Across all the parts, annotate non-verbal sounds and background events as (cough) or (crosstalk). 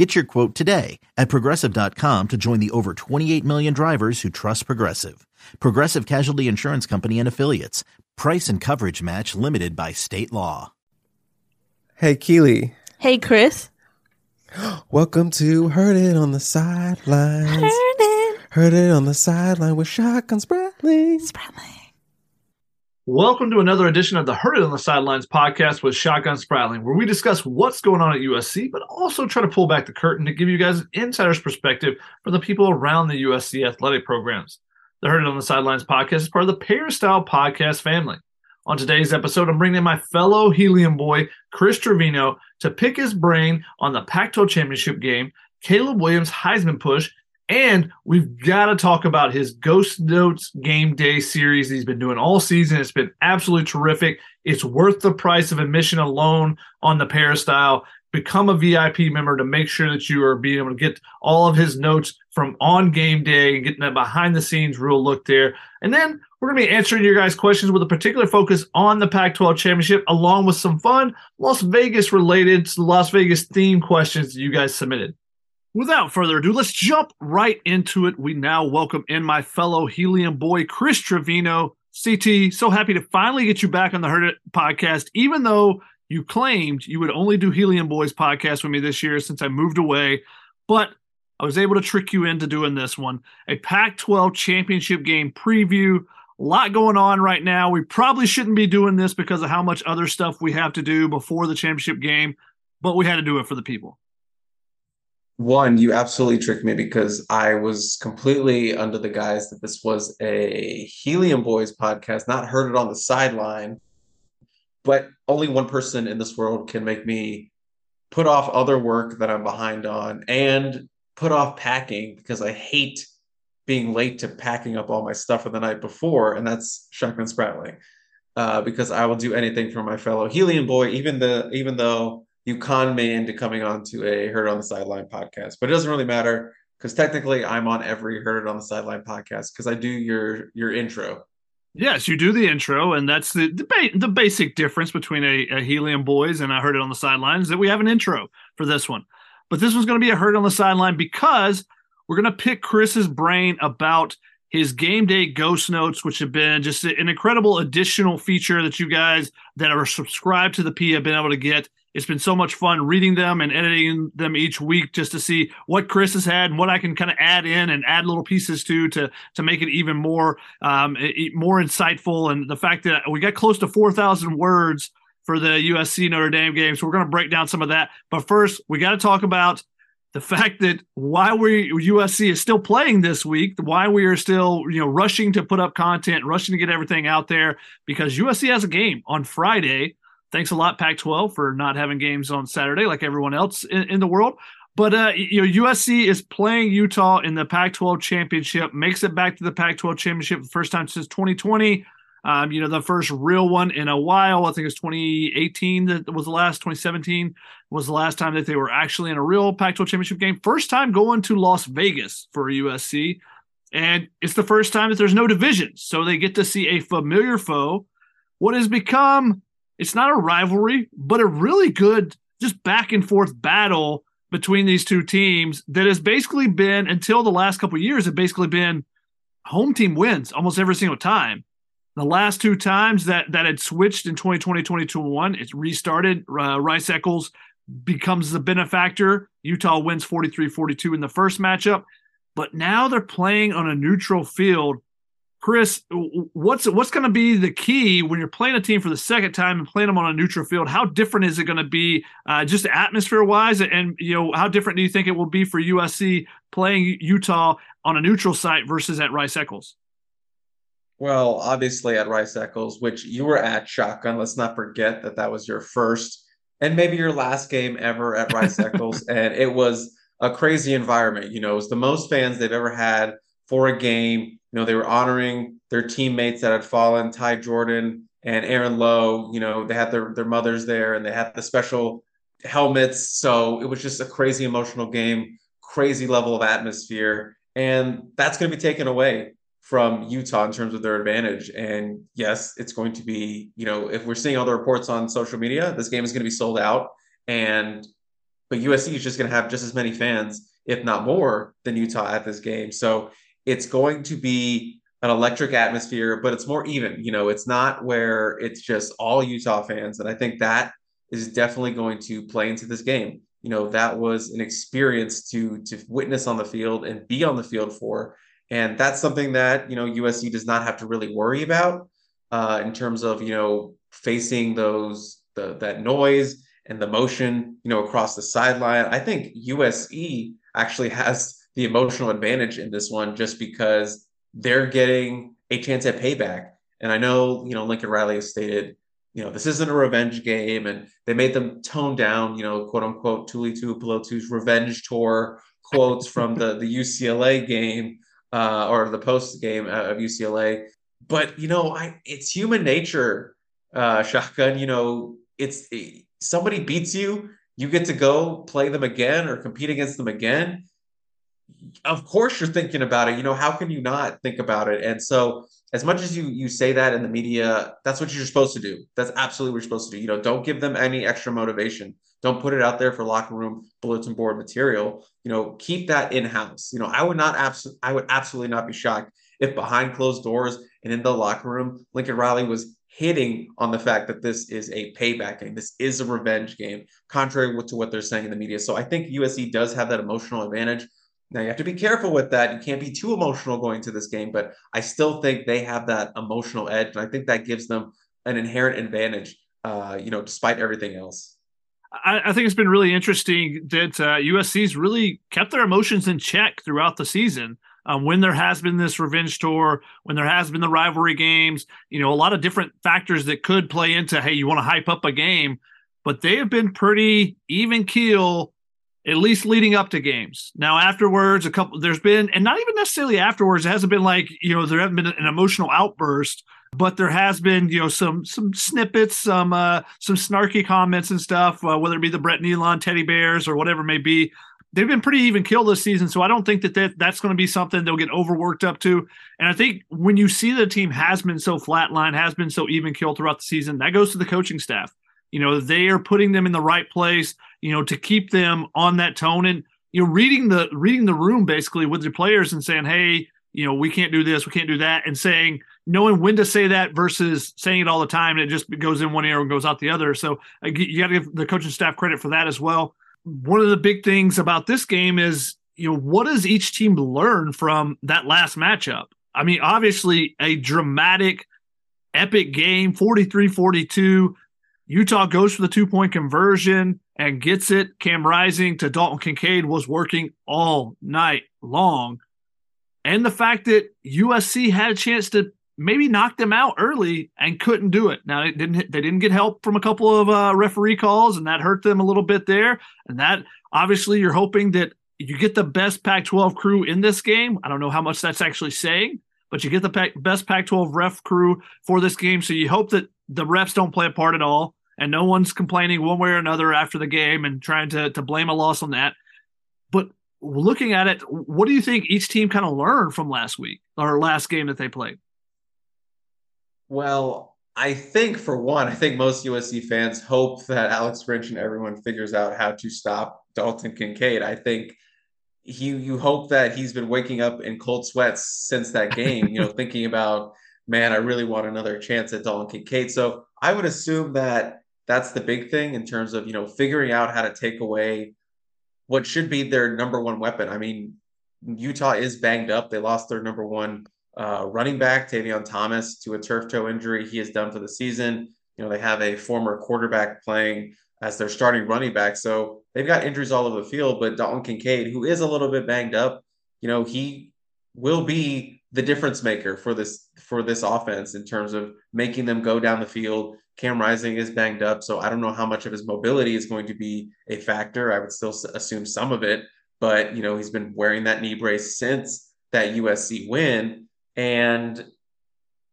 Get your quote today at progressive.com to join the over 28 million drivers who trust Progressive. Progressive Casualty Insurance Company and Affiliates. Price and coverage match limited by state law. Hey, Keely. Hey, Chris. Welcome to Heard It on the Sidelines. Heard it. Heard It on the Sideline with Shotgun Spratling. Spratling. Welcome to another edition of the It on the Sidelines podcast with Shotgun Spratling, where we discuss what's going on at USC, but also try to pull back the curtain to give you guys an insider's perspective from the people around the USC athletic programs. The It on the Sidelines podcast is part of the Peristyle podcast family. On today's episode, I'm bringing in my fellow Helium boy, Chris Trevino, to pick his brain on the Pac 12 championship game, Caleb Williams' Heisman push, and we've got to talk about his Ghost Notes game day series he's been doing all season. It's been absolutely terrific. It's worth the price of admission alone on the Peristyle. Become a VIP member to make sure that you are being able to get all of his notes from on game day and getting that behind the scenes real look there. And then we're going to be answering your guys' questions with a particular focus on the Pac 12 championship, along with some fun Las Vegas related, Las Vegas themed questions that you guys submitted. Without further ado, let's jump right into it. We now welcome in my fellow Helium boy, Chris Trevino. CT, so happy to finally get you back on the Heard It podcast, even though you claimed you would only do Helium Boys podcast with me this year since I moved away. But I was able to trick you into doing this one. A Pac 12 championship game preview. A lot going on right now. We probably shouldn't be doing this because of how much other stuff we have to do before the championship game, but we had to do it for the people. One, you absolutely tricked me because I was completely under the guise that this was a Helium Boys podcast, not heard it on the sideline. But only one person in this world can make me put off other work that I'm behind on and put off packing because I hate being late to packing up all my stuff for the night before, and that's Shotgun Spratling. Uh, because I will do anything for my fellow Helium boy, even the even though you con me into coming on to a Heard on the Sideline podcast. But it doesn't really matter because technically I'm on every Heard on the Sideline podcast because I do your your intro. Yes, you do the intro, and that's the the, ba- the basic difference between a, a, Helium Boys and I heard it on the sidelines that we have an intro for this one. But this one's going to be a heard on the sideline because we're going to pick Chris's brain about his game day ghost notes, which have been just an incredible additional feature that you guys that are subscribed to the P have been able to get. It's been so much fun reading them and editing them each week just to see what Chris has had and what I can kind of add in and add little pieces to to to make it even more um, more insightful. And the fact that we got close to four thousand words for the USC Notre Dame game, so we're going to break down some of that. But first, we got to talk about the fact that why we USC is still playing this week, why we are still you know rushing to put up content, rushing to get everything out there because USC has a game on Friday thanks a lot, Pac 12, for not having games on Saturday like everyone else in, in the world. But uh, you know, USC is playing Utah in the Pac-12 championship, makes it back to the Pac-12 championship the first time since 2020. Um, you know, the first real one in a while. I think it was 2018 that was the last. 2017 was the last time that they were actually in a real Pac-12 championship game. First time going to Las Vegas for USC, and it's the first time that there's no division, so they get to see a familiar foe. What has become it's not a rivalry, but a really good just back and forth battle between these two teams that has basically been until the last couple years have basically been home team wins almost every single time. The last two times that that had switched in 2020, 2021, it's restarted. Uh, Rice Eccles becomes the benefactor. Utah wins 43 42 in the first matchup. But now they're playing on a neutral field Chris, what's what's going to be the key when you're playing a team for the second time and playing them on a neutral field? How different is it going to be, uh, just atmosphere wise, and you know how different do you think it will be for USC playing Utah on a neutral site versus at Rice Eccles? Well, obviously at Rice Eccles, which you were at shotgun. Let's not forget that that was your first and maybe your last game ever at Rice (laughs) Eccles, and it was a crazy environment. You know, it was the most fans they've ever had for a game you know, they were honoring their teammates that had fallen, Ty Jordan and Aaron Lowe. You know, they had their their mothers there, and they had the special helmets. So it was just a crazy emotional game, crazy level of atmosphere, and that's going to be taken away from Utah in terms of their advantage. And yes, it's going to be, you know, if we're seeing all the reports on social media, this game is going to be sold out. And but USC is just going to have just as many fans, if not more, than Utah at this game. So it's going to be an electric atmosphere, but it's more even. You know, it's not where it's just all Utah fans. And I think that is definitely going to play into this game. You know, that was an experience to to witness on the field and be on the field for. And that's something that, you know, USC does not have to really worry about uh, in terms of, you know, facing those the that noise and the motion, you know, across the sideline. I think USC actually (laughs) has the emotional advantage in this one just because they're getting a chance at payback. And I know, you know, Lincoln Riley has stated, you know, this isn't a revenge game, and they made them tone down, you know, quote unquote, Tuli Tuipulotu's revenge tour quotes from the the UCLA game uh, or the post game of UCLA. But you know, I it's human nature, uh, shotgun. You know, it's somebody beats you, you get to go play them again or compete against them again of course you're thinking about it. You know how can you not think about it? And so as much as you you say that in the media that's what you're supposed to do. That's absolutely what you're supposed to do. You know don't give them any extra motivation. Don't put it out there for locker room bulletin board material. You know keep that in house you know i would not abs- i would absolutely not be shocked if behind closed doors and in the locker room lincoln riley was hitting on the fact that this is a payback game. This is a revenge game contrary to what they're saying in the media. So i think usc does have that emotional advantage now you have to be careful with that. You can't be too emotional going to this game, but I still think they have that emotional edge, and I think that gives them an inherent advantage. Uh, you know, despite everything else. I, I think it's been really interesting that uh, USC's really kept their emotions in check throughout the season. Um, when there has been this revenge tour, when there has been the rivalry games, you know, a lot of different factors that could play into, hey, you want to hype up a game, but they have been pretty even keel at least leading up to games. Now, afterwards, a couple there's been, and not even necessarily afterwards, it hasn't been like you know there hasn't been an emotional outburst, but there has been you know some some snippets, some uh, some snarky comments and stuff, uh, whether it be the Brett Neilon teddy bears or whatever it may be. They've been pretty even kill this season, so I don't think that, that that's going to be something they'll get overworked up to. And I think when you see the team has been so flatline, has been so even kill throughout the season, that goes to the coaching staff. You know, they are putting them in the right place you know, to keep them on that tone and you know, reading the reading the room basically with your players and saying, hey, you know, we can't do this, we can't do that, and saying knowing when to say that versus saying it all the time and it just goes in one ear and goes out the other. So uh, you got to give the coaching staff credit for that as well. One of the big things about this game is, you know, what does each team learn from that last matchup? I mean, obviously a dramatic, epic game, 43 42. Utah goes for the two point conversion and gets it. Cam Rising to Dalton Kincaid was working all night long. And the fact that USC had a chance to maybe knock them out early and couldn't do it. Now they didn't they didn't get help from a couple of uh, referee calls and that hurt them a little bit there. And that obviously you're hoping that you get the best Pac-12 crew in this game. I don't know how much that's actually saying, but you get the best Pac-12 ref crew for this game. So you hope that the refs don't play a part at all and no one's complaining one way or another after the game and trying to to blame a loss on that. But looking at it, what do you think each team kind of learned from last week or last game that they played? Well, I think for one, I think most USC fans hope that Alex Grinch and everyone figures out how to stop Dalton Kincaid. I think he you hope that he's been waking up in cold sweats since that game, you know, (laughs) thinking about, man, I really want another chance at Dalton Kincaid. So I would assume that that's the big thing in terms of you know figuring out how to take away what should be their number one weapon. I mean, Utah is banged up. They lost their number one uh, running back, Tavion Thomas, to a turf toe injury. He is done for the season. You know, they have a former quarterback playing as their starting running back. So they've got injuries all over the field. But Dalton Kincaid, who is a little bit banged up, you know, he will be the difference maker for this for this offense in terms of making them go down the field, Cam Rising is banged up, so I don't know how much of his mobility is going to be a factor. I would still assume some of it, but you know he's been wearing that knee brace since that USC win, and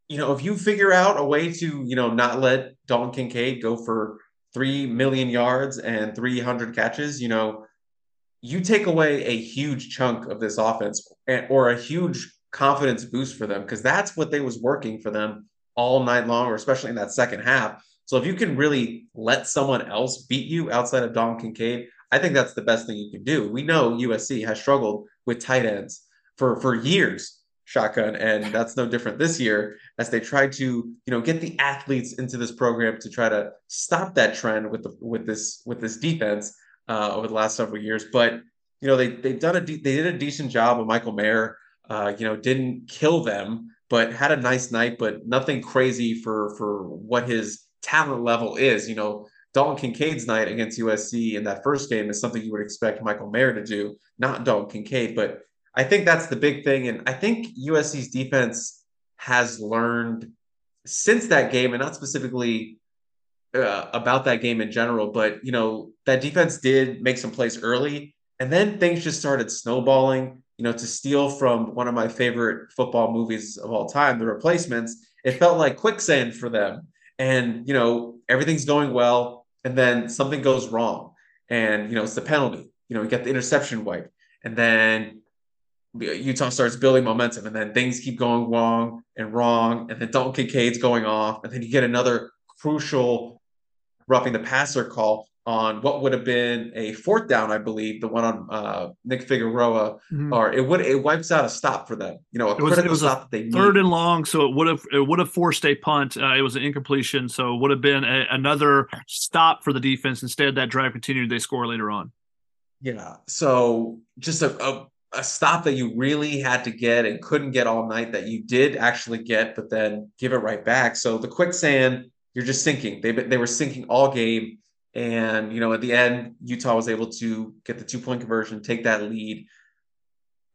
you know, if you figure out a way to, you know, not let Dalton Kincaid go for 3 million yards and 300 catches, you know, you take away a huge chunk of this offense or a huge confidence boost for them because that's what they was working for them all night long, or especially in that second half. So if you can really let someone else beat you outside of Dalton Kincaid, I think that's the best thing you can do. We know USC has struggled with tight ends for for years, shotgun, and that's no different this year as they try to you know get the athletes into this program to try to stop that trend with the with this with this defense uh, over the last several years. But you know they they've done a de- they did a decent job of Michael Mayer. Uh, you know, didn't kill them, but had a nice night, but nothing crazy for for what his talent level is. You know, Dalton Kincaid's night against USC in that first game is something you would expect Michael Mayer to do, not Dalton Kincaid. But I think that's the big thing, and I think USC's defense has learned since that game, and not specifically uh, about that game in general, but you know that defense did make some plays early, and then things just started snowballing. You know, to steal from one of my favorite football movies of all time, The Replacements, it felt like quicksand for them. And you know everything's going well, and then something goes wrong, and you know it's the penalty. You know, you get the interception wipe, and then Utah starts building momentum, and then things keep going wrong and wrong, and then Dalton Kincaid's going off, and then you get another crucial roughing the passer call on what would have been a fourth down, I believe, the one on uh, Nick Figueroa, mm-hmm. or it would it wipes out a stop for them. You know, a it was, critical it was stop that they third need. and long, so it would have it would have forced a punt. Uh, it was an incompletion, so it would have been a, another stop for the defense. Instead, that drive continued. They score later on. Yeah, so just a, a a stop that you really had to get and couldn't get all night that you did actually get, but then give it right back. So the quicksand, you're just sinking. They they were sinking all game and, you know, at the end, Utah was able to get the two point conversion, take that lead.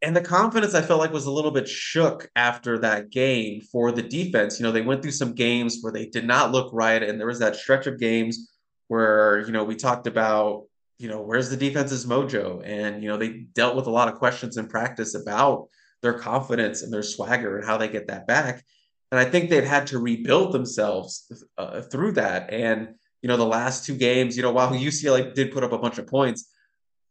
And the confidence I felt like was a little bit shook after that game for the defense. You know, they went through some games where they did not look right. And there was that stretch of games where, you know, we talked about, you know, where's the defense's mojo? And, you know, they dealt with a lot of questions in practice about their confidence and their swagger and how they get that back. And I think they've had to rebuild themselves uh, through that. And, you know, the last two games, you know, while UCLA did put up a bunch of points,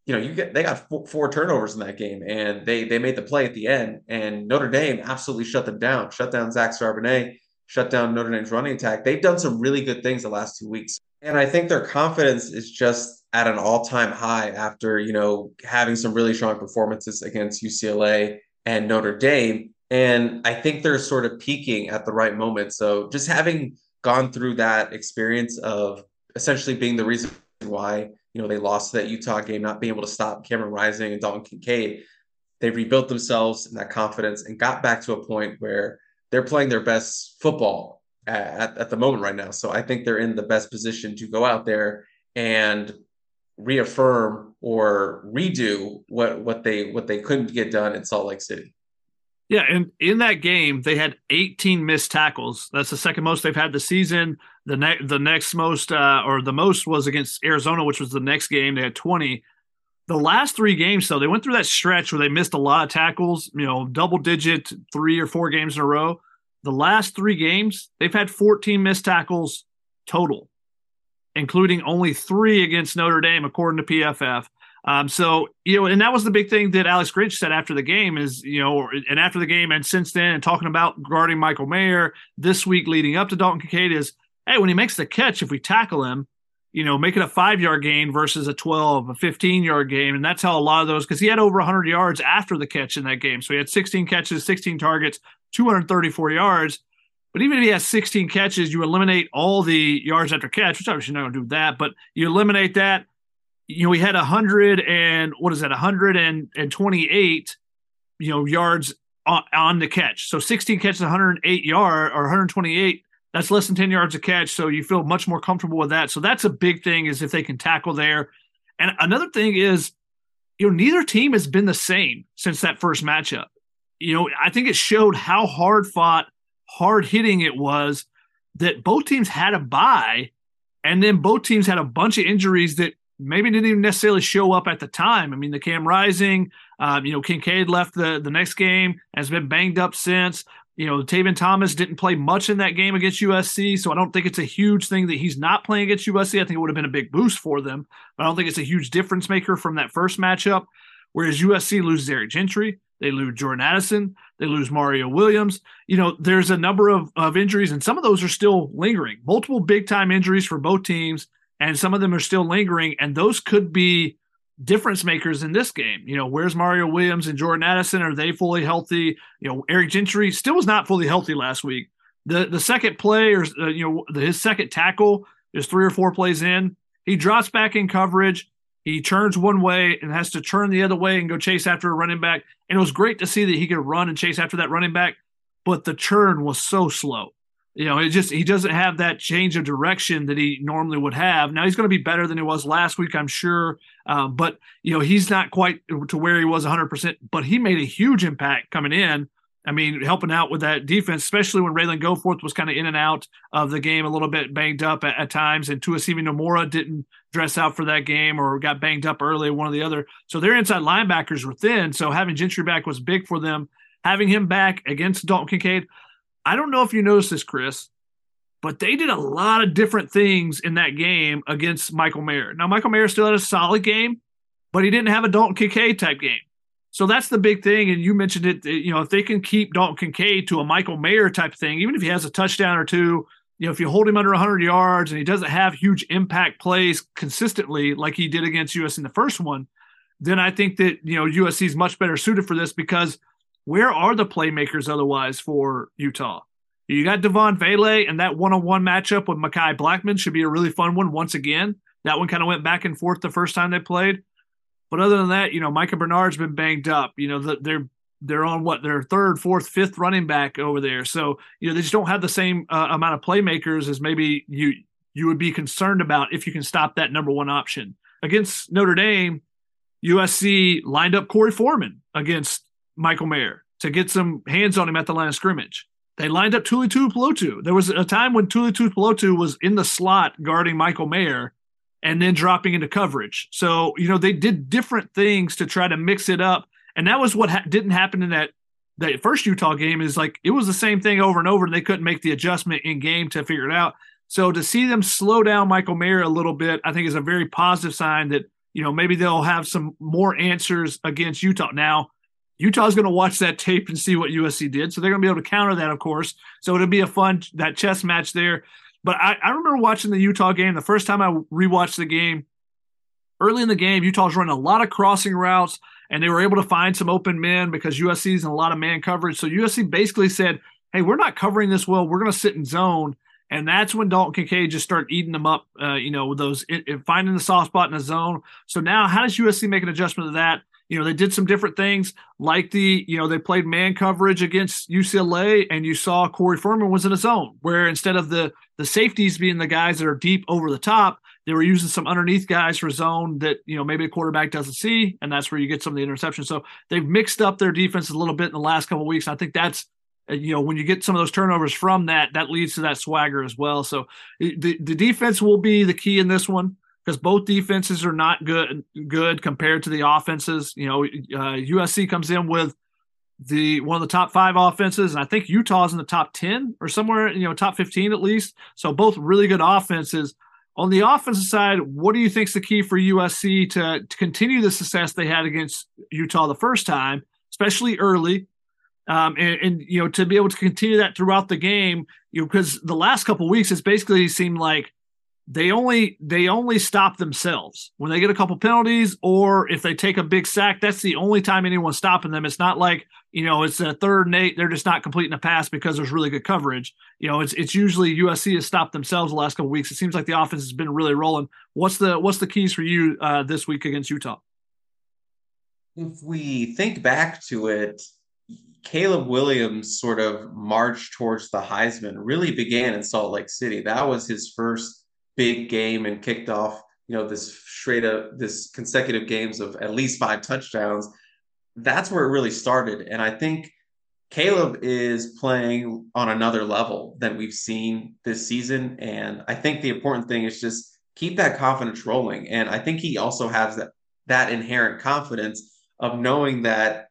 you know, you get they got four, four, turnovers in that game, and they they made the play at the end. And Notre Dame absolutely shut them down, shut down Zach Charbonnet, shut down Notre Dame's running attack. They've done some really good things the last two weeks, and I think their confidence is just at an all time high after you know having some really strong performances against UCLA and Notre Dame. And I think they're sort of peaking at the right moment. So just having gone through that experience of essentially being the reason why you know they lost that Utah game, not being able to stop Cameron Rising and Dalton Kincaid. They rebuilt themselves in that confidence and got back to a point where they're playing their best football at, at the moment right now. So I think they're in the best position to go out there and reaffirm or redo what what they what they couldn't get done in Salt Lake City. Yeah, and in that game, they had 18 missed tackles. That's the second most they've had the season. The next, the next most, uh, or the most, was against Arizona, which was the next game. They had 20. The last three games, though, they went through that stretch where they missed a lot of tackles. You know, double digit three or four games in a row. The last three games, they've had 14 missed tackles total, including only three against Notre Dame, according to PFF. Um, so you know, and that was the big thing that Alex Grinch said after the game is you know, and after the game and since then, and talking about guarding Michael Mayer this week leading up to Dalton Kincaid is, hey, when he makes the catch, if we tackle him, you know, make it a five yard gain versus a 12, a 15 yard game. And that's how a lot of those, because he had over 100 yards after the catch in that game. So he had 16 catches, 16 targets, 234 yards. But even if he has 16 catches, you eliminate all the yards after catch, which obviously you're not going to do that, but you eliminate that you know, we had a hundred and what is that, a hundred and twenty eight, you know, yards on, on, the catch. So 16 catches, 108 yard or 128. That's less than 10 yards a catch. So you feel much more comfortable with that. So that's a big thing is if they can tackle there. And another thing is, you know, neither team has been the same since that first matchup. You know, I think it showed how hard fought, hard hitting it was that both teams had a bye, and then both teams had a bunch of injuries that maybe didn't even necessarily show up at the time. I mean, the Cam Rising, um, you know, Kincaid left the the next game, has been banged up since. You know, Tavion Thomas didn't play much in that game against USC, so I don't think it's a huge thing that he's not playing against USC. I think it would have been a big boost for them, but I don't think it's a huge difference maker from that first matchup. Whereas USC loses Eric Gentry, they lose Jordan Addison, they lose Mario Williams. You know, there's a number of, of injuries, and some of those are still lingering. Multiple big time injuries for both teams, and some of them are still lingering, and those could be difference makers in this game. You know, where's Mario Williams and Jordan Addison? Are they fully healthy? You know, Eric Gentry still was not fully healthy last week. The the second play or uh, you know the, his second tackle is three or four plays in. He drops back in coverage. He turns one way and has to turn the other way and go chase after a running back. And it was great to see that he could run and chase after that running back, but the turn was so slow. You know, it just he doesn't have that change of direction that he normally would have. Now he's going to be better than he was last week, I'm sure. Um, but you know, he's not quite to where he was 100. percent But he made a huge impact coming in. I mean, helping out with that defense, especially when Ralen Goforth was kind of in and out of the game, a little bit banged up at, at times, and Tuasivi Nomura didn't dress out for that game or got banged up early, one or the other. So their inside linebackers were thin. So having Gentry back was big for them. Having him back against Dalton Kincaid, I don't know if you noticed this, Chris, but they did a lot of different things in that game against Michael Mayer. Now, Michael Mayer still had a solid game, but he didn't have a Dalton Kincaid type game. So that's the big thing. And you mentioned it, you know, if they can keep Dalton Kincaid to a Michael Mayer type thing, even if he has a touchdown or two, you know, if you hold him under 100 yards and he doesn't have huge impact plays consistently like he did against US in the first one, then I think that, you know, USC is much better suited for this because – where are the playmakers otherwise for Utah? You got Devaughn Vele, and that one-on-one matchup with Mekhi Blackmon should be a really fun one once again. That one kind of went back and forth the first time they played. But other than that, you know, Micah Bernard's been banged up. You know, they're they're on what their third, fourth, fifth running back over there. So you know they just don't have the same uh, amount of playmakers as maybe you you would be concerned about if you can stop that number one option against Notre Dame. USC lined up Korey Foreman against Michael Mayer to get some hands on him at the line of scrimmage. They lined up Tuli Tuipulotu. There was a time when Tuli Tuipulotu was in the slot guarding Michael Mayer and then dropping into coverage. So, you know, they did different things to try to mix it up. And that was what ha- didn't happen in that that first Utah game is like it was the same thing over and over and they couldn't make the adjustment in game to figure it out. So to see them slow down Michael Mayer a little bit, I think is a very positive sign that, you know, maybe they'll have some more answers against Utah. Now, Utah's going to watch that tape and see what USC did. So they're going to be able to counter that, of course. So it'll be a fun that chess match there. But I, I remember watching the Utah game the first time I rewatched the game. Early in the game, Utah's running a lot of crossing routes, and they were able to find some open men because USC's in a lot of man coverage. So USC basically said, "Hey, we're not covering this well. We're going to sit in zone." And that's when Dalton Kincaid just started eating them up, uh, you know, with those it, it, finding the soft spot in the zone. So now, how does USC make an adjustment to that? You know, they did some different things like the, you know, they played man coverage against UCLA and you saw Korey Foreman was in a zone where instead of the the safeties being the guys that are deep over the top, they were using some underneath guys for zone that, you know, maybe a quarterback doesn't see. And that's where you get some of the interceptions. So they've mixed up their defense a little bit in the last couple weeks. I think that's uh, you know when you get some of those turnovers from that that leads to that swagger as well so the, the defense will be the key in this one because both defenses are not good good compared to the offenses. You know, uh, USC comes in with the one of the top five offenses, and I think Utah's in the top ten or somewhere, you know, top fifteen at least. So both really good offenses. On the offensive side, what do you think is the key for USC to, to continue the success they had against Utah the first time, especially early? Um, and, and, you know to be able to continue that throughout the game, you know, because the last couple weeks it's basically seemed like they only they only stop themselves. When they get a couple penalties or if they take a big sack that's the only time anyone's stopping them. It's not like you know it's a third and eight they're just not completing a pass because there's really good coverage. You know it's it's usually usc has stopped themselves the last couple weeks. It seems like the offense has been really rolling. What's the what's the keys for you uh, this week against utah? If we think back to it Caleb Williams sort of march towards the Heisman really began in Salt Lake City. That was his first big game and kicked off, you know, this straight up this consecutive games of at least five touchdowns. That's where it really started. And I think Caleb is playing on another level than we've seen this season. And I think the important thing is just keep that confidence rolling. And I think he also has that that inherent confidence of knowing that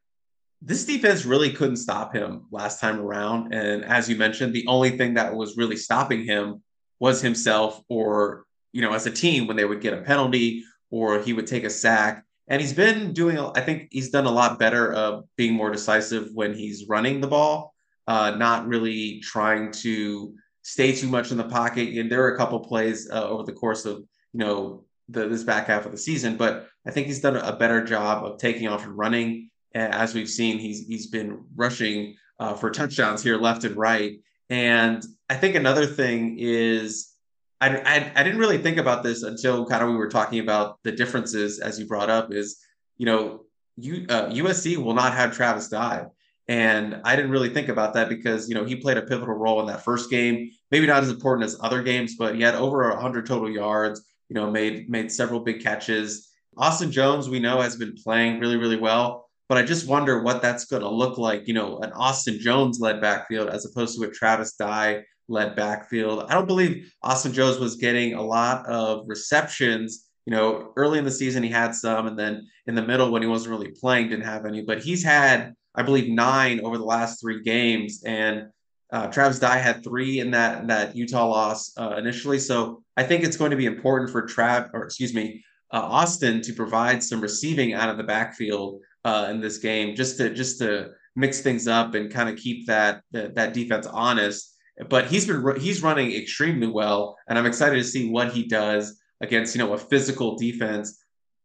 this defense really couldn't stop him last time around. And as you mentioned, the only thing that was really stopping him was himself or, you know, as a team when they would get a penalty or he would take a sack. And he's been doing, I think he's done a lot better of being more decisive when he's running the ball, uh, not really trying to stay too much in the pocket. And there are a couple plays uh, over the course of, you know, the, this back half of the season, but I think he's done a better job of taking off and running as we've seen, he's he's been rushing uh, for touchdowns here left and right. And I think another thing is I, I, I didn't really think about this until kind of we were talking about the differences as you brought up is you know you uh, USC will not have Travis Dye. And I didn't really think about that because you know he played a pivotal role in that first game. Maybe not as important as other games, but he had over hundred total yards. You know, made made several big catches. Austin Jones, we know, has been playing really really well. But I just wonder what that's going to look like, you know, an Austin Jones led backfield as opposed to a Travis Dye led backfield. I don't believe Austin Jones was getting a lot of receptions. You know, early in the season, he had some, and then in the middle, when he wasn't really playing, didn't have any. But he's had, I believe, nine over the last three games. And uh, Travis Dye had three in that in that Utah loss uh, initially. So I think it's going to be important for Trav, or excuse me, uh, Austin to provide some receiving out of the backfield uh, in this game just to just to mix things up and kind of keep that, that that defense honest. But he's been he's running extremely well, and I'm excited to see what he does against you know a physical defense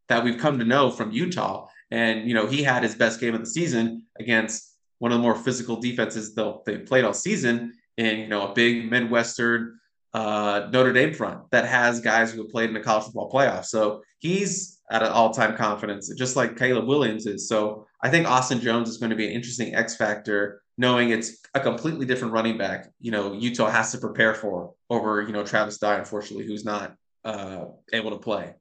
that we've come to know from Utah. And you know he had his best game of the season against one of the more physical defenses they played all season in you know a big Midwestern uh, Notre Dame front that has guys who have played in the college football playoff. So he's at an all-time confidence, just like Caleb Williams is. So I think Austin Jones is going to be an interesting X factor, knowing it's a completely different running back. You know, Utah has to prepare for over you know Travis Dye, unfortunately, who's not uh, able to play.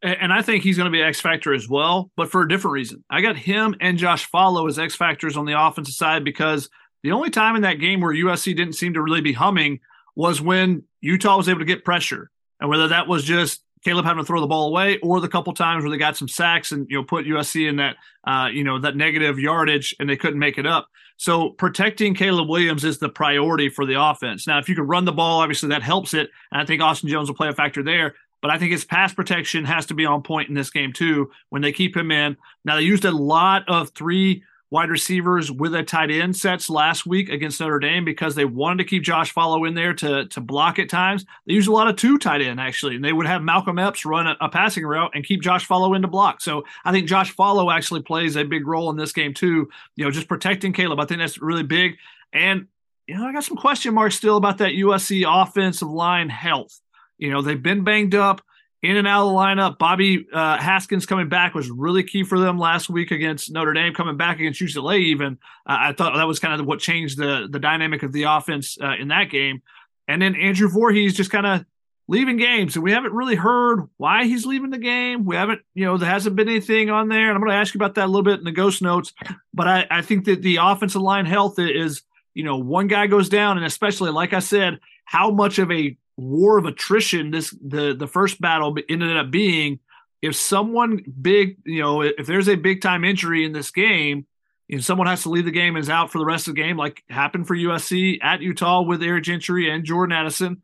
And I think he's going to be X factor as well, but for a different reason. I got him and Josh Falo as X factors on the offensive side because the only time in that game where USC didn't seem to really be humming was when Utah was able to get pressure. And whether that was just Caleb having to throw the ball away, or the couple times where they got some sacks and you know put USC in that uh, you know that negative yardage and they couldn't make it up. So protecting Caleb Williams is the priority for the offense. Now, if you can run the ball, obviously that helps it, and I think Austin Jones will play a factor there. But I think his pass protection has to be on point in this game too when they keep him in. Now they used a lot of three wide receivers with a tight end sets last week against Notre Dame because they wanted to keep Josh Falo in there to to block at times. They used a lot of two tight end actually, and they would have Malcolm Epps run a, a passing route and keep Josh Falo in to block. So I think Josh Falo actually plays a big role in this game too. You know, just protecting Caleb. I think that's really big. And you know, I got some question marks still about that USC offensive line health. You know, they've been banged up in and out of the lineup. Bobby uh, Haskins coming back was really key for them last week against Notre Dame. Coming back against UCLA, even uh, I thought that was kind of what changed the the dynamic of the offense uh, in that game. And then Andrew Voorhees just kind of leaving games, and we haven't really heard why he's leaving the game. We haven't, you know, there hasn't been anything on there. And I'm going to ask you about that a little bit in the ghost notes. But I, I think that the offensive line health is, you know, one guy goes down, and especially like I said, how much of a war of attrition this the the first battle ended up being if someone big you know if there's a big time injury in this game and someone has to leave the game and is out for the rest of the game like happened for usc at utah with eric gentry and jordan addison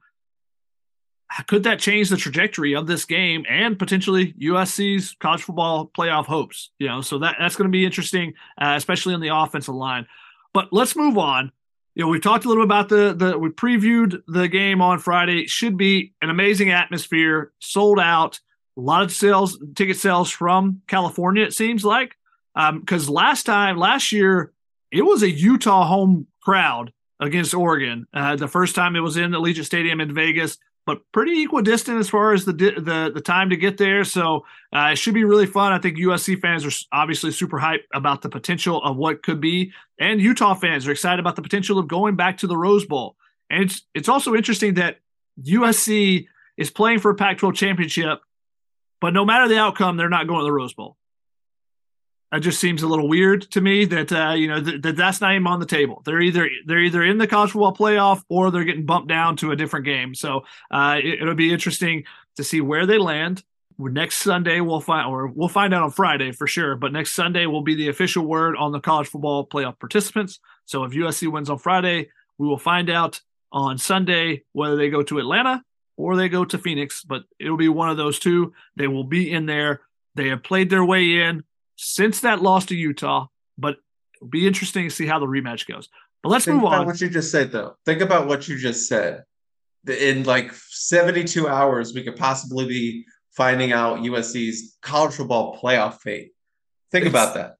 could that change the trajectory of this game and potentially usc's college football playoff hopes? You know so that that's going to be interesting uh, especially on the offensive line. But let's move on you know, we've talked a little bit about the the we previewed the game on Friday. It should be an amazing atmosphere, sold out, a lot of sales, ticket sales from California. It seems like because um, last time, last year, it was a Utah home crowd against Oregon. Uh, the first time it was in Allegiant Stadium in Vegas but pretty equidistant as far as the the the time to get there. So uh, it should be really fun. I think USC fans are obviously super hyped about the potential of what could be, and Utah fans are excited about the potential of going back to the Rose Bowl. And it's it's also interesting that USC is playing for a Pac-12 championship, but no matter the outcome, they're not going to the Rose Bowl. It just seems a little weird to me that uh, you know th- that that's not even on the table. They're either they're either in the college football playoff or they're getting bumped down to a different game. So uh, it, it'll be interesting to see where they land. next Sunday we'll find or we'll find out on Friday for sure, but next Sunday will be the official word on the college football playoff participants. So if USC wins on Friday, we will find out on Sunday whether they go to Atlanta or they go to Phoenix, but it'll be one of those two. They will be in there. They have played their way in since that loss to Utah, but it'll be interesting to see how the rematch goes. But let's Think move on. what you just said, though. Think about what you just said. In like 72 hours, we could possibly be finding out USC's college football playoff fate. Think It's- about that.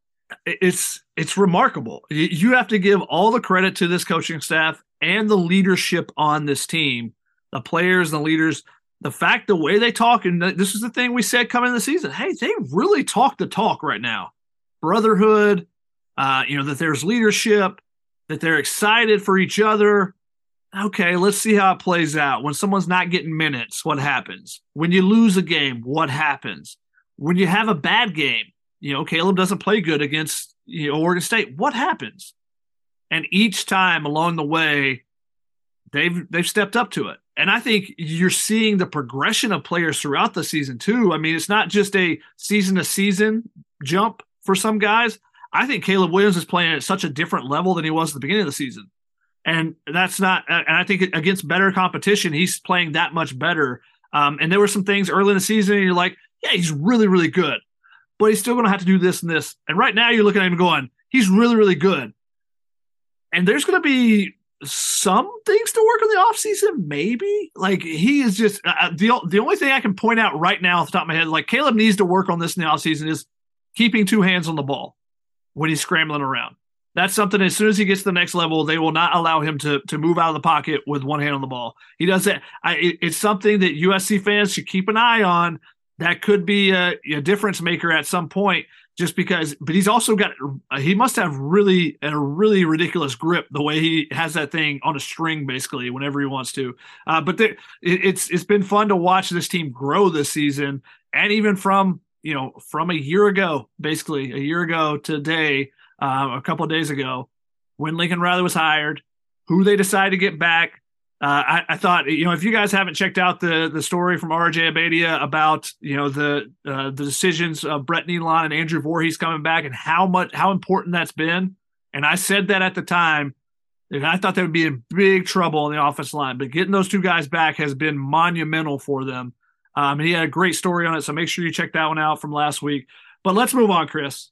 it's it's remarkable. You- You have to give all the credit to this coaching staff and the leadership on this team, the players, the leaders. The fact, the way they talk, and this is the thing we said coming in the season. Hey, they really talk the talk right now. Brotherhood, uh, you know that there's leadership, that they're excited for each other. Okay, let's see how it plays out. When someone's not getting minutes, what happens? When you lose a game, what happens? When you have a bad game, you know, Caleb doesn't play good against you know Oregon State. What happens? And each time along the way, they've they've stepped up to it. And I think you're seeing the progression of players throughout the season too. I mean, it's not just a season to season jump for some guys. I think Caleb Williams is playing at such a different level than he was at the beginning of the season. And that's not, and I think against better competition, he's playing that much better. Um, and there were some things early in the season, and you're like, yeah, he's really, really good but he's still going to have to do this and this. And right now, you're looking at him going, he's really, really good. And there's going to be some things to work on the offseason, maybe. Like he is just uh, the the only thing I can point out right now off the top of my head, like Caleb needs to work on this in the offseason is keeping two hands on the ball when he's scrambling around. That's something as soon as he gets to the next level, they will not allow him to to move out of the pocket with one hand on the ball. He does that. I, it, it's something that USC fans should keep an eye on that could be a, a, difference maker at some point just because but he's also got he must have really a really ridiculous grip the way he has that thing on a string basically whenever he wants to. Uh, but there, it, it's it's been fun to watch this team grow this season and even from you know from a year ago basically a year ago today uh, a couple days ago when lincoln riley was hired who they decided to get back uh, I, I, thought, you know, if you guys haven't checked out the the story from RJ Abeytia about, you know, the uh, the decisions of Brett Neilon and Andrew Voorhees coming back and how much how important that's been, and I said that at the time, and I thought they would be in big trouble on the offense line, but getting those two guys back has been monumental for them. Um, and he had a great story on it, so make sure you check that one out from last week. But let's move on, Chris.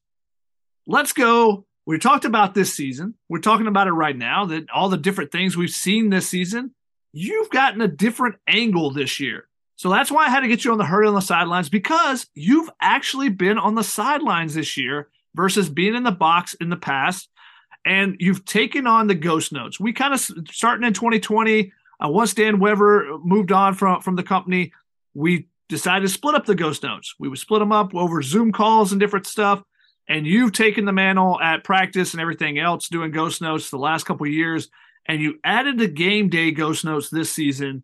Let's go we talked about this season. We're talking about it right now that all the different things we've seen this season. You've gotten a different angle this year. So that's why I had to get you on the heard on the sidelines because you've actually been on the sidelines this year versus being in the box in the past. And you've taken on the ghost notes. We kind of starting in 2020, uh, once Dan Weber moved on from, from the company, we decided to split up the ghost notes. We would split them up over Zoom calls and different stuff and you've taken the mantle at practice and everything else doing ghost notes the last couple of years and you added the game day ghost notes this season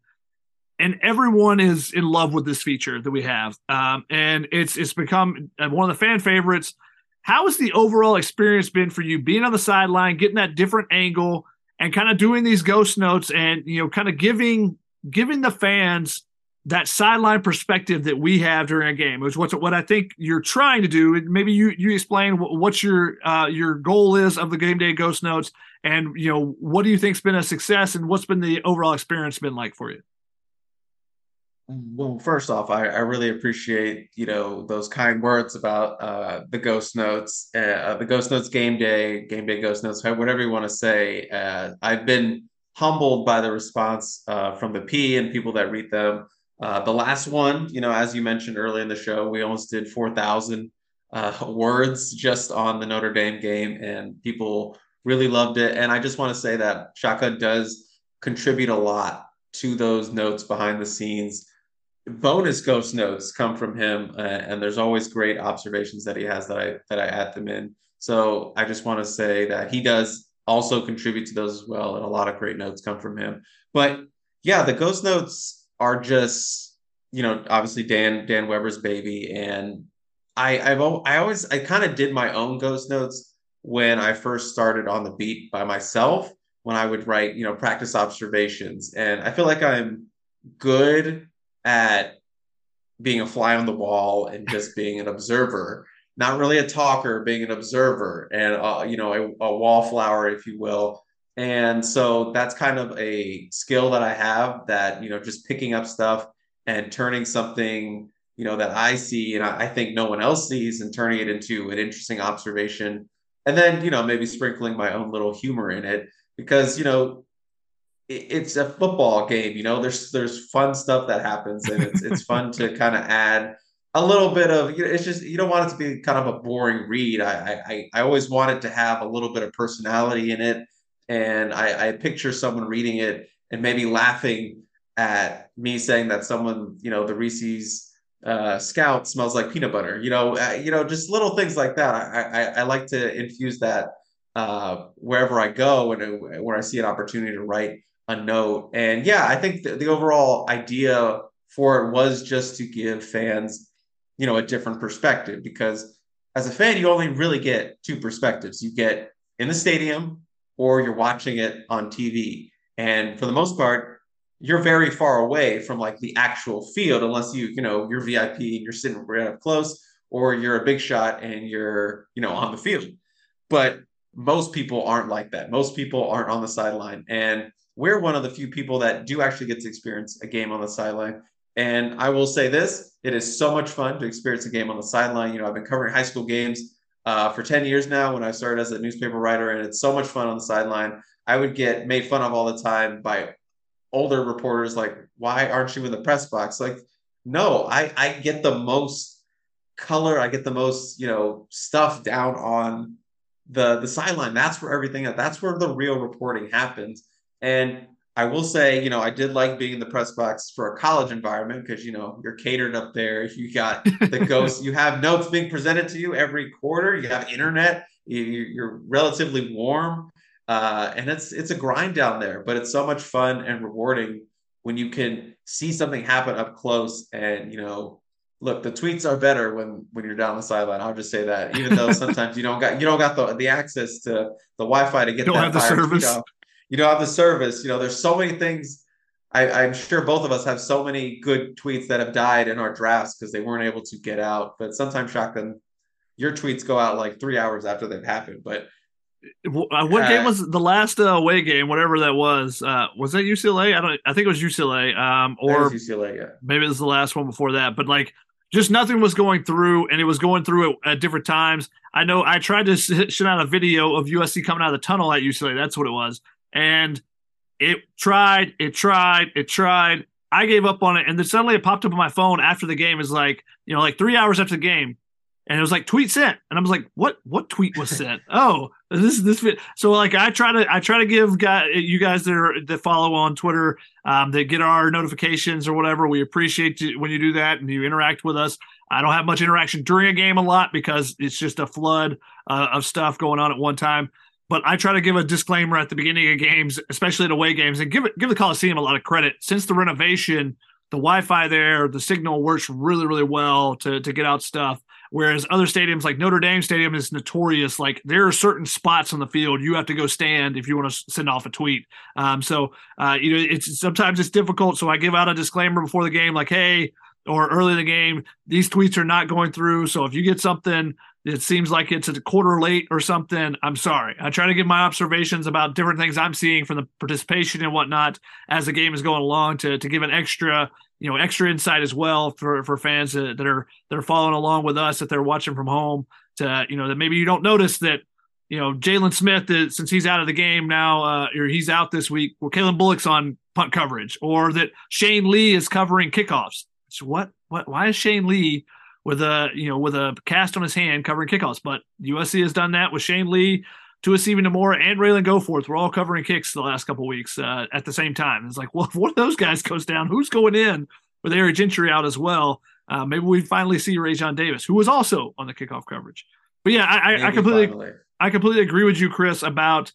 and everyone is in love with this feature that we have. Um, and it's it's become one of the fan favorites. How has the overall experience been for you being on the sideline getting that different angle and kind of doing these ghost notes and you know kind of giving giving the fans that sideline perspective that we have during a game is what's what I think you're trying to do. Maybe you you explain what your uh, your goal is of the game day ghost notes, and you know what do you think's been a success, and what's been the overall experience been like for you. Well, first off, I, I really appreciate you know those kind words about uh, the ghost notes, uh, the ghost notes game day, game day ghost notes, whatever you want to say. Uh, I've been humbled by the response uh, from the P and people that read them. Uh, the last one, you know, as you mentioned early in the show, we almost did 4,000 uh, (laughs) words just on the Notre Dame game, and people really loved it. And I just want to say that Shaka does contribute a lot to those notes behind the scenes. Bonus ghost notes come from him, uh, and there's always great observations that he has that I that I add them in. So I just want to say that he does also contribute to those as well, and a lot of great notes come from him. But yeah, the ghost notes are just you know obviously Dan Dan Weber's baby and I I've I always I kind of did my own ghost notes when I first started on the beat by myself when I would write you know practice observations and I feel like I'm good at being a fly on the wall and just being an observer, not really a talker, being an observer and uh, you know a, a wallflower, if you will. And so that's kind of a skill that I have that you know just picking up stuff and turning something you know that I see and I, I think no one else sees and turning it into an interesting observation, and then you know maybe sprinkling my own little humor in it because you know it's a football game. You know, there's there's fun stuff that happens, and it's it's fun to (laughs) kind of add a little bit of. You know, it's just you don't want it to be kind of a boring read. I I I always want it to have a little bit of personality in it, and I I picture someone reading it and maybe laughing at me saying that someone you know the Reese's uh, Scout smells like peanut butter. You know, uh, you know, just little things like that. I I, I like to infuse that uh, wherever I go and where I see an opportunity to write a note. And yeah, I think the, the overall idea for it was just to give fans, you know, a different perspective because as a fan, you only really get two perspectives. You get in the stadium or you're watching it on TV. And for the most part, you're very far away from like the actual field unless you, you know, you're VIP and you're sitting right up close or you're a big shot and you're, you know, on the field. But most people aren't like that. Most people aren't on the sideline. And we're one of the few people that do actually get to experience a game on the sideline. And I will say this it is so much fun to experience a game on the sideline. You know, I've been covering high school games uh, for 10 years now when I started as a newspaper writer, and it's so much fun on the sideline. I would get made fun of all the time by older reporters, like, why aren't you in the press box? Like, no, I, I get the most color, I get the most, you know, stuff down on the the sideline. That's where everything that's where the real reporting happens. And I will say, you know, I did like being in the press box for a college environment because, you know, you're catered up there. You got the (laughs) ghost, you have notes being presented to you every quarter. You have internet. You, are relatively warm, uh, and it's it's a grind down there. But it's so much fun and rewarding when you can see something happen up close. And you know, look, the tweets are better when when you're down the sideline. I'll just say that, even though (laughs) sometimes you don't got you don't got the the access to the Wi-Fi to get don't that have the service you don't have the service. You know, there's so many things. I, am sure both of us have so many good tweets that have died in our drafts because they weren't able to get out. But sometimes, shotgun, your tweets go out like three hours after they've happened. But uh, what uh, game was the last uh, away game? Whatever that was, uh, was that UCLA? I don't. I think it was UCLA. Um, or UCLA. Yeah. Maybe it was the last one before that. But like, just nothing was going through, and it was going through at, at different times. I know I tried to shit out a video of USC coming out of the tunnel at UCLA. That's what it was and it tried, it tried, it tried. I gave up on it, and then suddenly it popped up on my phone after the game. Is like you know, like three hours after the game, and it was like tweet sent, and I was like, what? What tweet was sent? (laughs) oh, this is this. So like I try to I try to give guy, you guys that are that follow on Twitter um, that get our notifications or whatever. We appreciate you when you do that and you interact with us. I don't have much interaction during a game a lot because it's just a flood uh, of stuff going on at one time but I try to give a disclaimer at the beginning of games, especially at away games, and give it give the Coliseum a lot of credit. Since the renovation, the Wi-Fi there, the signal works really, really well to to get out stuff. Whereas other stadiums like Notre Dame Stadium is notorious. Like there are certain spots on the field you have to go stand if you want to send off a tweet. Um, so uh, you know it's sometimes it's difficult. So I give out a disclaimer before the game, like, hey, or early in the game, these tweets are not going through. So if you get something it seems like it's a quarter late or something. I'm sorry. I try to give my observations about different things I'm seeing from the participation and whatnot as the game is going along to to give an extra you know extra insight as well for for fans that, that are that are following along with us that they're watching from home to you know that maybe you don't notice that you know Jaylin Smith is, since he's out of the game now uh, or he's out this week. Well, Calen Bullock's on punt coverage, or that Shane Lee is covering kickoffs. So what? What? Why is Shane Lee? With a you know with a cast on his hand covering kickoffs. But USC has done that with Shane Lee, Tuasivi Nomura, and Ralen Goforth. We're all covering kicks the last couple weeks uh, at the same time. It's like, (laughs) well, if one of those guys goes down, who's going in with Eric Gentry out as well? Uh, maybe we finally see Raesjon Davis, who was also on the kickoff coverage. But yeah, I, I, I completely, finally. I completely agree with you, Chris, about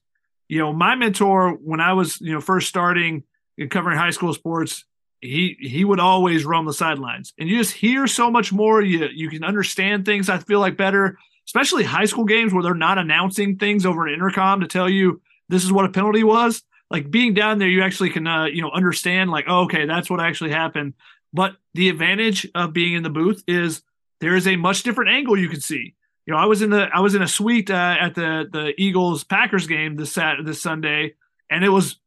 you know my mentor when I was you know first starting covering high school sports he he would always roam the sidelines and you just hear so much more you you can understand things i feel like better especially high school games where they're not announcing things over an intercom to tell you this is what a penalty was like being down there, you actually can uh, you know understand like oh, okay, that's what actually happened. But the advantage of being in the booth is there is a much different angle you can see. You know, I was in the I was in a suite uh, at the the Eagles Packers game this Sat this Sunday, and it was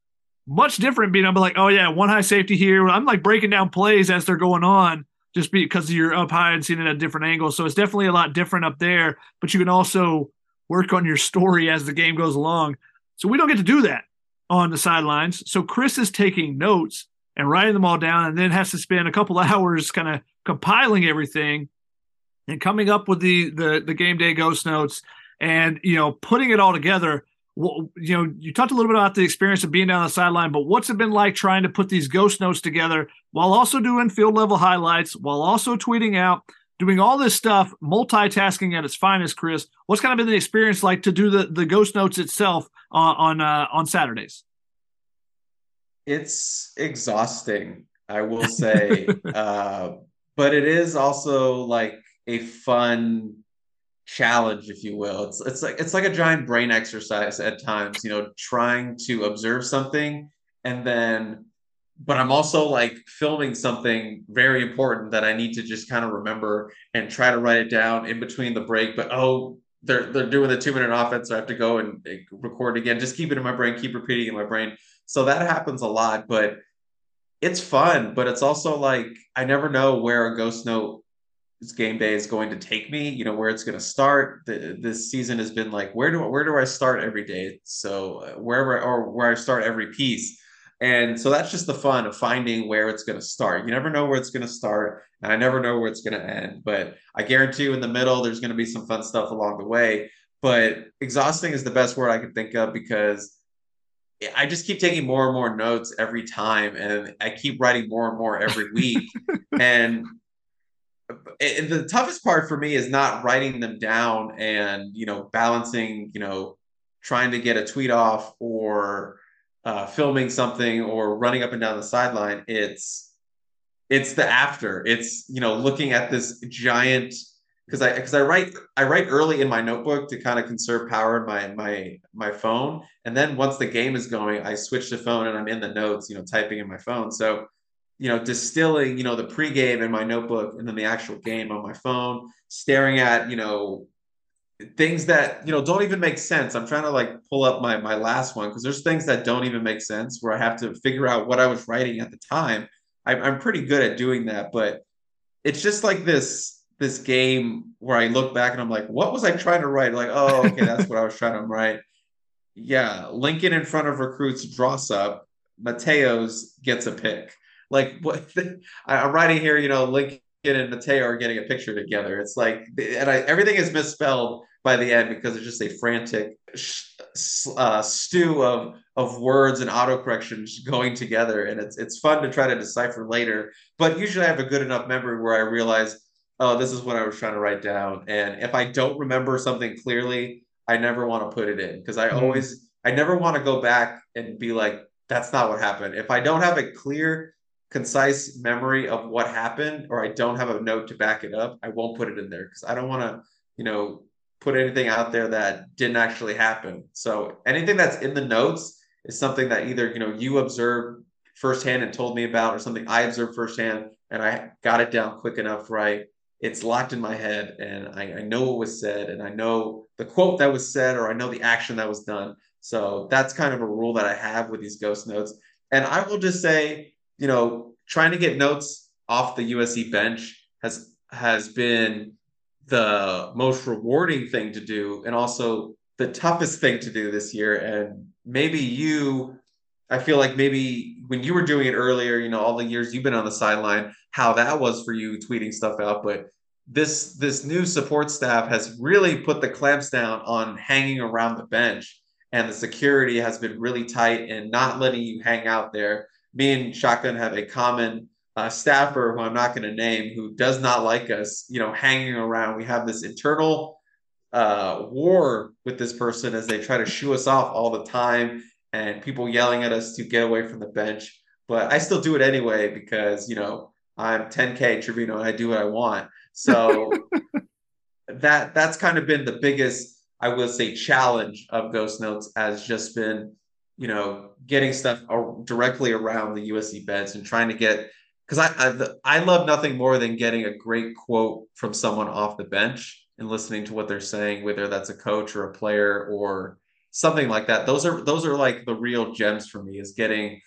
much different being able to like, oh yeah, one high safety here. I'm like breaking down plays as they're going on just because you're up high and seeing it at different angles. So it's definitely a lot different up there, but you can also work on your story as the game goes along. So we don't get to do that on the sidelines. So Chris is taking notes and writing them all down and then has to spend a couple (laughs) hours kind of compiling everything and coming up with the the the game day ghost notes and you know putting it all together you know, you talked a little bit about the experience of being down the sideline, but what's it been like trying to put these ghost notes together while also doing field level highlights, while also tweeting out, doing all this stuff, multitasking at its finest, Chris? What's kind of been the experience like to do the, the ghost notes itself on on, uh, on Saturdays? It's exhausting, I will (laughs) say, uh, but it is also like a fun challenge, if you will. It's it's like it's like a giant brain exercise at times, you know, trying to observe something and then but I'm also like filming something very important that I need to just kind of remember and try to write it down in between the break. But oh, they're they're doing the two minute offense, so I have to go and record again. Just keep it in my brain, keep repeating in my brain. So that happens a lot, but it's fun. But it's also like I never know where a ghost note game day is going to take me you know where it's going to start. The, this season has been like where do where do i start every day? So uh, wherever or where i start every piece. And so that's just the fun of finding where it's going to start. You never know where it's going to start and i never know where it's going to end. But i guarantee you in the middle there's going to be some fun stuff along the way. But exhausting is the best word i can think of because I just keep taking more and more notes every time, and I keep writing more and more every week. (laughs) and it, the toughest part for me is not writing them down and you know balancing you know trying to get a tweet off or uh, filming something or running up and down the sideline. It's it's the after. It's you know looking at this giant because i because i write i write early in my notebook to kind of conserve power in my my my phone. And then once the game is going i switch to phone and i'm in the notes you know typing in my phone. So you know, distilling, you know, the pregame in my notebook and then the actual game on my phone, staring at, you know, things that, you know, don't even make sense. I'm trying to like pull up my my last one because there's things that don't even make sense where I have to figure out what I was writing at the time. I, I'm pretty good at doing that, but it's just like this this game where I look back and I'm like, what was I trying to write? Like, oh, okay, that's what I was trying to write. Yeah, Lincoln in front of recruits draws up. Mateos gets a pick like (laughs) what I'm writing here, you know, Lincoln and Mateo are getting a picture together. It's like, and I, everything is misspelled by the end because it's just a frantic uh, stew of of words and autocorrections going together, and it's it's fun to try to decipher later. But usually, I have a good enough memory where I realize, oh, this is what I was trying to write down. And if I don't remember something clearly, I never want to put it in because I mm-hmm. always I never want to go back and be like, that's not what happened. If I don't have it clear concise memory of what happened or I don't have a note to back it up, I won't put it in there because I don't want to, you know, put anything out there that didn't actually happen. So anything that's in the notes is something that either, you know, you observed firsthand and told me about or something I observed firsthand and I got it down quick enough right. It's locked in my head and I, I know what was said and I know the quote that was said or I know the action that was done. So that's kind of a rule that I have with these ghost notes. And I will just say, you know, trying to get notes off the USC bench has has been the most rewarding thing to do and also the toughest thing to do this year. And maybe you I feel like maybe when you were doing it earlier, you know, all the years you've been on the sideline, how that was for you tweeting stuff out, but this this new support staff has really put the clamps down on hanging around the bench. And the security has been really tight and not letting you hang out there me and Shotgun have a common uh, staffer who I'm not going to name who does not like us, you know, hanging around. We have this internal uh, war with this person as they try to shoo us off all the time and people yelling at us to get away from the bench. But I still do it anyway because, you know, I'm 10K Trevino and I do what I want. So (laughs) that that's kind of been the biggest, I will say, challenge of Ghost Notes has just been you know, getting stuff directly around the USC beds and trying to get because I, I I love nothing more than getting a great quote from someone off the bench and listening to what they're saying, whether that's a coach or a player or something like that. Those are those are like the real gems for me is getting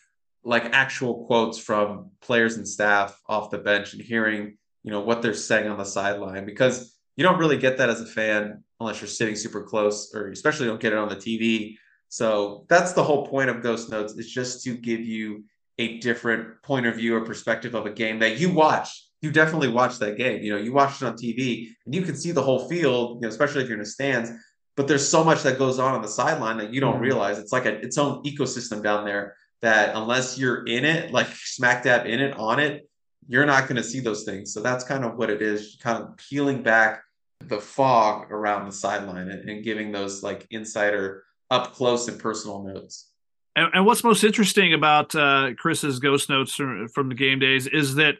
like actual quotes from players and staff off the bench and hearing you know what they're saying on the sideline because you don't really get that as a fan unless you're sitting super close or especially don't get it on the TV. So that's the whole point of Ghost Notes is just to give you a different point of view or perspective of a game that you watch. You definitely watch that game. You know, you watch it on TV and you can see the whole field, you know, especially if you're in the stands. But there's so much that goes on on the sideline that you don't mm-hmm. realize. It's like a, its own ecosystem down there that unless you're in it, like smack dab in it, on it, you're not going to see those things. So that's kind of what it is, kind of peeling back the fog around the sideline and, and giving those like insider up close and personal notes. And, and what's most interesting about uh, Chris's ghost notes from, from the game days is that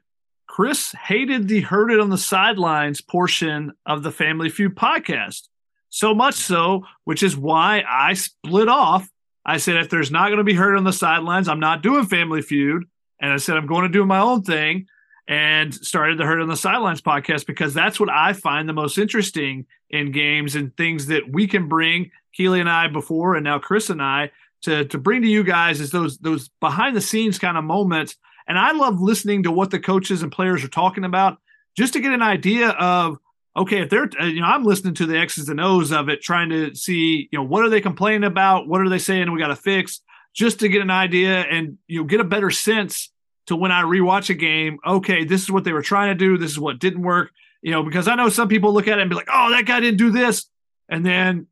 Chris hated the "Heard It on the Sidelines" portion of the Family Feud podcast. So much so, which is why I split off. I said, if there's not going to be heard on the sidelines, I'm not doing Family Feud. And I said, I'm going to do my own thing and started the Heard on the Sidelines podcast because that's what I find the most interesting in games and things that we can bring Keely and I before, and now Chris and I to to bring to you guys is those those behind the scenes kind of moments. And I love listening to what the coaches and players are talking about just to get an idea of okay if they're uh, you know I'm listening to the X's and O's of it, trying to see you know what are they complaining about, what are they saying we got to fix, just to get an idea and you know get a better sense to when I rewatch a game, okay, this is what they were trying to do. This is what didn't work. You know, because I know some people look at it and be like, oh, that guy didn't do this. And then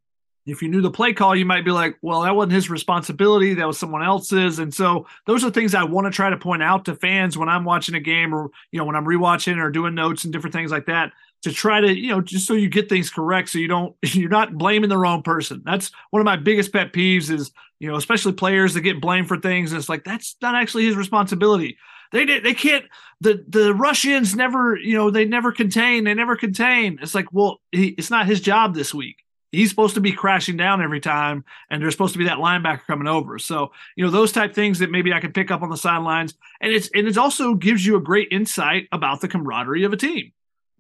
if you knew the play call, you might be like, well, that wasn't his responsibility. That was someone else's. And so those are things I want to try to point out to fans when I'm watching a game or, you know, when I'm rewatching or doing notes and different things like that to try to, you know, just so you get things correct. So you don't, (laughs) you're not blaming the wrong person. That's one of my biggest pet peeves is, you know, especially players that get blamed for things. and it's like, that's not actually his responsibility. They did, they can't, the, the Russians never, you know, they never contain, they never contain. It's like, well, he, it's not his job this week. He's supposed to be crashing down every time, and there's supposed to be that linebacker coming over. So, you know, those type things that maybe I can pick up on the sidelines, and it's and it also gives you a great insight about the camaraderie of a team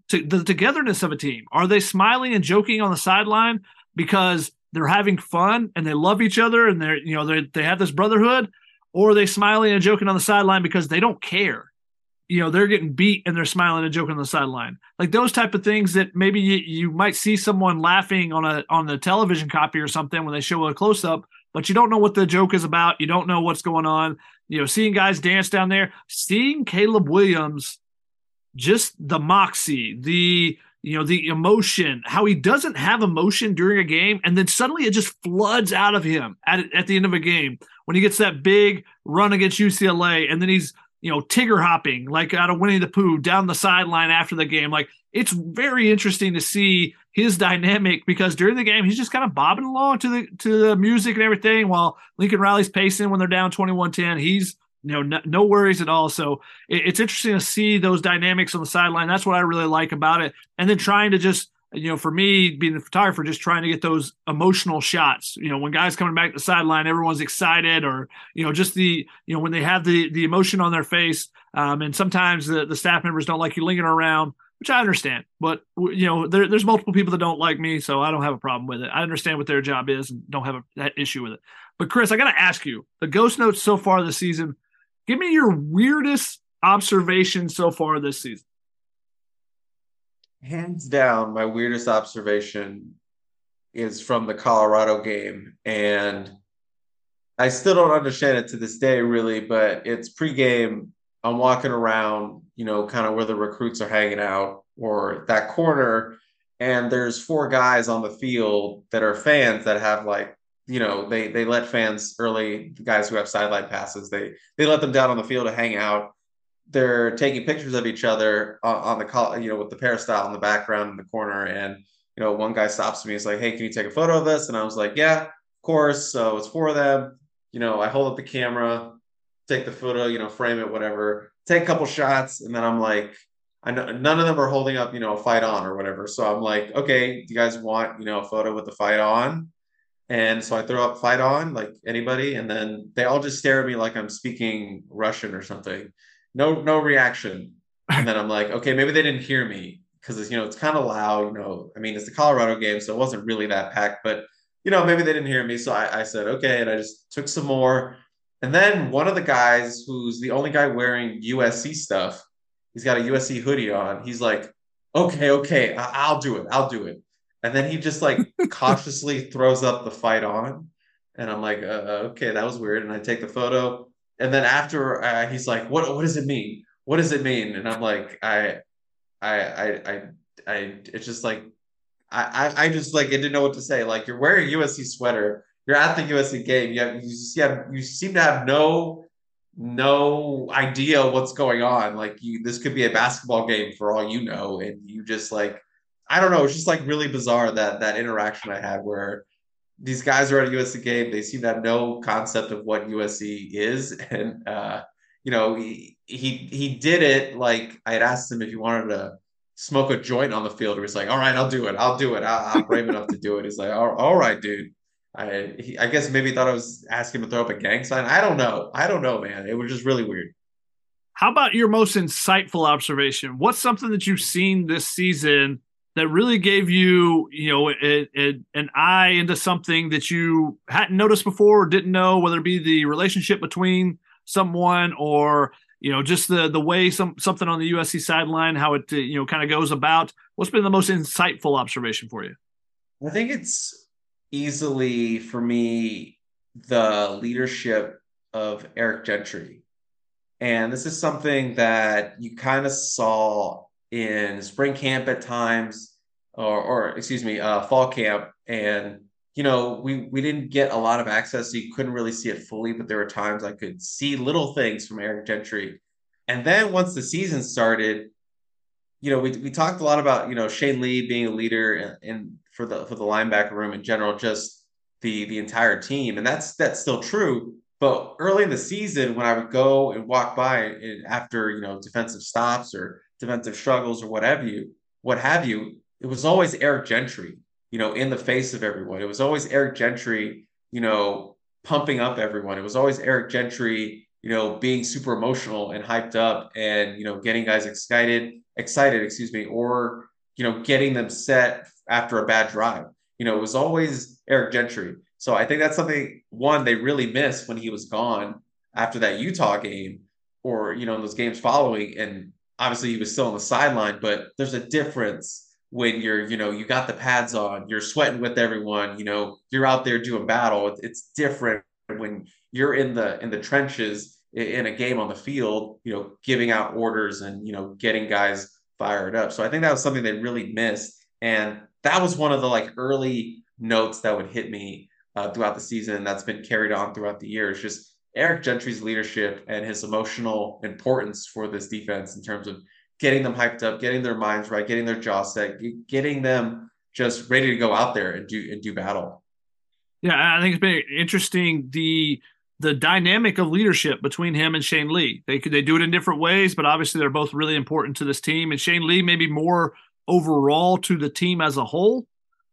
to the togetherness of a team. Are they smiling and joking on the sideline because they're having fun and they love each other and they're you know they they have this brotherhood, or are they smiling and joking on the sideline because they don't care? You know they're getting beat and they're smiling and joking on the sideline, like those type of things that maybe you, you might see someone laughing on a on the television copy or something when they show a close up, but you don't know what the joke is about. You don't know what's going on. You know, seeing guys dance down there, seeing Caleb Williams just the moxie, the you know the emotion, how he doesn't have emotion during a game, and then suddenly it just floods out of him at at the end of a game when he gets that big run against UCLA, and then he's you know Tigger hopping like out of Winnie the Pooh down the sideline after the game. Like it's very interesting to see his dynamic because during the game he's just kind of bobbing along to the to the music and everything while Lincoln Riley's pacing when they're down 21-10. He's you know, no, no worries at all. So it, it's interesting to see those dynamics on the sideline. That's what I really like about it. And then trying to just, you know, for me being the photographer, just trying to get those emotional shots. You know, when guys coming back to the sideline, everyone's excited, or you know, just the you know when they have the the emotion on their face. Um, and sometimes the the staff members don't like you lingering around which I understand. But you know, there, there's multiple people that don't like me, so I don't have a problem with it. I understand what their job is and don't have a, that issue with it. But Chris, I got to ask you: the ghost notes so far this season Give me your weirdest observation so far this season. Hands down, my weirdest observation is from the Colorado game. And I still don't understand it to this day, really, but it's pregame. I'm walking around, you know, kind of where the recruits are hanging out or that corner. And there's four guys on the field that are fans that have like you know they they let fans early guys who have sideline passes they they let them down on the field to hang out. They're taking pictures of each other on, on the call you know with the peristyle in the background in the corner. And you know one guy stops me he's like hey can you take a photo of this? And i was like yeah of course. So it's for them. You know i hold up the camera take the photo you know frame it whatever take a couple shots. And then i'm like I know none of them are holding up, you know, a fight on or whatever. So I'm like, okay, do you guys want, you know, a photo with the fight on? And so I throw up fight on, like anybody, and then they all just stare at me like I'm speaking Russian or something. No, no reaction. And then I'm like, okay, maybe they didn't hear me because you know it's kind of loud. You know, I mean it's the Colorado game, so it wasn't really that packed, but you know maybe they didn't hear me. So I, I said okay, and I just took some more. And then one of the guys, who's the only guy wearing USC stuff, he's got a USC hoodie on. He's like, okay, okay, I- will do it, I'll do it. And then he just like (laughs) cautiously throws up the fight on, and I'm like, uh, uh, okay, that was weird. And I take the photo, and then after uh, he's like, what What does it mean? What does it mean? And I'm like, I, I, I, I, I it's just like, I, I, I just like I didn't know what to say. Like you're wearing a USC sweater, you're at the USC game, you have you, you have you seem to have no no idea what's going on. Like you, this could be a basketball game for all you know, and you just like, I don't know. It's just like really bizarre that that interaction I had where these guys are at a USC game. They seem to have no concept of what USC is, (laughs) and uh, you know, he he he did it like I had asked him if he wanted to smoke a joint on the field. He was like, "All right, I'll do it. I'll do it. i am brave enough to do it." He's like, "All, all right, dude." I he, I guess maybe thought I was asking him to throw up a gang sign. I don't know. I don't know, man. It was just really weird. How about your most insightful observation? What's something that you've seen this season that really gave you, you know, an eye into something that you hadn't noticed before or didn't know, whether it be the relationship between someone or you know just the the way some something on the USC sideline, how it uh, you know kind of goes about. What's been the most insightful observation for you? I think it's easily for me the leadership of Eric Gentry. And this is something that you kind of saw in spring camp at times, or, or excuse me, uh, fall camp. And, you know, we, we didn't get a lot of access, so you couldn't really see it fully, but there were times I could see little things from Eric Gentry. And then once the season started, you know, we, we talked a lot about, you know, Shane Lee being a leader in for the for the linebacker room in general, just the the entire team, and that's that's still true. But early in the season, when I would go and walk by and after you know defensive stops or defensive struggles or whatever you what have you, it was always Eric Gentry, you know, in the face of everyone. It was always Eric Gentry, you know, pumping up everyone. It was always Eric Gentry, you know, being super emotional and hyped up and you know getting guys excited, excited, excuse me, or you know getting them set after a bad drive. You know, it was always Eric Gentry. So I think that's something one they really missed when he was gone after that Utah game, or you know, in those games following. And obviously he was still on the sideline, but there's a difference when you're, you know, you got the pads on, you're sweating with everyone, you know, you're out there doing battle. It's different when you're in the in the trenches in a game on the field, you know, giving out orders and you know getting guys fired up. So I think that was something they really missed. And that was one of the like early notes that would hit me uh, throughout the season. That's been carried on throughout the years. Just Eric Gentry's leadership and his emotional importance for this defense in terms of getting them hyped up, getting their minds right, getting their jaw set, getting them just ready to go out there and do and do battle. Yeah, I think it's been interesting the the dynamic of leadership between him and Shane Lee. They could they do it in different ways, but obviously they're both really important to this team. And Shane Lee maybe more overall to the team as a whole.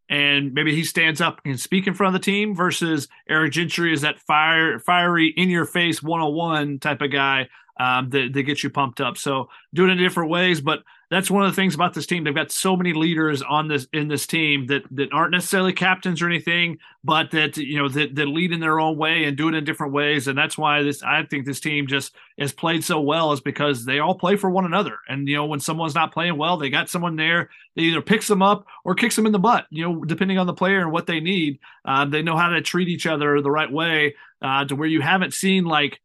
And maybe he stands up and speak in front of the team versus Eric Gentry is that fire, fiery, in your face 101 type of guy um, that, that gets you pumped up. So do it in different ways, but that's one of the things about this team. They've got so many leaders on this in this team that that aren't necessarily captains or anything, but that you know that, that lead in their own way and do it in different ways. And that's why this I think this team just has played so well is because they all play for one another. And you know when someone's not playing well, they got someone there that either picks them up or kicks them in the butt. You know depending on the player and what they need, uh, they know how to treat each other the right way uh, to where you haven't seen like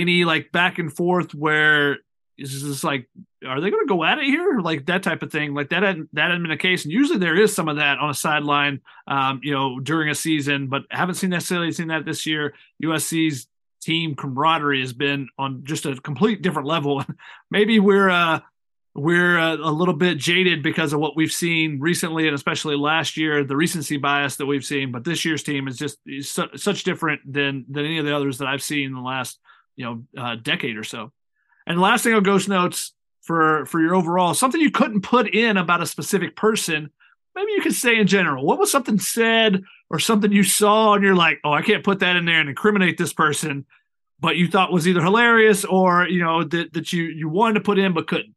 any like back and forth where just like, are they going to go at it here? Like that type of thing. Like that hadn't that hadn't been the case. And usually there is some of that on a sideline, um, you know, during a season, but haven't seen necessarily seen that this year. USC's team camaraderie has been on just a complete different level. (laughs) Maybe we're uh we're a, a, little bit jaded because of what we've seen recently and especially last year the recency bias that we've seen but this year's team is just is su- such different than than any of the others that i've seen in the last you know uh, decade or so and last thing on Ghost Notes for for your overall something you couldn't put in about a specific person. maybe you could say in general. What was something said or something you saw and you're like, oh, I can't put that in there and incriminate this person, but you thought was either hilarious or you know that that you you wanted to put in but couldn't.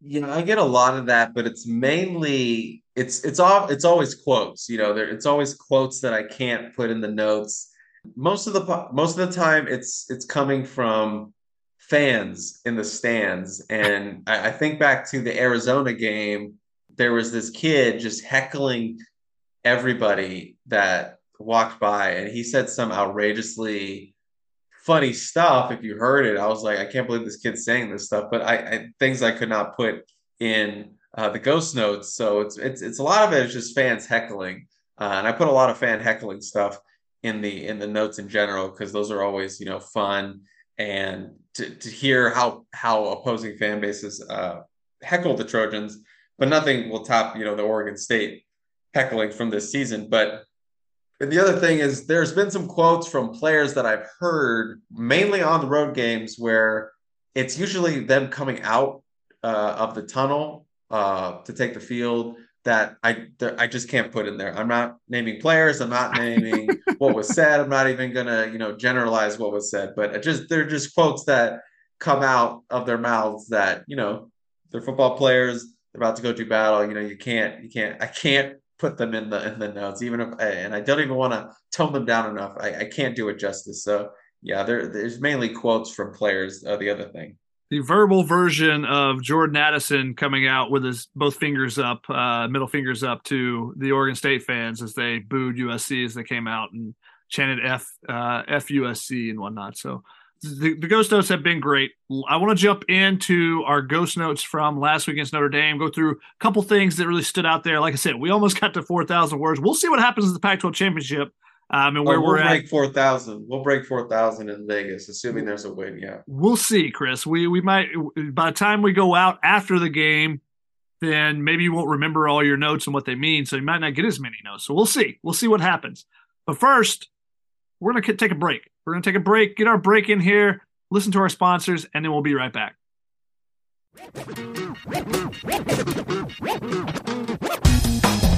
Yeah, I get a lot of that, but it's mainly it's it's all it's always quotes. You know, there it's always quotes that I can't put in the notes. Most of the most of the time, it's it's coming from fans in the stands, and I, I think back to the Arizona game. There was this kid just heckling everybody that walked by, and he said some outrageously funny stuff if you heard it. I was like, I can't believe this kid's saying this stuff, but I, I things I could not put in uh, the ghost notes. So it's it's it's a lot of it is just fans heckling, uh, and I put a lot of fan heckling stuff in the in the notes in general because those are always you know fun and to, to hear how how opposing fan bases uh, heckle the Trojans, but nothing will top you know the Oregon State heckling from this season. But the other thing is, there's been some quotes from players that I've heard, mainly on the road games, where it's usually them coming out uh, of the tunnel uh, to take the field that I I just can't put in there. I'm not naming players. I'm not naming (laughs) what was said. I'm not even gonna you know generalize what was said. But just they're just quotes that come out of their mouths that you know they're football players. They're about to go do battle. You know you can't you can't I can't put them in the in the notes, even if and I don't even want to tone them down enough. I, I can't do it justice. So yeah, there there's mainly quotes from players. Uh, the other thing. The verbal version of Jordan Addison coming out with his both fingers up, uh, middle fingers up to the Oregon State fans as they booed USC as they came out and chanted F uh, F USC and whatnot. So the, the ghost notes have been great. I want to jump into our ghost notes from last week against Notre Dame, go through a couple things that really stood out there. Like I said, we almost got to 4,000 words. We'll see what happens in the Pac 12 championship. Um, and where oh, we'll we're break at. 4,000. We'll break 4,000 in Vegas, assuming there's a win. Yeah. We'll see, Chris. We, we might, by the time we go out after the game, then maybe you won't remember all your notes and what they mean. So you might not get as many notes. So we'll see. We'll see what happens. But first, we're going to take a break. We're going to take a break, get our break in here listen to our sponsors, and then we'll be right back. (laughs)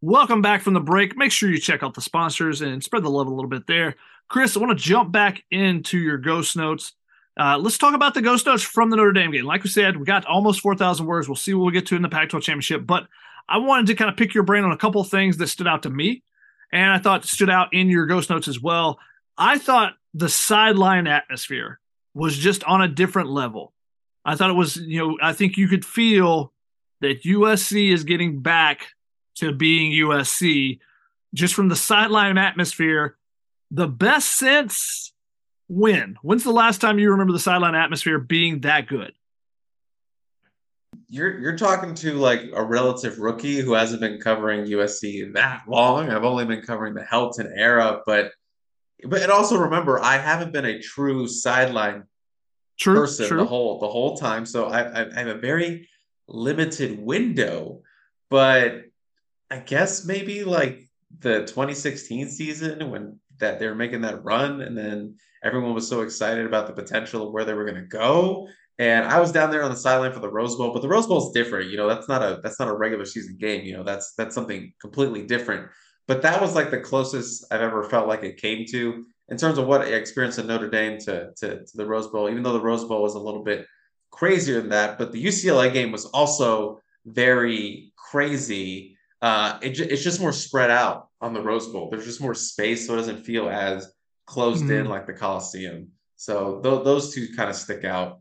Welcome back from the break. Make sure you check out the sponsors and spread the love a little bit there. Chris, I want to jump back into your ghost notes. Uh, let's talk about the ghost notes from the Notre Dame game. Like we said, we got almost 4,000 words. We'll see what we get to in the Pac 12 championship. But I wanted to kind of pick your brain on a couple things that stood out to me and I thought stood out in your ghost notes as well. I thought the sideline atmosphere was just on a different level. I thought it was, you know, I think you could feel that USC is getting back to being USC just from the sideline atmosphere. The best since when? When's the last time you remember the sideline atmosphere being that good? You're you're talking to like a relative rookie who hasn't been covering USC that long. I've only been covering the Helton era, but but and also remember, I haven't been a true sideline true, person true. the whole the whole time. So I, I have a very limited window. But I guess maybe like the 2016 season when that they were making that run, and then everyone was so excited about the potential of where they were going to go, And I was down there on the sideline for the Rose Bowl, but the Rose Bowl is different. You know, that's not a that's not a regular season game. You know, that's that's something completely different. But that was like the closest I've ever felt like it came to in terms of what I experienced in Notre Dame to, to, to the Rose Bowl. Even though the Rose Bowl was a little bit crazier than that, but the UCLA game was also very crazy. Uh, it, it's just more spread out on the Rose Bowl. There's just more space, so it doesn't feel as closed mm-hmm. in like the Coliseum. So th- those two kind of stick out,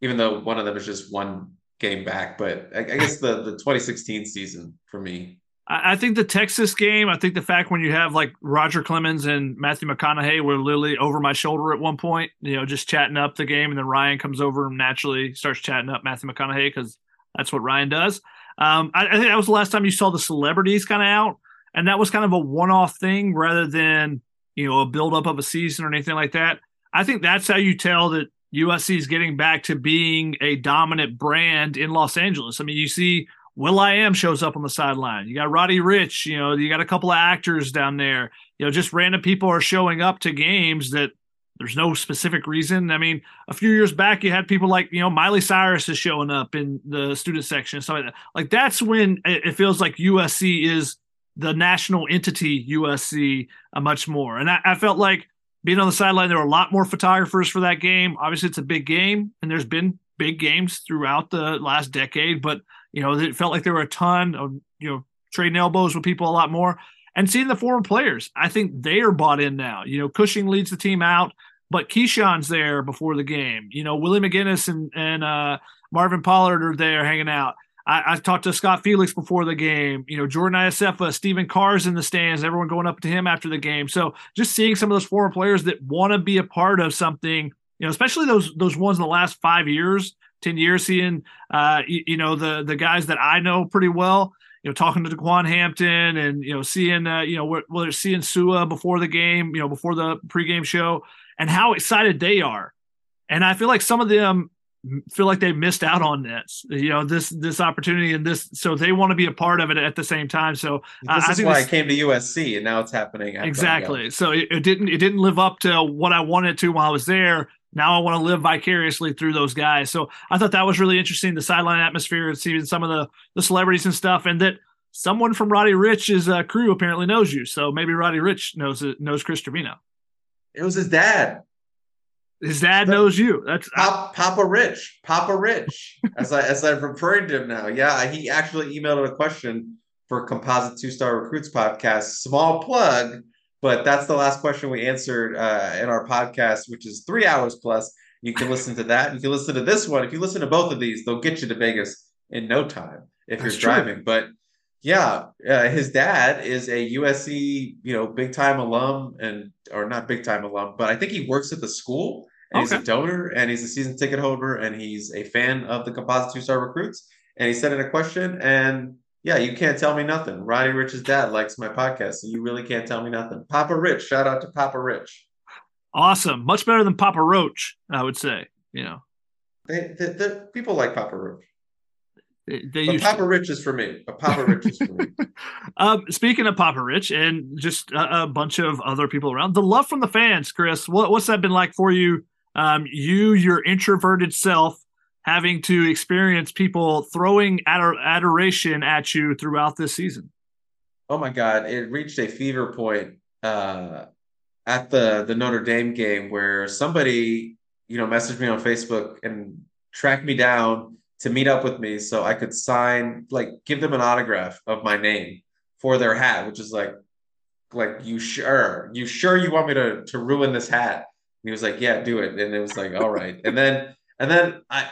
even though one of them is just one game back. But I, I guess the the 2016 season for me. I think the Texas game, I think the fact when you have like Roger Clemens and Matthew McConaughey were literally over my shoulder at one point, you know, just chatting up the game, and then Ryan comes over and naturally starts chatting up Matthew McConaughey because that's what Ryan does. Um, I, I, think that was the last time you saw the celebrities kind of out, and that was kind of a one-off thing rather than you know a buildup of a season or anything like that. I think that's how you tell that USC is getting back to being a dominant brand in Los Angeles. I mean, you see Will I Am shows up on the sideline. You got Roddy Ricch, You know, you got a couple of actors down there. You know, just random people are showing up to games that there's no specific reason. I mean, a few years back, you had people like you know Miley Cyrus is showing up in the student section, stuff like that. Like that's when it feels like USC is the national entity USC uh, much more. And I, I felt like being on the sideline, there were a lot more photographers for that game. Obviously, it's a big game, and there's been big games throughout the last decade. But you know, it felt like there were a ton of you know trading elbows with people a lot more and seeing the former players. I think they are bought in now. You know, Cushing leads the team out, but Keyshawn's there before the game. You know, Willie McGinest and and uh, Marvin Pollard are there hanging out. I, I talked to Scott Felix before the game. You know, Jordan Iosefa, Stephen Carr's in the stands. Everyone going up to him after the game. So just seeing some of those former players that want to be a part of something. You know, especially those those ones in the last five years, ten years. Seeing, uh, you, you know, the the guys that I know pretty well you know, talking to DeQuan Hampton and, you know, seeing, uh, you know, whether seeing Sua before the game, you know, before the pregame show and how excited they are. And I feel like some of them feel like they missed out on this, you know, this, this opportunity and this, so they want to be a part of it at the same time. So this is why this, I came to USC and now it's happening. Exactly. So it, it didn't, it didn't live up to what I wanted to while I was there now I want to live vicariously through those guys. So I thought that was really interesting, the sideline atmosphere and seeing some of the the celebrities and stuff, and that someone from Roddy Ricch's uh, crew apparently knows you. So maybe Roddy rich knows knows Chris Trevino. It was his dad. His dad knows you. That's Pop, Papa Rich, Papa Rich, as I as I'm referring to him now. Yeah, he actually emailed a question for Composite Two Star Recruits podcast. Small plug but that's the last question we answered uh, in our podcast, which is three hours plus. You can listen to that. You can listen to this one. If you listen to both of these, they'll get you to Vegas in no time if that's you're driving. True. But yeah, uh, his dad is a USC, you know, big time alum and or not big time alum, but I think he works at the school and okay. he's a donor and he's a season ticket holder and he's a fan of the composite two star recruits. And he sent in a question and yeah, you can't tell me nothing. Roddy Ricch's dad likes my podcast, so you really can't tell me nothing. Papa Rich, shout out to Papa Rich. Awesome, much better than Papa Roach, I would say. You know, they, they, they people like Papa Roach. They, they Papa to. Rich is for me. But Papa (laughs) Rich is for me. um, speaking of Papa Rich and just a, a, bunch of other people around, the love from the fans, Chris. What, what's that been like for you? Um, you, your introverted self, having to experience people throwing ador- adoration at you throughout this season? Oh my God, it reached a fever point uh, at the the Notre Dame game where somebody you know messaged me on Facebook and tracked me down to meet up with me so I could sign like give them an autograph of my name for their hat, which is like like you sure you sure you want me to to ruin this hat? He was like, yeah, do it. And it was like, all right. And then and then I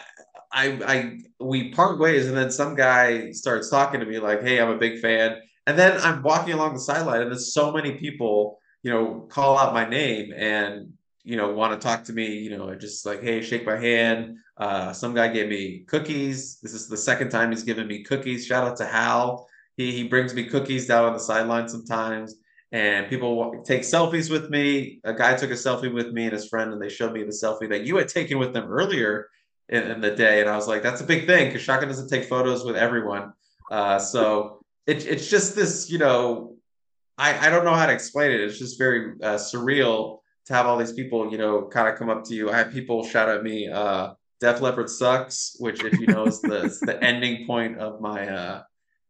I, I, we part ways, and then some guy starts talking to me like, "Hey, I'm a big fan." And then I'm walking along the sideline, and there's so many people, you know, call out my name and you know want to talk to me. You know, just like, "Hey, shake my hand." Uh, some guy gave me cookies. This is the second time he's given me cookies. Shout out to Hal. He he brings me cookies down on the sideline sometimes and people take selfies with me. A guy took a selfie with me and his friend, and they showed me the selfie that you had taken with them earlier in, in the day. And I was like, that's a big thing because Shotgun doesn't take photos with everyone. Uh, so it, it's just this, you know, I, I don't know how to explain it. It's just very uh, surreal to have all these people, you know, kind of come up to you. I had people shout at me, uh, Def Leppard sucks, which if you know is the the ending point of my uh,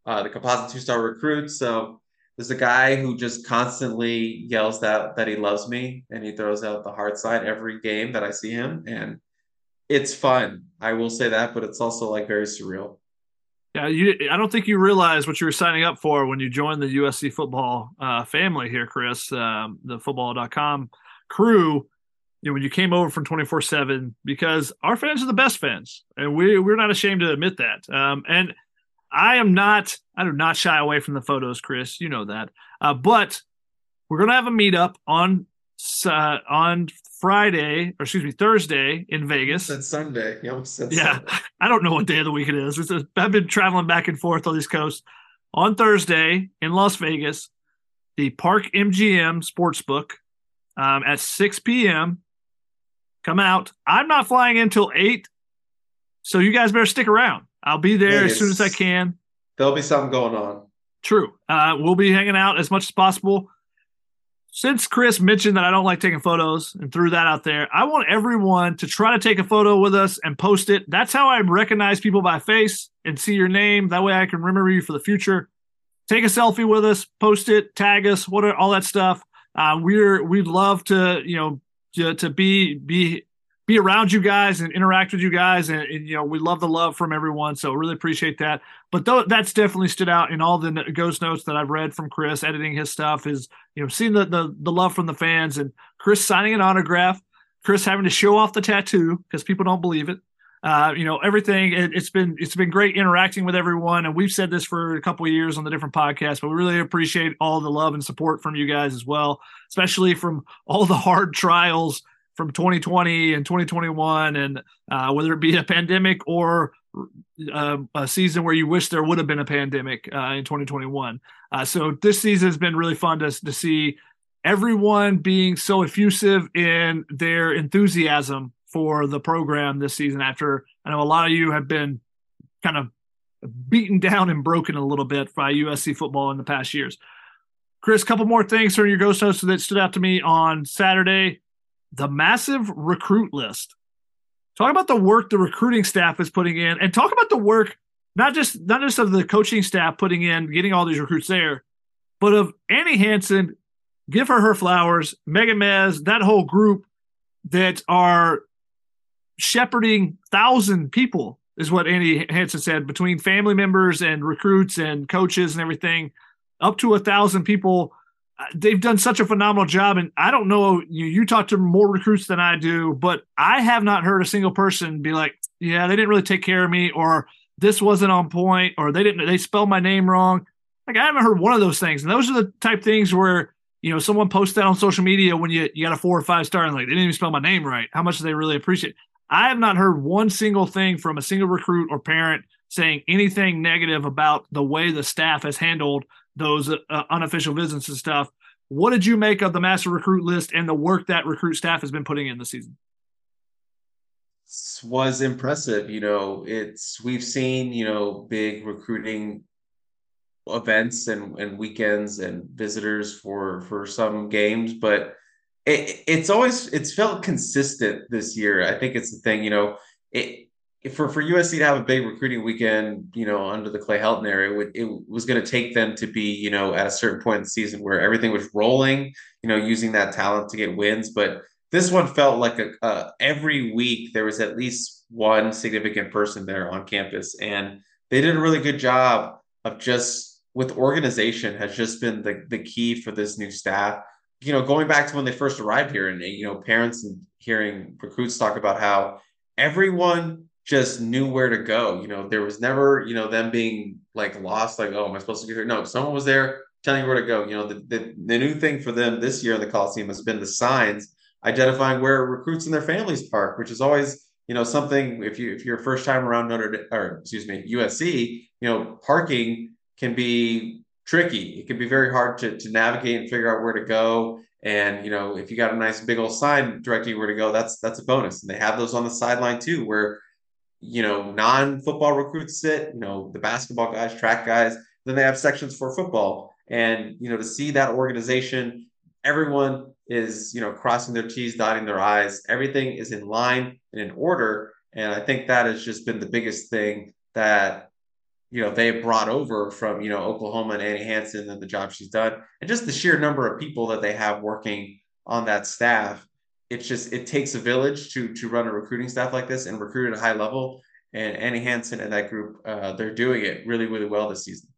uh the composite two star recruit. So there's a guy who just constantly yells that that he loves me and he throws out the hard side every game that I see him and it's fun. I will say that, but it's also like very surreal. Yeah, you. I don't think you realize what you were signing up for when you joined the USC football uh, family here, Chris. Um, the football.com crew. You know, when you came over from 24 7, because our fans are the best fans, and we, we're not ashamed to admit that. Um, and I am not, I do not shy away from the photos, Chris. You know that. Uh, but we're going to have a meetup on uh, on Friday, or excuse me, Thursday in Vegas. Said Sunday. You said yeah, Sunday. I don't know what day of the week it is. I've been traveling back and forth on these coasts. On Thursday in Las Vegas, the Park MGM Sportsbook um, at 6 p.m. Come out. I'm not flying in until 8, so you guys better stick around. I'll be there Vegas. as soon as I can. There'll be something going on. True. Uh, we'll be hanging out as much as possible since Chris mentioned that I don't like taking photos and threw that out there, I want everyone to try to take a photo with us and post it. That's how I recognize people by face and see your name. That way I can remember you for the future. Take a selfie with us, post it, tag us, what are all that stuff. Uh, we're we'd love to you know to, to be be be around you guys and interact with you guys and, and, you know we love the love from everyone so really appreciate that. But th- that's definitely stood out in all the ghost notes that i've read from chris editing his stuff is you know seeing the, the, the love from the fans and chris signing an autograph chris having to show off the tattoo because people don't believe it. Uh, you know everything it, has been it's been great interacting with everyone and we've said this for a couple of years on the different podcasts but we really appreciate all the love and support from you guys as well especially from all the hard trials from 2020 and 2021, and uh, whether it be a pandemic or uh, a season where you wish there would have been a pandemic uh, in 2021. Uh, so this season has been really fun to, to see everyone being so effusive in their enthusiasm for the program this season. After I know a lot of you have been kind of beaten down and broken a little bit by USC football in the past years. Chris, a couple more things from your ghost host that stood out to me on Saturday the massive recruit list. Talk about the work the recruiting staff is putting in, and talk about the work not just not just of the coaching staff putting in, getting all these recruits there, but of Annie Hansen. Give her her flowers, Megan Mez, that whole group that are shepherding thousand people is what Annie Hansen said between family members and recruits and coaches and everything, up to a thousand people Uh, they've done such a phenomenal job. And I don't know, you, you talk to more recruits than I do, but I have not heard a single person be like, yeah, they didn't really take care of me, or this wasn't on point, or they didn't, they spelled my name wrong. Like I haven't heard one of those things. And those are the type things where, you know, someone posts that on social media when you, you got a four or five star and like, they didn't even spell my name right. How much do they really appreciate? I have not heard one single thing from a single recruit or parent saying anything negative about the way the staff has handled those uh, unofficial visits and stuff. What did you make of the master recruit list and the work that recruit staff has been putting in this season? Was impressive. You know, it's we've seen you know big recruiting events and, and weekends and visitors for for some games, but it, it's always it's felt consistent this year. I think it's the thing. You know, it for for USC to have a big recruiting weekend, you know, under the Clay Helton era, it, it was going to take them to be, you know, at a certain point in the season where everything was rolling, you know, using that talent to get wins. But this one felt like a every week there was at least one significant person there on campus, and they did a really good job of just with organization has just been the the key for this new staff. You know, going back to when they first arrived here, and you know, parents and hearing recruits talk about how everyone just knew where to go. You know, there was never, you know, them being like lost, like, oh, am I supposed to get here? No, someone was there telling you where to go. You know, the, the, the new thing for them this year in the Coliseum has been the signs identifying where recruits and their families park, which is always, you know, something if you if you're first time around Notre or excuse me, USC, you know, parking can be tricky. It can be very hard to, to navigate and figure out where to go. And you know, if you got a nice big old sign directing you where to go, that's that's a bonus. And they have those on the sideline too, where you know, non-football recruits sit, you know, the basketball guys, track guys, then they have sections for football. And, you know, to see that organization, everyone is, you know, crossing their T's, dotting their I's, everything is in line and in order. And I think that has just been the biggest thing that you know they brought over from you know Oklahoma and Annie Hansen and the job she's done, and just the sheer number of people that they have working on that staff. It's just it takes a village to to run a recruiting staff like this and recruit at a high level. And Annie Hansen and that group, uh, they're doing it really really well this season.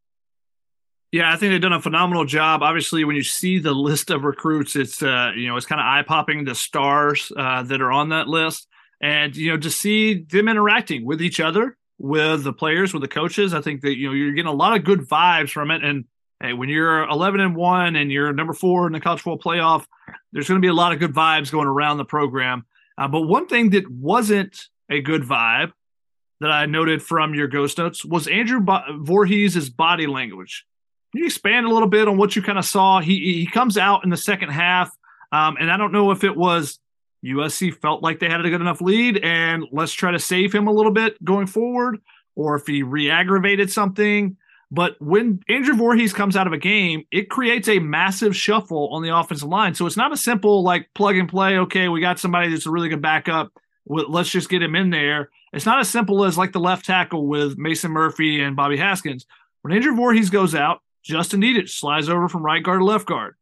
Yeah, I think they've done a phenomenal job. Obviously, when you see the list of recruits, it's uh, you know it's kind of eye popping the stars uh, that are on that list, and you know to see them interacting with each other, with the players, with the coaches. I think that you know you're getting a lot of good vibes from it. And hey, when you're 11 and one and you're number four in the college football playoff, there's going to be a lot of good vibes going around the program. Uh, but one thing that wasn't a good vibe that I noted from your ghost notes was Andrew Bo- Voorhees' body language can you expand a little bit on what you kind of saw? He he comes out in the second half, um, and I don't know if it was USC felt like they had a good enough lead, and let's try to save him a little bit going forward, or if he re-aggravated something. But when Andrew Voorhees comes out of a game, it creates a massive shuffle on the offensive line. So it's not a simple like plug and play. Okay, we got somebody that's a really good backup. Let's just get him in there. It's not as simple as like the left tackle with Mason Murphy and Bobby Haskins. When Andrew Voorhees goes out, Justin Dedich slides over from right guard to left guard.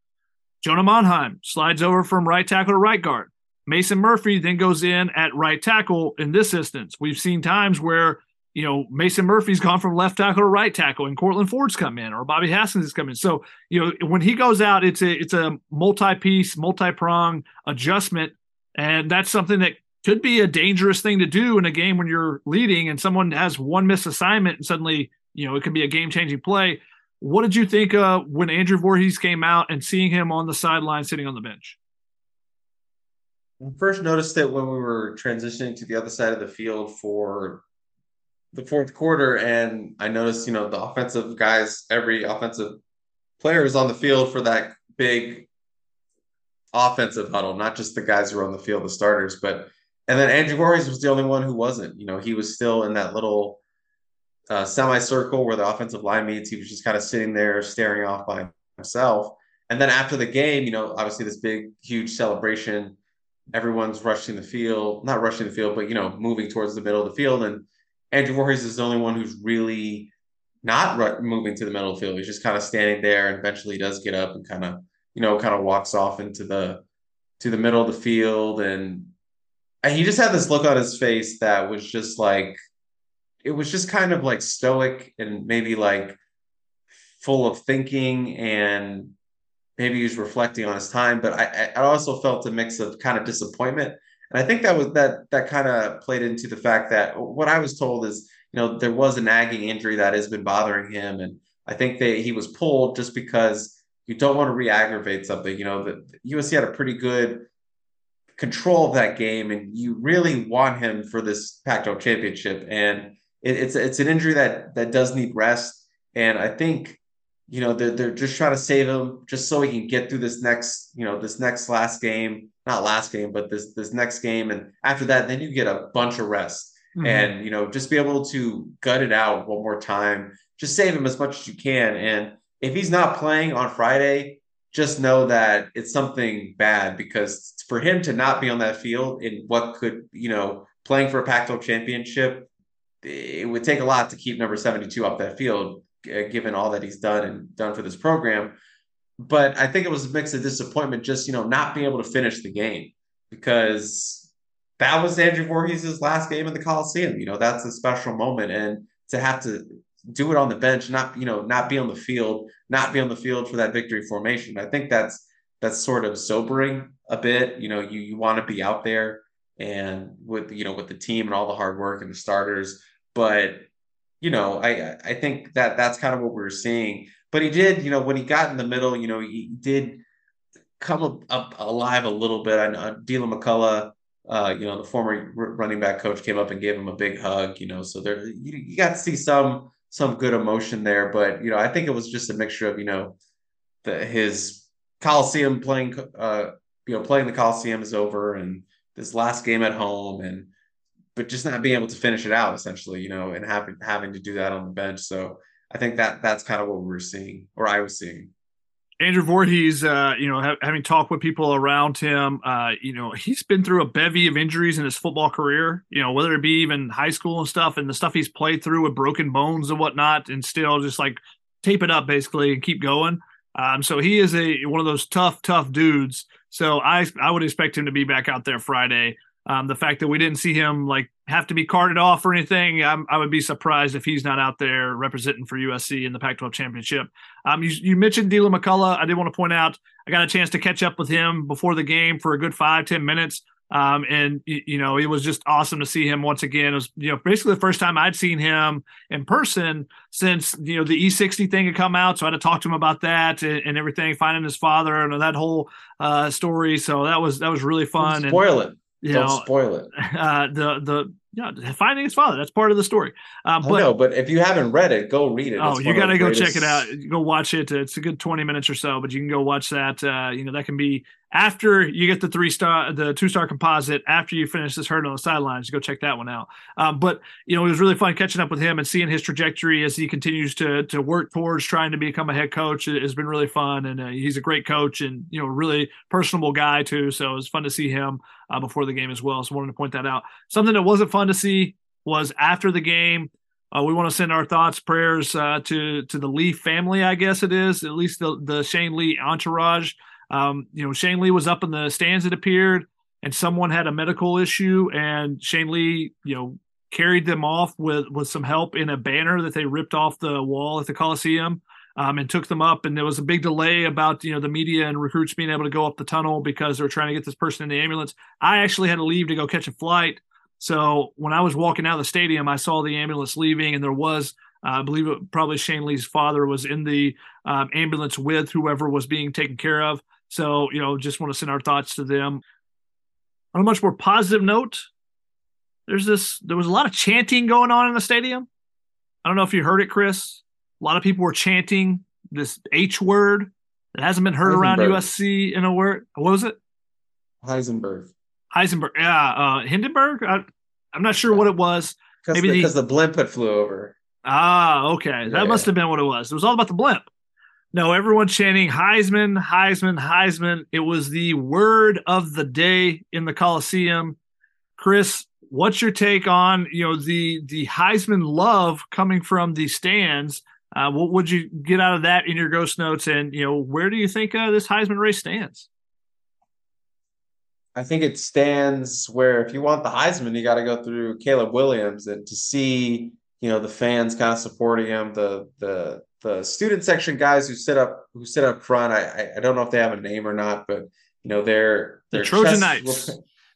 Jonah Monheim slides over from right tackle to right guard. Mason Murphy then goes in at right tackle in this instance. We've seen times where, you know, Mason Murphy's gone from left tackle to right tackle and Courtland Ford's come in or Bobby Haskins has come in. So, you know, when he goes out, it's a it's a multi-piece, multi-prong adjustment. And that's something that could be a dangerous thing to do in a game when you're leading and someone has one misassignment and suddenly, you know, it can be a game-changing play. What did you think uh, when Andrew Voorhees came out and seeing him on the sideline sitting on the bench? First noticed it when we were transitioning to the other side of the field for the fourth quarter, and I noticed, you know, the offensive guys, every offensive player is on the field for that big offensive huddle, not just the guys who are on the field, the starters, but and then Andrew Voorhees was the only one who wasn't. You know, he was still in that little uh, semicircle where the offensive line meets. He was just kind of sitting there staring off by himself. And then after the game, you know, obviously this big, huge celebration. Everyone's rushing the field, not rushing the field, but you know, moving towards the middle of the field. And Andrew Voorhees is the only one who's really not moving to the middle field. He's just kind of standing there, and eventually he does get up and kind of, you know, kind of walks off into the to the middle of the field, and and he just had this look on his face that was just like it was just kind of like stoic and maybe like full of thinking and maybe he was reflecting on his time but I, I also felt a mix of kind of disappointment and i think that was that that kind of played into the fact that what i was told is you know there was a nagging injury that has been bothering him. And i think that he was pulled just because you don't want to re-aggravate something. You know the usc had a pretty good control of that game and you really want him for this pac 12 championship. And it, it's it's an injury that that does need rest, and I think you know they're they're just trying to save him just so he can get through this next you know this next last game, not last game, but this this next game, and after that, then you get a bunch of rest, mm-hmm. and you know just be able to gut it out one more time, just save him as much as you can, and if he's not playing on Friday, just know that it's something bad because for him to not be on that field in what could, you know, playing for a Pac 12 championship it would take a lot to keep number 72 off that field, given all that he's done and done for this program. But I think it was a mix of disappointment, just you know, not being able to finish the game because that was Andrew Voorhees' last game in the Coliseum. You know, that's a special moment, and to have to do it on the bench, not you know, not be on the field, not be on the field for that victory formation. I think that's that's sort of sobering a bit. You know, you you want to be out there and with you know with the team and all the hard work and the starters but you know, I I think that that's kind of what we are seeing. But he did, you know, when he got in the middle, you know, he did come up, alive a little bit. I know Deland McCullough, uh, you know, the former running back coach came up and gave him a big hug. You know, so there you, you got to see some some good emotion there. But you know, I think it was just a mixture of you know, the, his Coliseum playing, uh, you know, playing the Coliseum is over, and this last game at home, and but just not being able to finish it out essentially, you know, and having having to do that on the bench. So I think that that's kind of what we were seeing, or I was seeing. Andrew Voorhees, uh, you know, ha- having talked with people around him, uh, you know, he's been through a bevy of injuries in his football career, you know, whether it be even high school and stuff and the stuff he's played through with broken bones and whatnot, and still just like tape it up basically and keep going. Um, so he is a one of those tough, tough dudes. So I I would expect him to be back out there Friday. Um, the fact that we didn't see him like have to be carted off or anything, I'm, i would be surprised if he's not out there representing for USC in the Pac-12 championship. Um, you, you mentioned Deland McCullough. I did want to point out I got a chance to catch up with him before the game for a good five ten minutes. Um, and you know, it was just awesome to see him once again. It was, you know, basically the first time I'd seen him in person since, you know, the E60 thing had come out. So I had to talk to him about that and, and everything, finding his father and that whole uh, story. So that was, that was really fun. Don't spoil and, it. You Don't know, spoil it. (laughs) Uh, the, the, yeah, finding his father. That's part of the story. Uh, but, no, but if you haven't read it, go read it. Oh, it's you got to go greatest... check it out. Go watch it. It's a good 20 minutes or so, but you can go watch that. Uh, you know, that can be after you get the three star, the two star composite, after you finish this heard on the sidelines, go check that one out. Um, but you know, it was really fun catching up with him and seeing his trajectory as he continues to to work towards trying to become a head coach. It has been really fun, and uh, he's a great coach and you know, really personable guy too. So it was fun to see him uh, before the game as well. So I wanted to point that out. Something that wasn't fun to see was after the game. Uh, we want to send our thoughts, prayers uh, to to the Lee family. I guess it is at least the the Shane Lee entourage. Um, you know, Shane Lee was up in the stands, it appeared, and someone had a medical issue, and Shane Lee, you know, carried them off with with some help in a banner that they ripped off the wall at the Coliseum. Um, and took them up. And there was a big delay about you know the media and recruits being able to go up the tunnel because they were trying to get this person in the ambulance. I actually had to leave to go catch a flight. So when I was walking out of the stadium, I saw the ambulance leaving, and there was, uh, I believe, it, probably Shane Lee's father was in the um, ambulance with whoever was being taken care of. So, you know, just want to send our thoughts to them. On a much more positive note, there's this, there was a lot of chanting going on in the stadium. I don't know if you heard it, Chris. A lot of people were chanting this H word that hasn't been heard around USC in a word. What was it? Heisenberg. Heisenberg. Yeah. Uh, Hindenburg. I, am not sure what it was. Maybe because the, the, blimp had flew over. Ah, okay. Yeah, that must have been what it was. It was all about the blimp. No, everyone chanting Heisman, Heisman, Heisman. It was the word of the day in the Coliseum. Chris, what's your take on you know the the Heisman love coming from the stands? Uh, what would you get out of that in your ghost notes? And you know, where do you think uh, this Heisman race stands? I think it stands where if you want the Heisman, you got to go through Caleb Williams, and to see you know the fans kind of supporting him, the the the student section guys who sit up who sit up front. I I don't know if they have a name or not, but you know they're, they're the Trojan Knights. Were,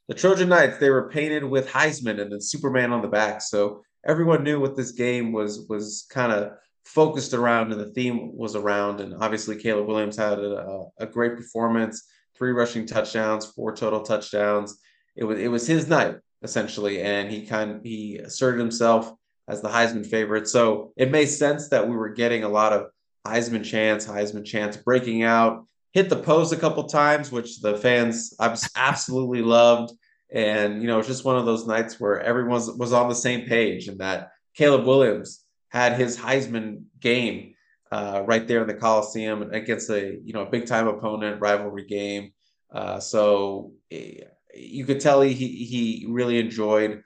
the Trojan Knights. They were painted with Heisman and then Superman on the back, so everyone knew what this game was was kind of focused around and the theme was around. And obviously, Caleb Williams had a, a great performance, three rushing touchdowns, four total touchdowns. It was it was his night essentially, and he kind of, he asserted himself as the Heisman favorite. So it made sense that we were getting a lot of Heisman chance, Heisman chance, breaking out. Hit the pose a couple times, which the fans absolutely loved. And you know, it's just one of those nights where everyone was on the same page, and that Caleb Williams had his Heisman game uh, right there in the Coliseum against a you know a big time opponent, rivalry game. Uh, so eh, you could tell he he really enjoyed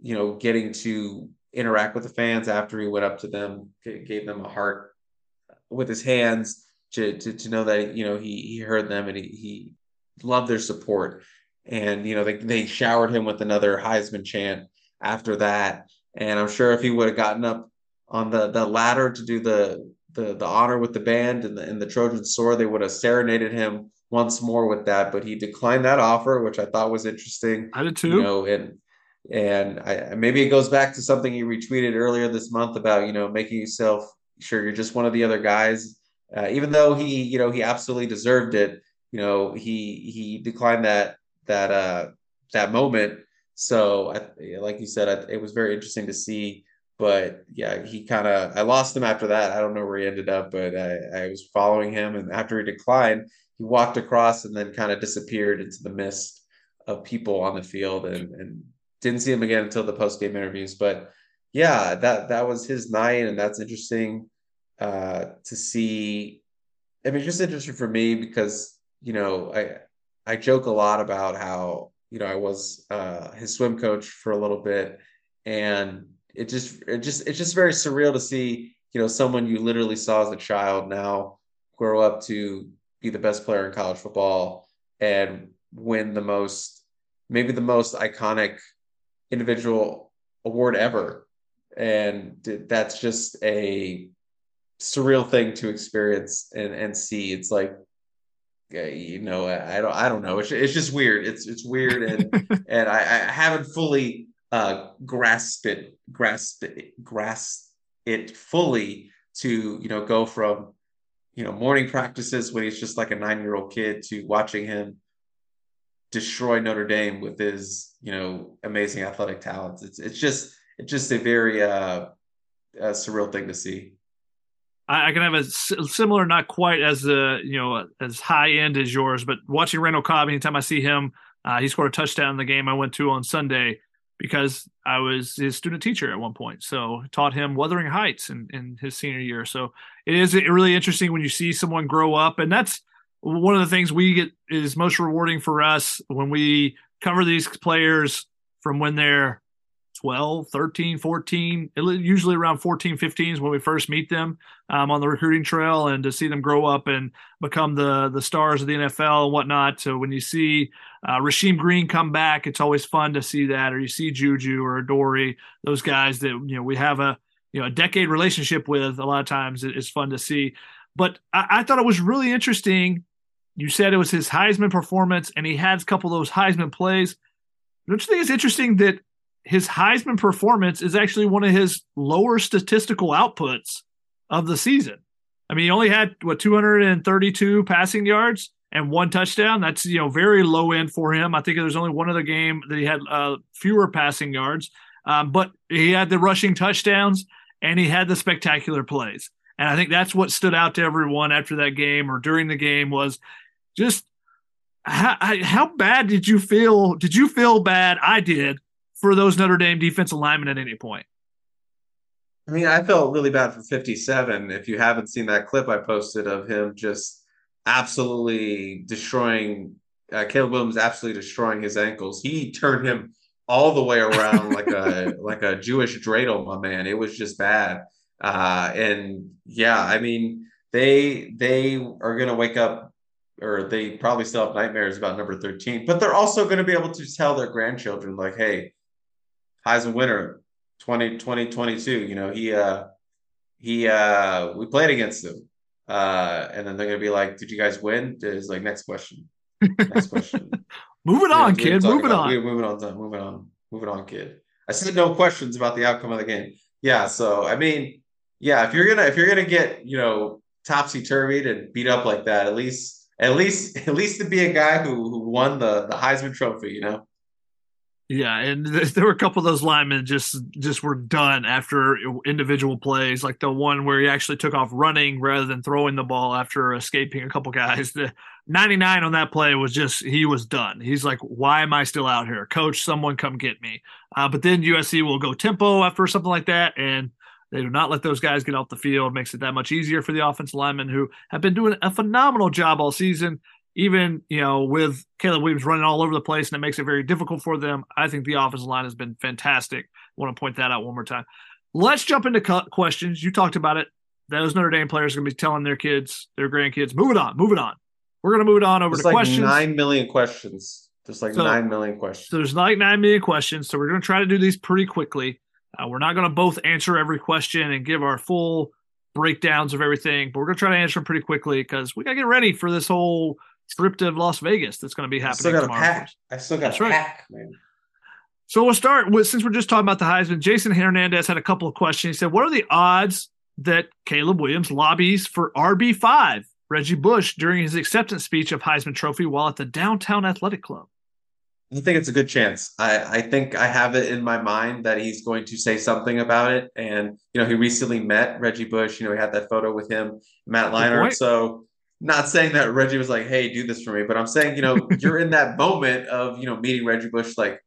you know getting to interact with the fans after he went up to them, gave them a heart with his hands to, to, to know that, you know, he, he heard them and he, he loved their support. And, you know, they, they showered him with another Heisman chant after that. And I'm sure if he would have gotten up on the, the ladder to do the, the, the honor with the band and the, and the Trojan sword, they would have serenaded him once more with that, but he declined that offer, which I thought was interesting. I did too. You know, and and I, maybe it goes back to something you retweeted earlier this month about you know making yourself sure you're just one of the other guys. Uh, even though he you know he absolutely deserved it, you know he he declined that that uh that moment. So I, like you said, I, it was very interesting to see. But yeah, he kind of I lost him after that. I don't know where he ended up, but I, I was following him, and after he declined, he walked across and then kind of disappeared into the mist of people on the field and and didn't see him again until the post game interviews. But yeah, that that was his night, and that's interesting uh, to see I mean, just interesting for me because you know I I joke a lot about how you know I was uh, his swim coach for a little bit, and it just it just it's just very surreal to see you know someone you literally saw as a child now grow up to be the best player in college football and win the most maybe the most iconic individual award ever. And that's just a surreal thing to experience and and see. It's like you know i don't i don't know. It's, it's just weird. It's it's weird and (laughs) and I, I haven't fully uh grasp it grasp it grasp it fully to you know go from you know morning practices when he's just like a nine year old kid to watching him destroy Notre Dame with his you know amazing athletic talents. It's it's just it's just a very uh, a surreal thing to see. I, can have a similar, not quite as uh, you know as high end as yours, but watching Randall Cobb. Anytime I see him, uh, he scored a touchdown in the game I went to on Sunday because I was his student teacher at one point. So taught him Wuthering Heights in, in his senior year. So it is really interesting when you see someone grow up. And that's one of the things we get is most rewarding for us when we cover these players from when they're 12, 13, 14, usually around 14, 15 is when we first meet them um, on the recruiting trail and to see them grow up and become the the stars of the NFL and whatnot. So when you see uh, Rasheem Green come back, it's always fun to see that. Or you see Juju or Dory, those guys that you know we have a you know a decade relationship with. A lot of times it's fun to see. But I, I thought it was really interesting. You said it was his Heisman performance, and he had a couple of those Heisman plays. Don't you think it's interesting that his Heisman performance is actually one of his lower statistical outputs of the season. I mean, he only had what 232 passing yards and one touchdown. That's you know very low end for him. I think there's only one other game that he had uh, fewer passing yards, um, but he had the rushing touchdowns and he had the spectacular plays. And I think that's what stood out to everyone after that game or during the game was just how, how bad did you feel? Did you feel bad? I did for those Notre Dame defensive linemen at any point. I mean, I felt really bad for 57. If you haven't seen that clip I posted of him just absolutely destroying uh, Caleb Williams, absolutely destroying his ankles, he turned him all the way around like a (laughs) like a Jewish dreidel, my man. It was just bad. Uh, and yeah, I mean, they they are gonna wake up or they probably still have nightmares about number 13, but they're also going to be able to tell their grandchildren, like, hey, Heisman winner 20, 2022. You know, he uh he uh we played against him. Uh and then they're gonna be like, Did you guys win? Is like next question. Next question. (laughs) moving on, kid. Moving about, on. We're moving on, moving on, moving on, kid. I said no questions about the outcome of the game. Yeah, so I mean, yeah, if you're gonna if you're gonna get, you know, topsy turvy and beat up like that, at least at least (laughs) at least to be a guy who who won the the Heisman trophy, you know. Yeah, and (laughs) there were a couple of those linemen just just were done after individual plays, like the one where he actually took off running rather than throwing the ball after escaping a couple guys. The 99 on that play was just he was done. He's like, "Why am I still out here, Coach? Someone come get me." Uh, but then USC will go tempo after something like that, and they do not let those guys get off the field. Makes it that much easier for the offensive linemen who have been doing a phenomenal job all season even you know with Caleb Williams running all over the place and it makes it very difficult for them. I think the offensive line has been fantastic. I want to point that out one more time. Let's jump into questions. You talked about it. Those Notre Dame players are going to be telling their kids, their grandkids, move it on, move it on. We're going to move it on over There's to like questions. Nine million questions. There's like so, nine million questions. So there's like nine million questions. So we're going to try to do these pretty quickly. Uh, we're not going to both answer every question and give our full breakdowns of everything, but we're going to try to answer them pretty quickly because we got to get ready for this whole trip to Las Vegas that's going to be happening I still got tomorrow. Pack. I still got that's a pack, man. So we'll start with since we're just talking about the Heisman. Jason Hernandez had a couple of questions. He said, "What are the odds that Caleb Williams lobbies for RB five Reggie Bush during his acceptance speech of Heisman Trophy while at the Downtown Athletic Club?" I think it's a good chance. I, I think I have it in my mind that he's going to say something about it. And, you know, he recently met Reggie Bush. You know, he had that photo with him, Matt Leinart. So not saying that Reggie was like, "Hey, do this for me," but I'm saying, you know, (laughs) you're in that moment of you know meeting Reggie Bush, like,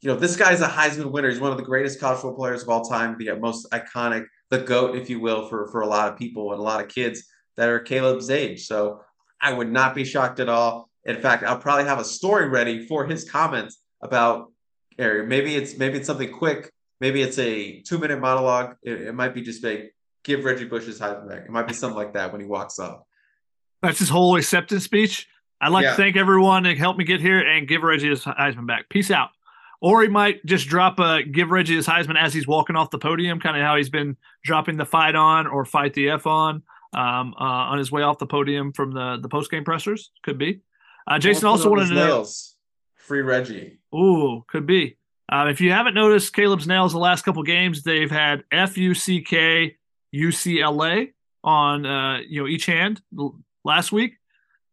you know, this guy's a Heisman winner. He's one of the greatest college football players of all time, the uh, most iconic, the goat, if you will, for for a lot of people and a lot of kids. that are Caleb's age. So I would not be shocked at all. In fact, I'll probably have a story ready for his comments about or maybe it's maybe it's something quick. Maybe it's a two minute monologue. It, it might be just a give Reggie Bush his Heisman back. It might be something like that when he walks up. That's his whole acceptance speech. I'd like yeah. to thank everyone that helped me get here and give Reggie his Heisman back. Peace out. Or he might just drop a give Reggie his Heisman as he's walking off the podium, kind of how he's been dropping the fight on or fight the F on um, uh, on his way off the podium from the the post game pressers. Could be. Uh, Jason also wanted to know. Free Reggie. Ooh, could be. Uh, if you haven't noticed Caleb's nails the last couple games, they've had F U C K U C L A on uh, you know each hand last week,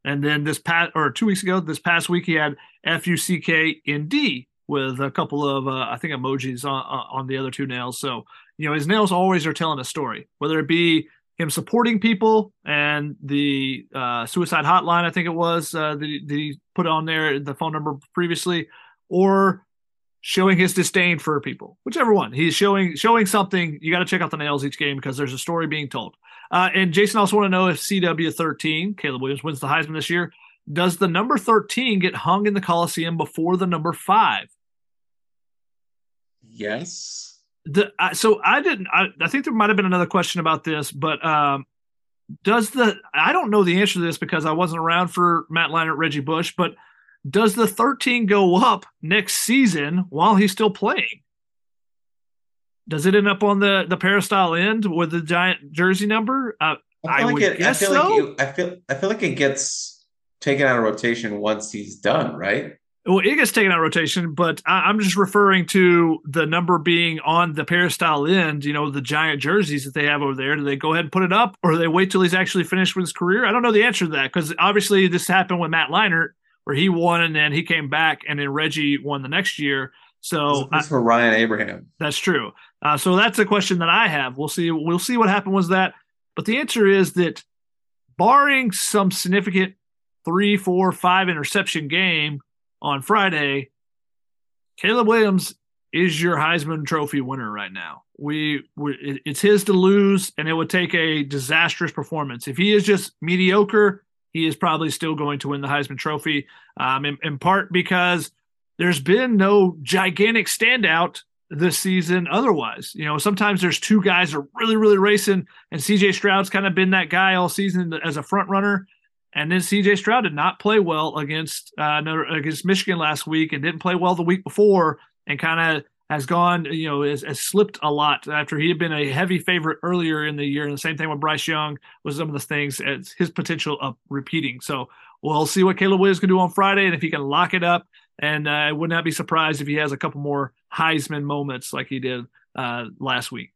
and then this past or two weeks ago, this past week he had F U C K in D with a couple of uh, I think emojis on on the other two nails. So you know his nails always are telling a story, whether it be him supporting people and the uh, suicide hotline, I think it was, uh, that, he, that he put on there the phone number previously, or showing his disdain for people, whichever one. He's showing showing something. You got to check out the nails each game because there's a story being told. Uh, and Jason also want to know if CW13, Caleb Williams wins the Heisman this year. Does the number 13 get hung in the Coliseum before the number five? Yes the so I didn't. I, I think there might have been another question about this, but um, does the I don't know the answer to this because I wasn't around for Matt Leinart, Reggie Bush, but does the 13 go up next season while he's still playing? Does it end up on the the peristyle end with the giant jersey number? Uh, I, I, like it, I feel so. like it, I feel I feel like it gets taken out of rotation once he's done, right? Well, it gets taken out rotation, but I, am just referring to the number being on the peristyle end. You know, the giant jerseys that they have over there. Do they go ahead and put it up, or do they wait till he's actually finished with his career? I don't know the answer to that because obviously this happened with Matt Leinart, where he won and then he came back, and then Reggie won the next year. So that's for Ryan Abraham. That's true. Uh, so that's a question that I have. We'll see. We'll see what happened was that, but the answer is that, barring some significant three, four, five interception game on Friday, Caleb Williams is your Heisman Trophy winner right now. We, we, it's his to lose, and it would take a disastrous performance. If he is just mediocre, he is probably still going to win the Heisman Trophy. Um, in, in part because there's been no gigantic standout this season otherwise. You know, sometimes there's two guys are really, really racing, and CJ Stroud's kind of been that guy all season as a front runner. And then CJ Stroud did not play well against uh, against Michigan last week, and didn't play well the week before, and kind of has gone, you know, has, has, slipped a lot after he had been a heavy favorite earlier in the year. And the same thing with Bryce Young was some of the things as his potential of repeating. So we'll see what Caleb Williams can do on Friday, and if he can lock it up. And uh, I would not be surprised if he has a couple more Heisman moments like he did uh, last week.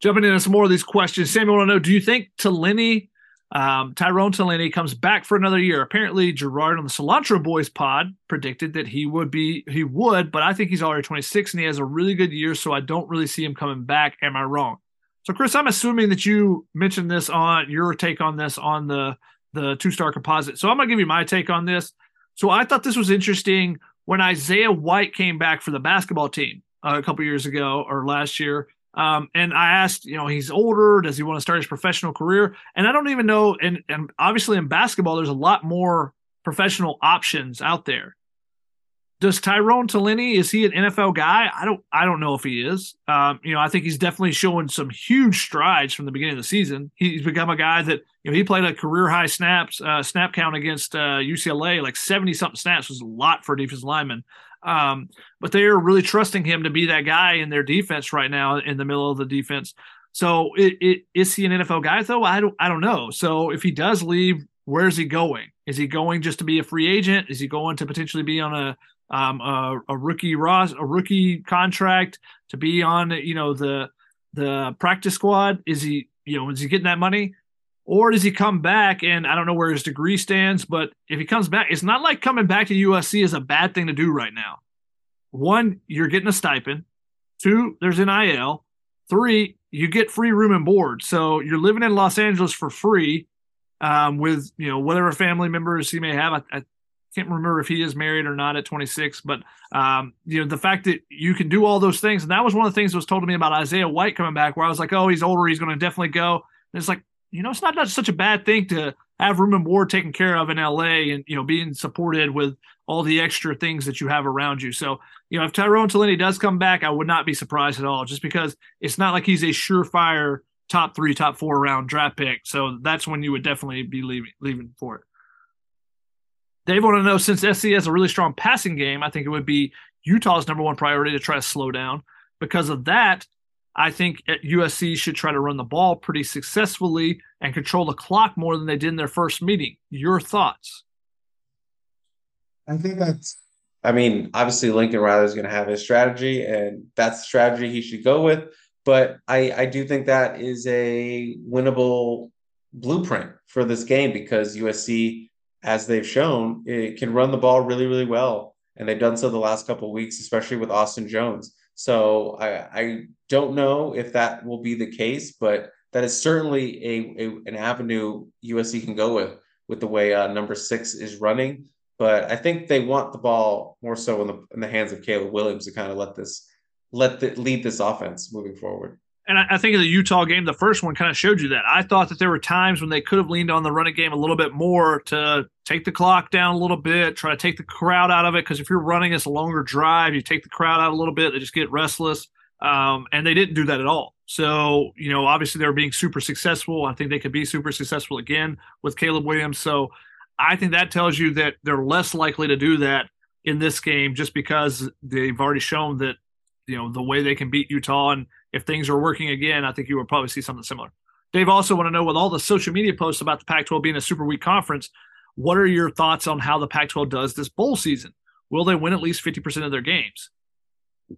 Jumping into some more of these questions, Samuel, I know: Do you think Taleni um, Tyrone Taleni comes back for another year. Apparently, Gerard on the Cilantro Boys pod predicted that he would be, he would, but I think he's already 26 and he has a really good year, so I don't really see him coming back. Am I wrong? So, Chris, I'm assuming that you mentioned this on your take on this on the the two star composite. So I'm gonna give you my take on this. So I thought this was interesting when Isaiah White came back for the basketball team uh, a couple years ago or last year. Um, and I asked, you know, he's older. Does he want to start his professional career? And I don't even know. And, and obviously in basketball, there's a lot more professional options out there. Does Tyrone Taleni is he an NFL guy? I don't I don't know if he is. Um, you know, I think he's definitely showing some huge strides from the beginning of the season. He's become a guy that you know he played a career high snaps uh, snap count against uh, UCLA, like seventy something snaps was a lot for a defensive lineman. Um, but they are really trusting him to be that guy in their defense right now in the middle of the defense. So it, it, is he an NFL guy though? I don't I don't know. So if he does leave, where's he going? Is he going just to be a free agent? Is he going to potentially be on a um, a, a rookie Ross a rookie contract to be on you know the the practice squad? Is he you know is he getting that money? Or does he come back and I don't know where his degree stands, but if he comes back, it's not like coming back to USC is a bad thing to do right now. One, you're getting a stipend. Two, there's NIL. Three, you get free room and board. So you're living in Los Angeles for free um, with, you know, whatever family members he may have. I, I, can't remember if he is married or not at 26, but um, you know the fact that you can do all those things, and that was one of the things that was told to me about Isaiah White coming back, where I was like, oh, he's older, he's going to definitely go. And it's like you know, it's not, not such a bad thing to have room and board taken care of in LA and, you know, being supported with all the extra things that you have around you. So, you know, if Tyrone Taleni does come back, I would not be surprised at all, just because it's not like he's a surefire top three, top four round draft pick. So that's when you would definitely be leaving leaving for it. They want to know since SC has a really strong passing game, I think it would be Utah's number one priority to try to slow down. Because of that, I think uh, USC should try to run the ball pretty successfully and control the clock more than they did in their first meeting. Your thoughts? I think that's. I mean, obviously Lincoln Riley is going to have his strategy, and that's the strategy he should go with. But I, I do think that is a winnable blueprint for this game because USC, as they've shown, it can run the ball really, really well, and they've done so the last couple weeks, especially with Austin Jones. So I, I don't know if that will be the case, but that is certainly a, a an avenue USC can go with with the way uh, number six is running. But I think they want the ball more so in the in the hands of Caleb Williams to kind of let this let the lead this offense moving forward. And I, think in the Utah game, the first one kind of showed you that. I thought that there were times when they could have leaned on the running game a little bit more to take the clock down a little bit, try to take the crowd out of it. Because if you're running it's a longer drive, you take the crowd out a little bit, they just get restless. Um, and they didn't do that at all. So, you know, obviously they were being super successful. I think they could be super successful again with Caleb Williams. So I think that tells you that they're less likely to do that in this game just because they've already shown that, you know, the way they can beat Utah. And if things are working again, I think you will probably see something similar. Dave also want to know with all the social media posts about the Pac 12 being a super weak conference, what are your thoughts on how the Pac 12 does this bowl season? Will they win at least 50% of their games?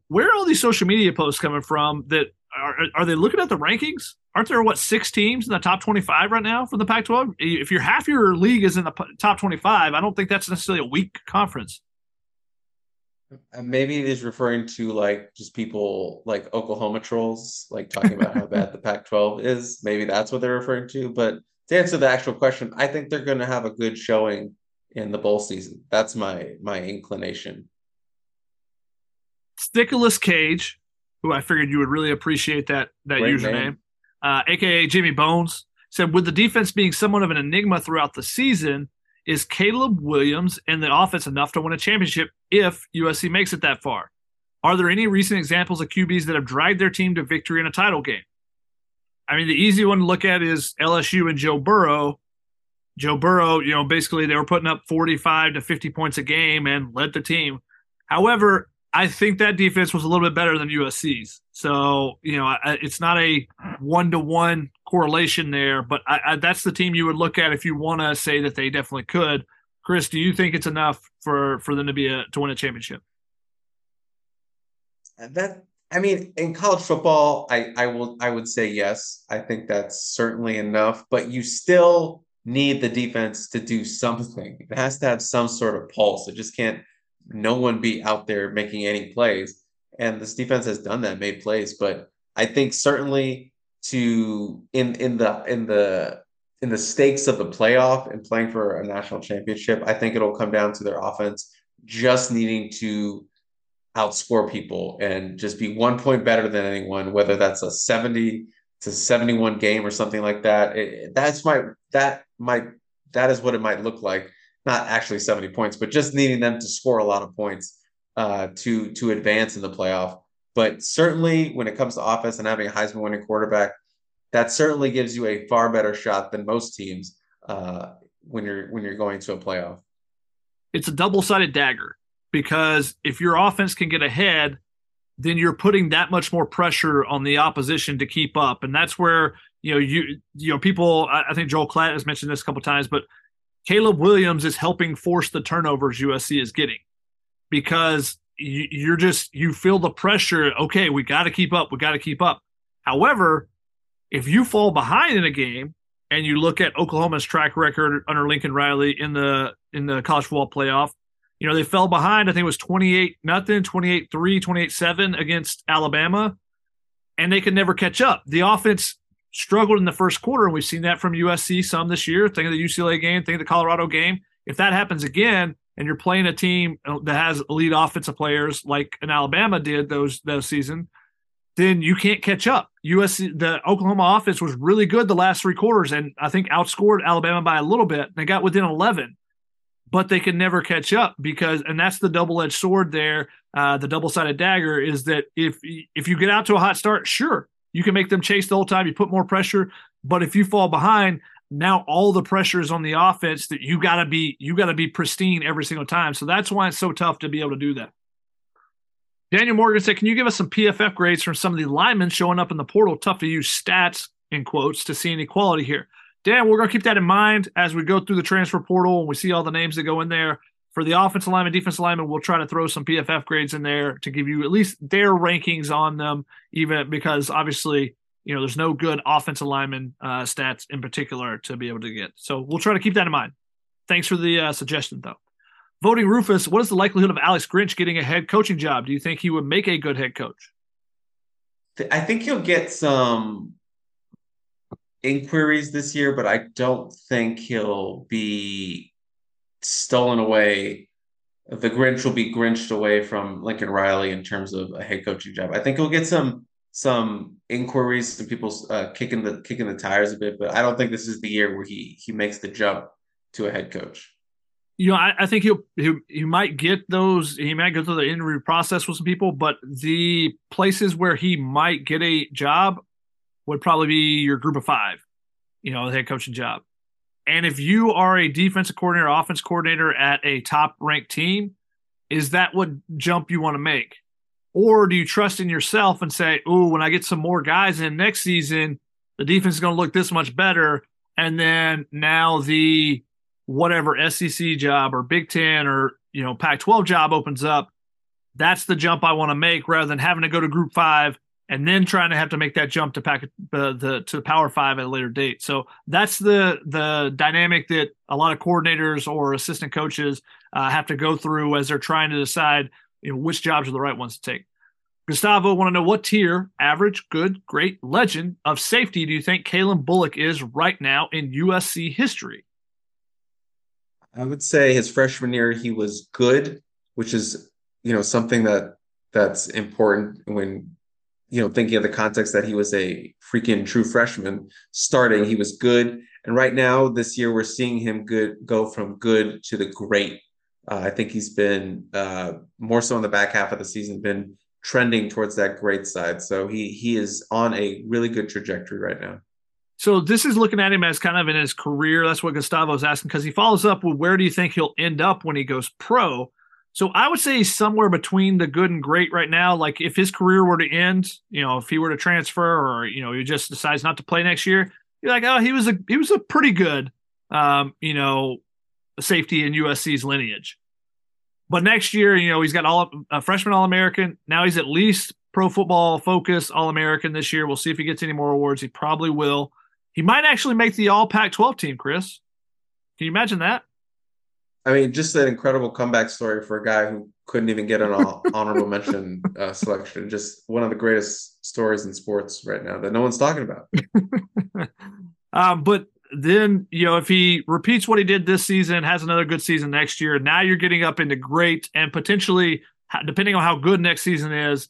Where are all these social media posts coming from that are, are they looking at the rankings? Aren't there what six teams in the top 25 right now for the Pac-12? If you're half your league is in the top 25, I don't think that's necessarily a weak conference. Maybe it is referring to like just people like Oklahoma trolls, like talking about how bad the Pac-12 is. Maybe that's what they're referring to. But to answer the actual question, I think they're going to have a good showing in the bowl season. That's my my inclination. Nicholas Cage who I figured you would really appreciate that that Great username, uh, aka Jimmy Bones, said, "With the defense being somewhat of an enigma throughout the season, is Caleb Williams and the offense enough to win a championship if USC makes it that far? Are there any recent examples of QBs that have dragged their team to victory in a title game? I mean, the easy one to look at is LSU and Joe Burrow. Joe Burrow, you know, basically they were putting up 45 to 50 points a game and led the team. However, I think that defense was a little bit better than USC's. So, you know, it's not a one to one correlation there, but I, I, that's the team you would look at if you want to say that they definitely could. Chris, do you think it's enough for for them to be a to win a championship? Uh, that I mean, in college football, I I will I would say yes. I think that's certainly enough, but you still need the defense to do something. It has to have some sort of pulse. It just can't no one be out there making any plays. And this defense has done that, made plays. But I think certainly to in in the in the in the stakes of the playoff and playing for a national championship, I think it'll come down to their offense just needing to outscore people and just be one point better than anyone, whether that's a 70 to 71 game or something like that. It, that's my that might that is what it might look like not actually 70 points, but just needing them to score a lot of points uh, to to advance in the playoff. But certainly, when it comes to offense and having a Heisman winning quarterback, that certainly gives you a far better shot than most teams uh, when you're when you're going to a playoff. It's a double sided dagger because if your offense can get ahead, then you're putting that much more pressure on the opposition to keep up, and that's where you know you you know people. I, think Joel Klatt has mentioned this a couple times, but Caleb Williams is helping force the turnovers USC is getting because you're just you feel the pressure. Okay, we got to keep up. We got to keep up. However, if you fall behind in a game and you look at Oklahoma's track record under Lincoln Riley in the in the college football playoff, you know, they fell behind. I think it was 28 nothing, 28 3, 28 7 against Alabama, and they could never catch up. The offense struggled in the first quarter, and we've seen that from USC some this year. Think of the UCLA game, think of the Colorado game. If that happens again, and you're playing a team that has elite offensive players like an Alabama did those those season, then you can't catch up. USC, the Oklahoma offense was really good the last three quarters, and I think outscored Alabama by a little bit. They got within 11, but they could never catch up because, and that's the double edged sword there. Uh, the double sided dagger is that if if you get out to a hot start, sure, you can make them chase the whole time. You put more pressure, but if you fall behind, now all the pressure is on the offense that you gotta be you gotta be pristine every single time. So that's why it's so tough to be able to do that. Daniel Morgan said, Can you give us some PFF grades from some of the linemen showing up in the portal? Tough to use stats in quotes to see any quality here. Dan, we're going to keep that in mind as we go through the transfer portal and we see all the names that go in there. For the offensive lineman, defensive lineman, we'll try to throw some PFF grades in there to give you at least their rankings on them, even because obviously, you know, there's no good offensive lineman uh, stats in particular to be able to get. So we'll try to keep that in mind. Thanks for the uh, suggestion, though. Voting Rufus, what is the likelihood of Alex Grinch getting a head coaching job? Do you think he would make a good head coach? I think he'll get some inquiries this year, but I don't think he'll be stolen away. The Grinch will be grinched away from Lincoln Riley in terms of a head coaching job. I think he'll get some some inquiries some people uh, kicking the kicking the tires a bit, but I don't think this is the year where he he makes the jump to a head coach you know, I, I, think he'll he, he might get those. He might go through the interview process with some people, but the places where he might get a job would probably be your group of five, you know, the head coaching job. And if you are a defensive coordinator, offense coordinator at a top ranked team, is that what jump you want to make? Or do you trust in yourself and say, oh, when I get some more guys in next season, the defense is going to look this much better. And then now the whatever SEC job or Big Ten or you know Pac-12 job opens up, that's the jump I want to make rather than having to go to Group Five and then trying to have to make that jump to pack uh, the to Power Five at a later date. So that's the the dynamic that a lot of coordinators or assistant coaches uh, have to go through as they're trying to decide you know which jobs are the right ones to take. Gustavo, want to know what tier, average, good, great, legend of safety do you think Calen Bullock is right now in USC history? I would say his freshman year he was good, which is you know something that that's important when you know thinking of the context that he was a freaking true freshman starting. He was good, and right now this year we're seeing him good go from good to the great. Uh, I think he's been uh, more so in the back half of the season been trending towards that great side. So he he is on a really good trajectory right now. So this is looking at him as kind of in his career. That's what Gustavo's asking because he follows up with where do you think he'll end up when he goes pro? So I would say somewhere between the good and great right now. Like if his career were to end, you know, if he were to transfer or you know he just decides not to play next year, you're like, oh, he was a he was a pretty good, um, you know, safety in USC's lineage. But next year, you know, he's got all a freshman All American. Now he's at least Pro Football Focus All American this year. We'll see if he gets any more awards. He probably will. He might actually make the All Pac-12 team, Chris. Can you imagine that? I mean, just an incredible comeback story for a guy who couldn't even get an (laughs) honorable mention uh, selection. Just one of the greatest stories in sports right now that no one's talking about. (laughs) um, but then, you know, if he repeats what he did this season, has another good season next year, now you're getting up into great and potentially, depending on how good next season is,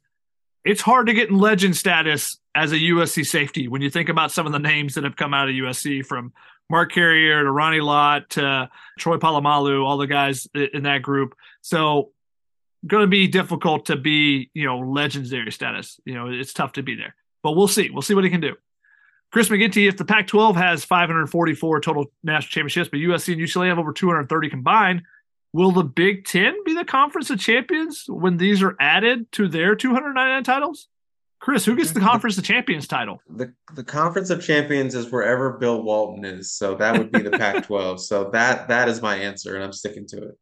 it's hard to get in legend status as a USC safety when you think about some of the names that have come out of USC from Mark Carrier to Ronnie Lott to Troy Polamalu, all the guys in that group. So going to be difficult to be, you know, legendary status. You know, it's tough to be there, but we'll see. We'll see what he can do. Chris McGinty, if the Pac 12 has 544 total national championships, but USC and UCLA have over 230 combined, Will the Big Ten be the conference of champions when these are added to their 299 titles? Chris, who gets the conference of champions title? The the conference of champions is wherever Bill Walton is, so that would be the (laughs) Pac-12. so that that is my answer, and I'm sticking to it.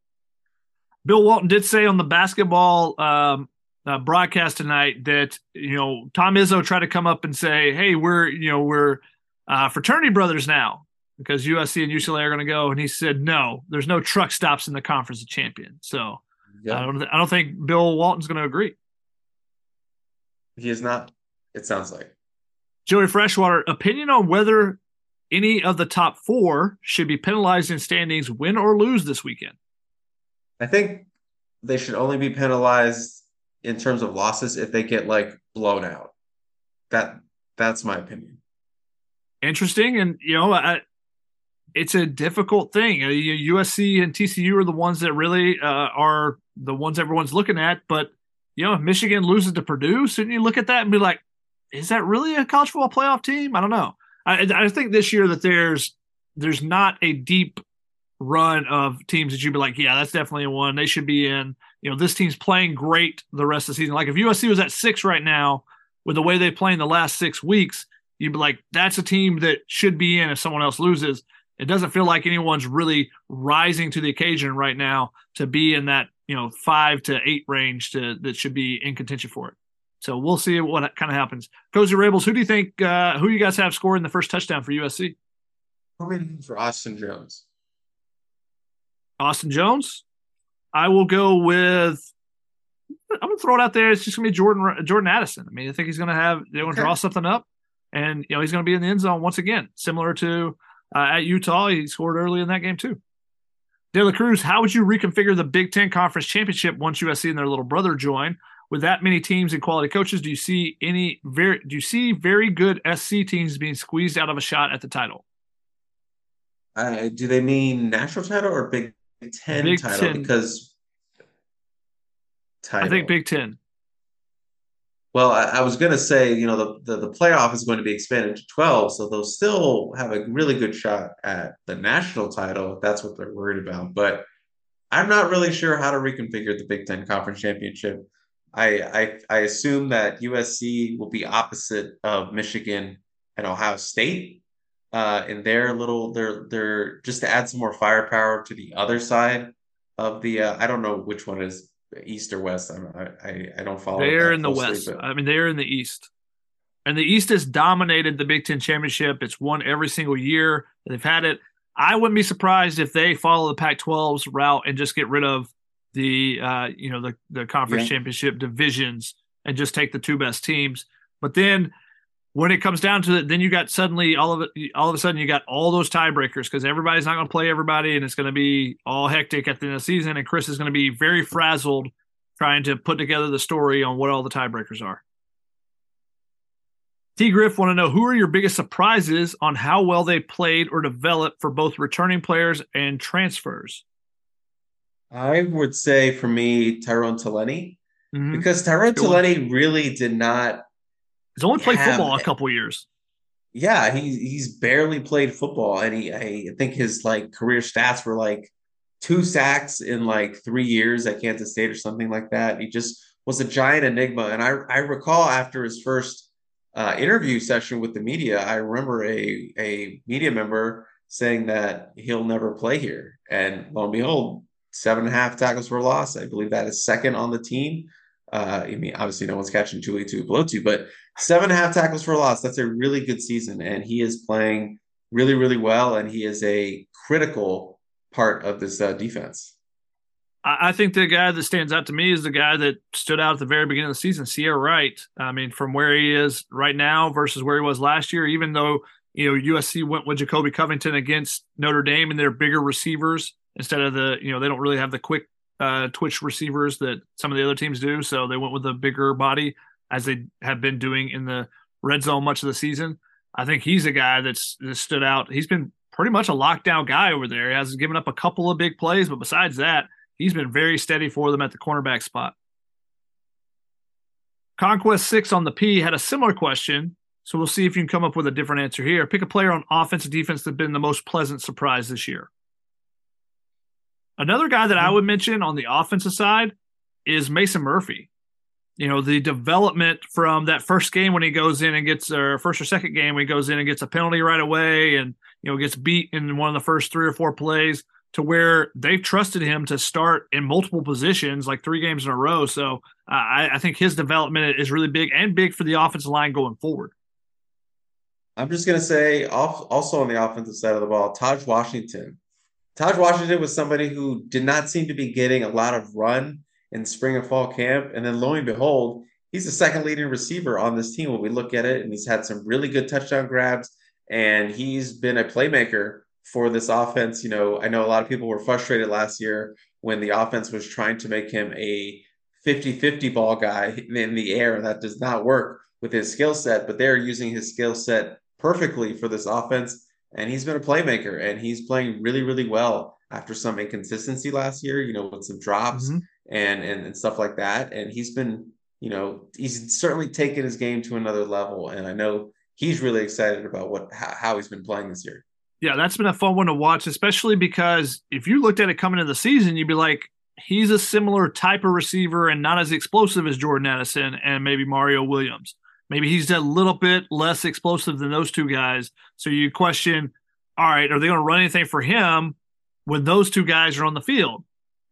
Bill Walton did say on the basketball um, uh, broadcast tonight that you know Tom Izzo tried to come up and say, "Hey, we're you know we're uh, fraternity brothers now," because USC and UCLA are going to go. And he said, no, there's no truck stops in the Conference of Champions. So I don't, I don't think Bill Walton's going to agree. He is not. It sounds like Joey Freshwater opinion on whether any of the top four should be penalized in standings, win or lose this weekend. I think they should only be penalized in terms of losses if they get like blown out. That that's my opinion. Interesting, and you know, I, it's a difficult thing. USC and TCU are the ones that really uh, are the ones everyone's looking at. But you know, if Michigan loses to Purdue, shouldn't you look at that and be like, is that really a college football playoff team? I don't know. I, I think this year that there's there's not a deep run of teams that you'd be like, yeah, that's definitely one they should be in. You know, this team's playing great the rest of the season. Like if USC was at six right now with the way they play in the last six weeks, you'd be like, that's a team that should be in if someone else loses. It doesn't feel like anyone's really rising to the occasion right now to be in that you know five to eight range to that should be in contention for it. So we'll see what kind of happens. Cozy Rabels, who do you think? Uh, who you guys have scoring the first touchdown for USC? Who For Austin Jones. Austin Jones. I will go with. I'm gonna throw it out there. It's just gonna be Jordan Jordan Addison. I mean, I think he's gonna have they're gonna okay. draw something up, and you know he's gonna be in the end zone once again, similar to uh, at Utah. He scored early in that game too. De La Cruz, how would you reconfigure the Big Ten Conference Championship once USC and their little brother join? With that many teams and quality coaches, do you see any very do you see very good SC teams being squeezed out of a shot at the title? Uh, do they mean national title or Big Ten Big title? 10. Because title. I think Big Ten. Well, I, I was going to say, you know, the, the, the playoff is going to be expanded to 12, so they'll still have a really good shot at the national title if that's what they're worried about. But I'm not really sure how to reconfigure the Big Ten Conference Championship. I, I I assume that USC will be opposite of Michigan and Ohio State uh, in their little their their just to add some more firepower to the other side of the uh, I don't know which one is east or west. I I, I don't follow. They're in the west. But... I mean, they're in the east, and the East has dominated the Big Ten championship. It's won every single year they've had it. I wouldn't be surprised if they follow the Pac-12's route and just get rid of the uh, you know the the conference yeah. championship divisions and just take the two best teams. But then when it comes down to it, then you got suddenly all of it, all of a sudden you got all those tiebreakers because everybody's not going to play everybody, and it's going to be all hectic at the end of the season. And Chris is going to be very frazzled trying to put together the story on what all the tiebreakers are. T. Griff want to know who are your biggest surprises on how well they played or developed for both returning players and transfers. I would say for me, Tyrone Taleni, mm-hmm. because Tyrone Taleni really did not He's only played have, football a couple years. Yeah, he he's barely played football, and he I think his like career stats were like two sacks in like three years at Kansas State or something like that. He just was a giant enigma, and I I recall after his first uh, interview session with the media, I remember a a media member saying that he'll never play here, and lo and behold, seven and a half tackles for loss. I believe that is second on the team. Uh, I mean, obviously, no one's catching Tuli Tuipulotu, but seven and a half tackles for a loss. That's a really good season, and he is playing really, really well, and he is a critical part of this uh, defense. I think the guy that stands out to me is the guy that stood out at the very beginning of the season, Ceyair Wright. I mean, from where he is right now versus where he was last year, even though you know USC went with Jacobe Covington against Notre Dame and their bigger receivers instead of the you know they don't really have the quick uh, twitch receivers that some of the other teams do, so they went with a bigger body as they have been doing in the red zone much of the season. I think he's a guy that's, that stood out. He's been pretty much a lockdown guy over there. He has given up a couple of big plays, but besides that, he's been very steady for them at the cornerback spot. Conquest Six on the P had a similar question, so we'll see if you can come up with a different answer here. Pick a player on offense and defense that's been the most pleasant surprise this year. Another guy that I would mention on the offensive side is Mason Murphy. You know the development from that first game when he goes in and gets or first or second game when he goes in and gets a penalty right away and you know gets beat in one of the first three or four plays to where they've trusted him to start in multiple positions like three games in a row. So uh, I, I, think his development is really big and big for the offensive line going forward. I'm just going to say off, also on the offensive side of the ball Tahj Washington Tahj Washington was somebody who did not seem to be getting a lot of run in spring and fall camp. And then lo and behold, he's the second leading receiver on this team when we look at it. And he's had some really good touchdown grabs and he's been a playmaker for this offense. You know, I know a lot of people were frustrated last year when the offense was trying to make him a 50 50 ball guy in the air, and that does not work with his skill set, but they're using his skill set perfectly for this offense. And he's been a playmaker and he's playing really, really well after some inconsistency last year, you know, with some drops mm-hmm. and, and and stuff like that. And he's been, you know, he's certainly taken his game to another level. And I know he's really excited about what how, how he's been playing this year. Yeah, that's been a fun one to watch, especially because if you looked at it coming into the season, you'd be like, he's a similar type of receiver and not as explosive as Jordan Addison and maybe Mario Williams. Maybe he's a little bit less explosive than those two guys. So you question, all right, are they going to run anything for him when those two guys are on the field?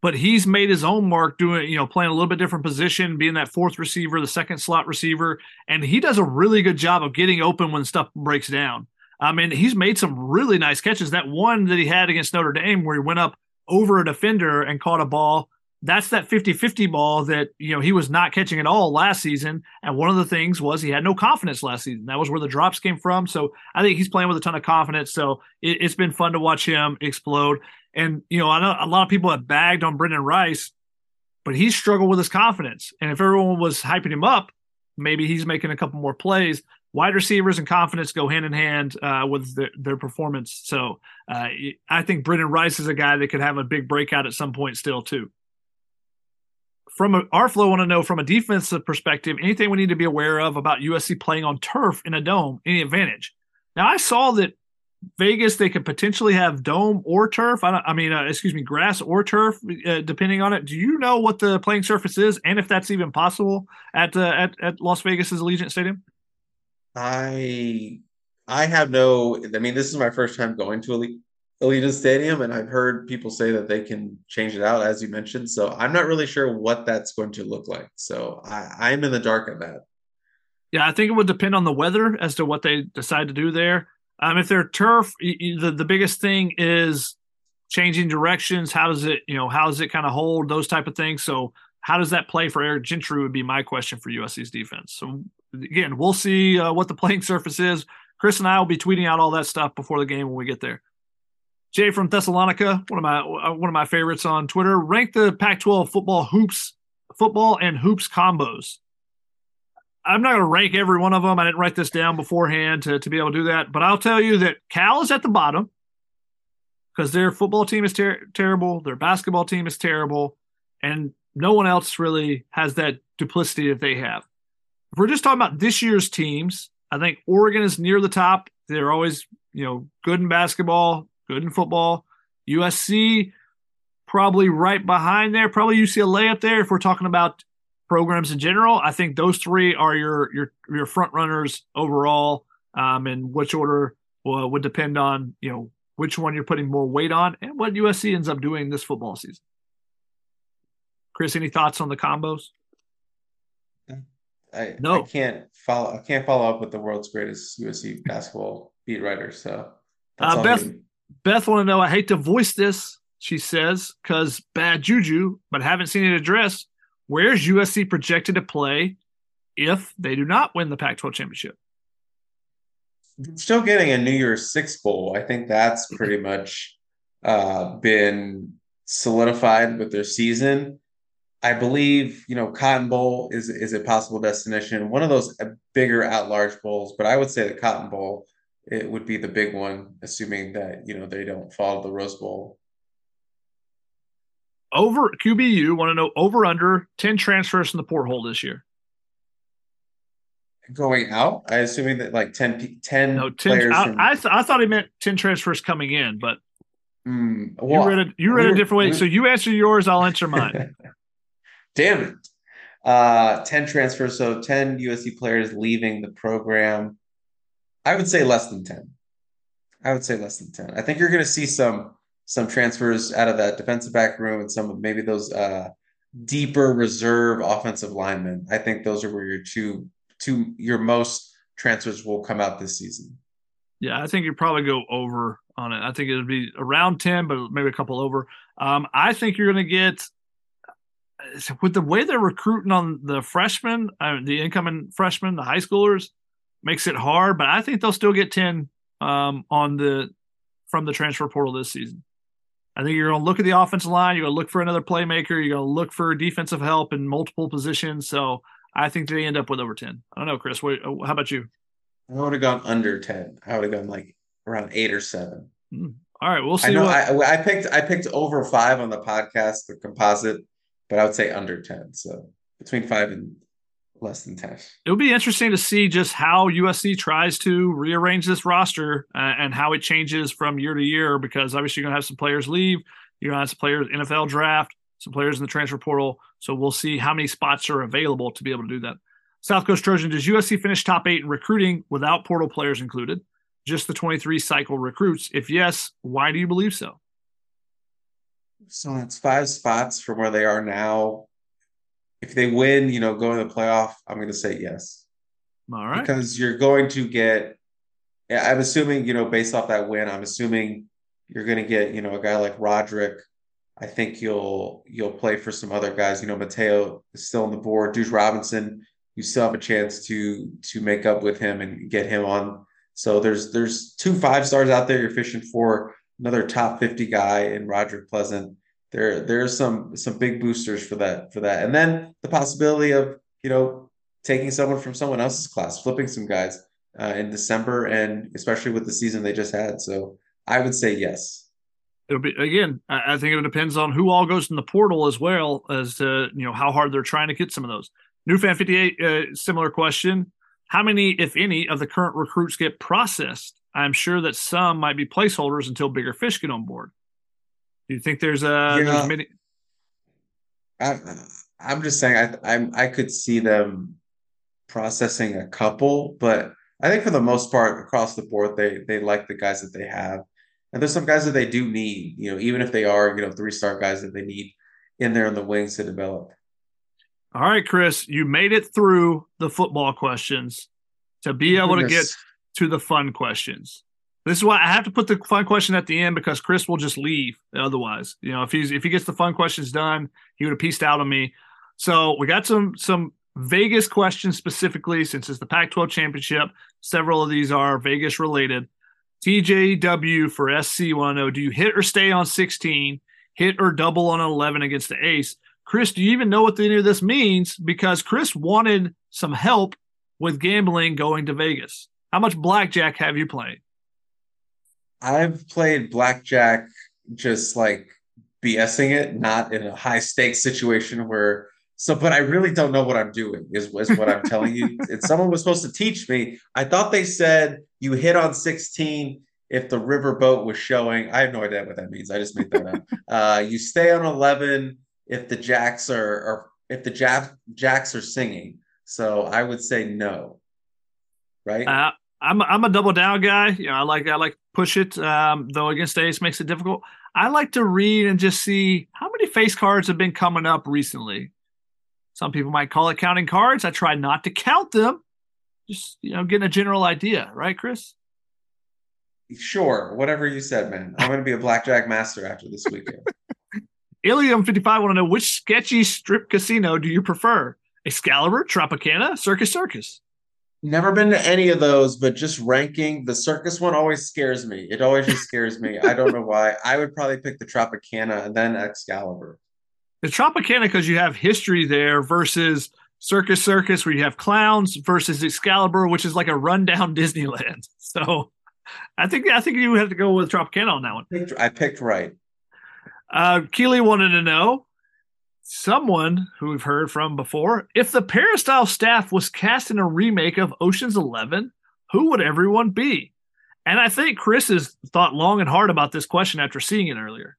But he's made his own mark doing, you know, playing a little bit different position, being that fourth receiver, the second slot receiver. And he does a really good job of getting open when stuff breaks down. I mean, he's made some really nice catches. That one that he had against Notre Dame where he went up over a defender and caught a ball that's that 50-50 ball that you know he was not catching at all last season. And one of the things was he had no confidence last season. That was where the drops came from. So i think he's playing with a ton of confidence. So it, has been fun to watch him explode. And you know i know a lot of people have bagged on Brenden Rice but he's struggled with his confidence. And if everyone was hyping him up maybe he's making a couple more plays. Wide receivers and confidence go hand in hand uh, with the, their performance. So uh, i think Brenden Rice is a guy that could have a big breakout at some point still too from a, our flow want to know from a defensive perspective anything we need to be aware of about USC playing on turf in a dome any advantage. Now I saw that Vegas they could potentially have dome or turf. I, I mean uh, excuse me grass or turf uh, depending on it. Do you know what the playing surface is and if that's even possible at uh, at, at Las Vegas's Allegiant Stadium? I I have no I mean this is my first time going to Allegiant Stadium, and I've heard people say that they can change it out, as you mentioned. So I'm not really sure what that's going to look like. So I, I'm in the dark on that. Yeah, I think it would depend on the weather as to what they decide to do there. Um, if they're turf, the the biggest thing is changing directions. How does it, you know, how does it kind of hold those type of things? So how does that play for Eric Gentry would be my question for USC's defense. So again, we'll see uh, what the playing (laughs) surface is. Chris and I will be tweeting out all that stuff before the game when we get there. Jay from Thessalonica, one of my uh, one of my favorites on Twitter, ranked the Pac-12 football hoops, football and hoops combos. I'm not going to rank every one of them. I didn't write this down beforehand to, to be able to do that, but I'll tell you that Cal is at the bottom because their football team is ter- terrible, their basketball team is terrible, and no one else really has that duplicity that they have. If we're just talking about this year's teams, I think Oregon is near the top. They're always, you know, good in basketball, good in football. USC probably right behind there, probably UCLA up there if we're talking about programs in general. I think those three are your your your front runners overall, um, and which order well, would depend on you know which one you're putting more weight on and what USC ends up doing this football season. Chris, any thoughts on the combos? I, no. I can't follow. I can't follow up with the world's greatest USC basketball beat writer. So, uh, Beth, Beth want to know. I hate to voice this, she says, because bad juju, but haven't seen it addressed. Where's USC projected to play if they do not win the Pac-12 championship? Still getting a New Year's Six bowl. I think that's pretty much uh, been solidified with their season. I believe you know Cotton Bowl is is a possible destination. One of those uh, bigger at large bowls, but I would say the Cotton Bowl it would be the big one, assuming that you know they don't follow the Rose Bowl. Over QBU want to know over under ten transfers from the porthole this year. Going out, I assuming that like 10, 10 no, 10 players. I, from... I, th- I, thought he meant ten transfers coming in, but mm, well, you read it. You read a different way. So you answer yours, I'll answer mine. (laughs) Damn it! Uh, ten transfers, so ten USC players leaving the program. I would say less than 10. I would say less than 10. I think you're going to see some some transfers out of that defensive back room and some of maybe those uh, deeper reserve offensive linemen. I think those are where your two two your most transfers will come out this season. Yeah, I think you'd probably go over on it. I think it would be around 10, but maybe a couple over. Um, I think you're going to get with the way they're recruiting on the freshmen, uh, the incoming freshmen, the high schoolers makes it hard, but I think they'll still get 10 um, on the from the transfer portal this season. I think you're going to look at the offensive line. You're going to look for another playmaker. You're going to look for defensive help in multiple positions. So I think they end up with over 10. I don't know, Chris. What, how about you? I would have gone under 10. I would have gone like around eight or seven. Hmm. All right, we'll see. I know what... I, I picked I picked over five on the podcast, the composite, but I would say under 10. So between five and less than 10. It'll be interesting to see just how USC tries to rearrange this roster uh, and how it changes from year to year because obviously you're going to have some players leave. You're going to have some players NFL draft, some players in the transfer portal. So we'll see how many spots are available to be able to do that. South Coast Trojan, does USC finish top eight in recruiting without portal players included? Just the 23 cycle recruits? If yes, why do you believe so? So that's five spots from where they are now if they win, you know, go in the playoff, I'm going to say yes. All right. Because you're going to get, I'm assuming, you know, based off that win, I'm assuming you're going to get, you know, a guy like Roderick. I think you'll you'll play for some other guys. You know, Matayo is still on the board. Duce Robinson, you still have a chance to to make up with him and get him on. So there's there's two five stars out there you're fishing for. Another top 50 guy in Rodrick Pleasant there there's some some big boosters for that for that, and then the possibility of you know taking someone from someone else's class, flipping some guys uh, in December, and especially with the season they just had. So I would say yes. It'll be again. I think it depends on who all goes in the portal as well as to you know how hard they're trying to get some of those. New fan fifty eight. Uh, similar question: How many, if any, of the current recruits get processed? I'm sure that some might be placeholders until bigger fish get on board. Do you think there's a yeah, there's many? I, I'm just saying I I'm I could see them processing a couple, but I think for the most part across the board they they like the guys that they have. And there's some guys that they do need, you know, even if they are, you know, three star guys that they need in there in the wings to develop. All right, Chris, you made it through the football questions to be able to get to the fun questions. This is why I have to put the fun question at the end because Chris will just leave otherwise. You know, if he's if he gets the fun questions done, he would have pieced out on me. So we got some some Vegas questions specifically since it's the Pac-12 championship. Several of these are Vegas related. TJW for SC want to oh, know: Do you hit or stay on 16? Hit or double on 11 against the Ace? Chris, do you even know what any of this means? Because Chris wanted some help with gambling going to Vegas. How much blackjack have you played? I've played blackjack just like BSing it, not in a high stakes situation where so, but I really don't know what I'm doing, is, is what I'm telling you. (laughs) and someone was supposed to teach me. I thought they said you hit on 16 if the river boat was showing. I have no idea what that means. I just made that up. (laughs) Uh, you stay on 11 if the jacks are, are if the jack, jacks are singing. So I would say no. Right? Uh, I'm I'm a double down guy. You know, I like I like push it. Um, though against Ace makes it difficult. I like to read and just see how many face cards have been coming up recently. Some people might call it counting cards. I try not to count them. Just you know, getting a general idea, right, Chris? Sure, whatever you said, man. I'm going to be a blackjack master after this weekend. (laughs) Ilium 55 want to know which sketchy strip casino do you prefer? Excalibur, Tropicana, Circus Circus? Never been to any of those, but just ranking the circus one always scares me. It always just scares me. I don't know (laughs) why. I would probably pick the Tropicana and then Excalibur. The Tropicana because you have history there versus Circus Circus where you have clowns versus Excalibur, which is like a rundown (laughs) Disneyland. So I think I think you have to go with Tropicana on that one. I picked right. Uh, Keely wanted to know someone who we've heard from before. If the Peristyle staff was cast in a remake of Ocean's Eleven, who would everyone be? And I think Chris has thought long and hard about this question after seeing it earlier.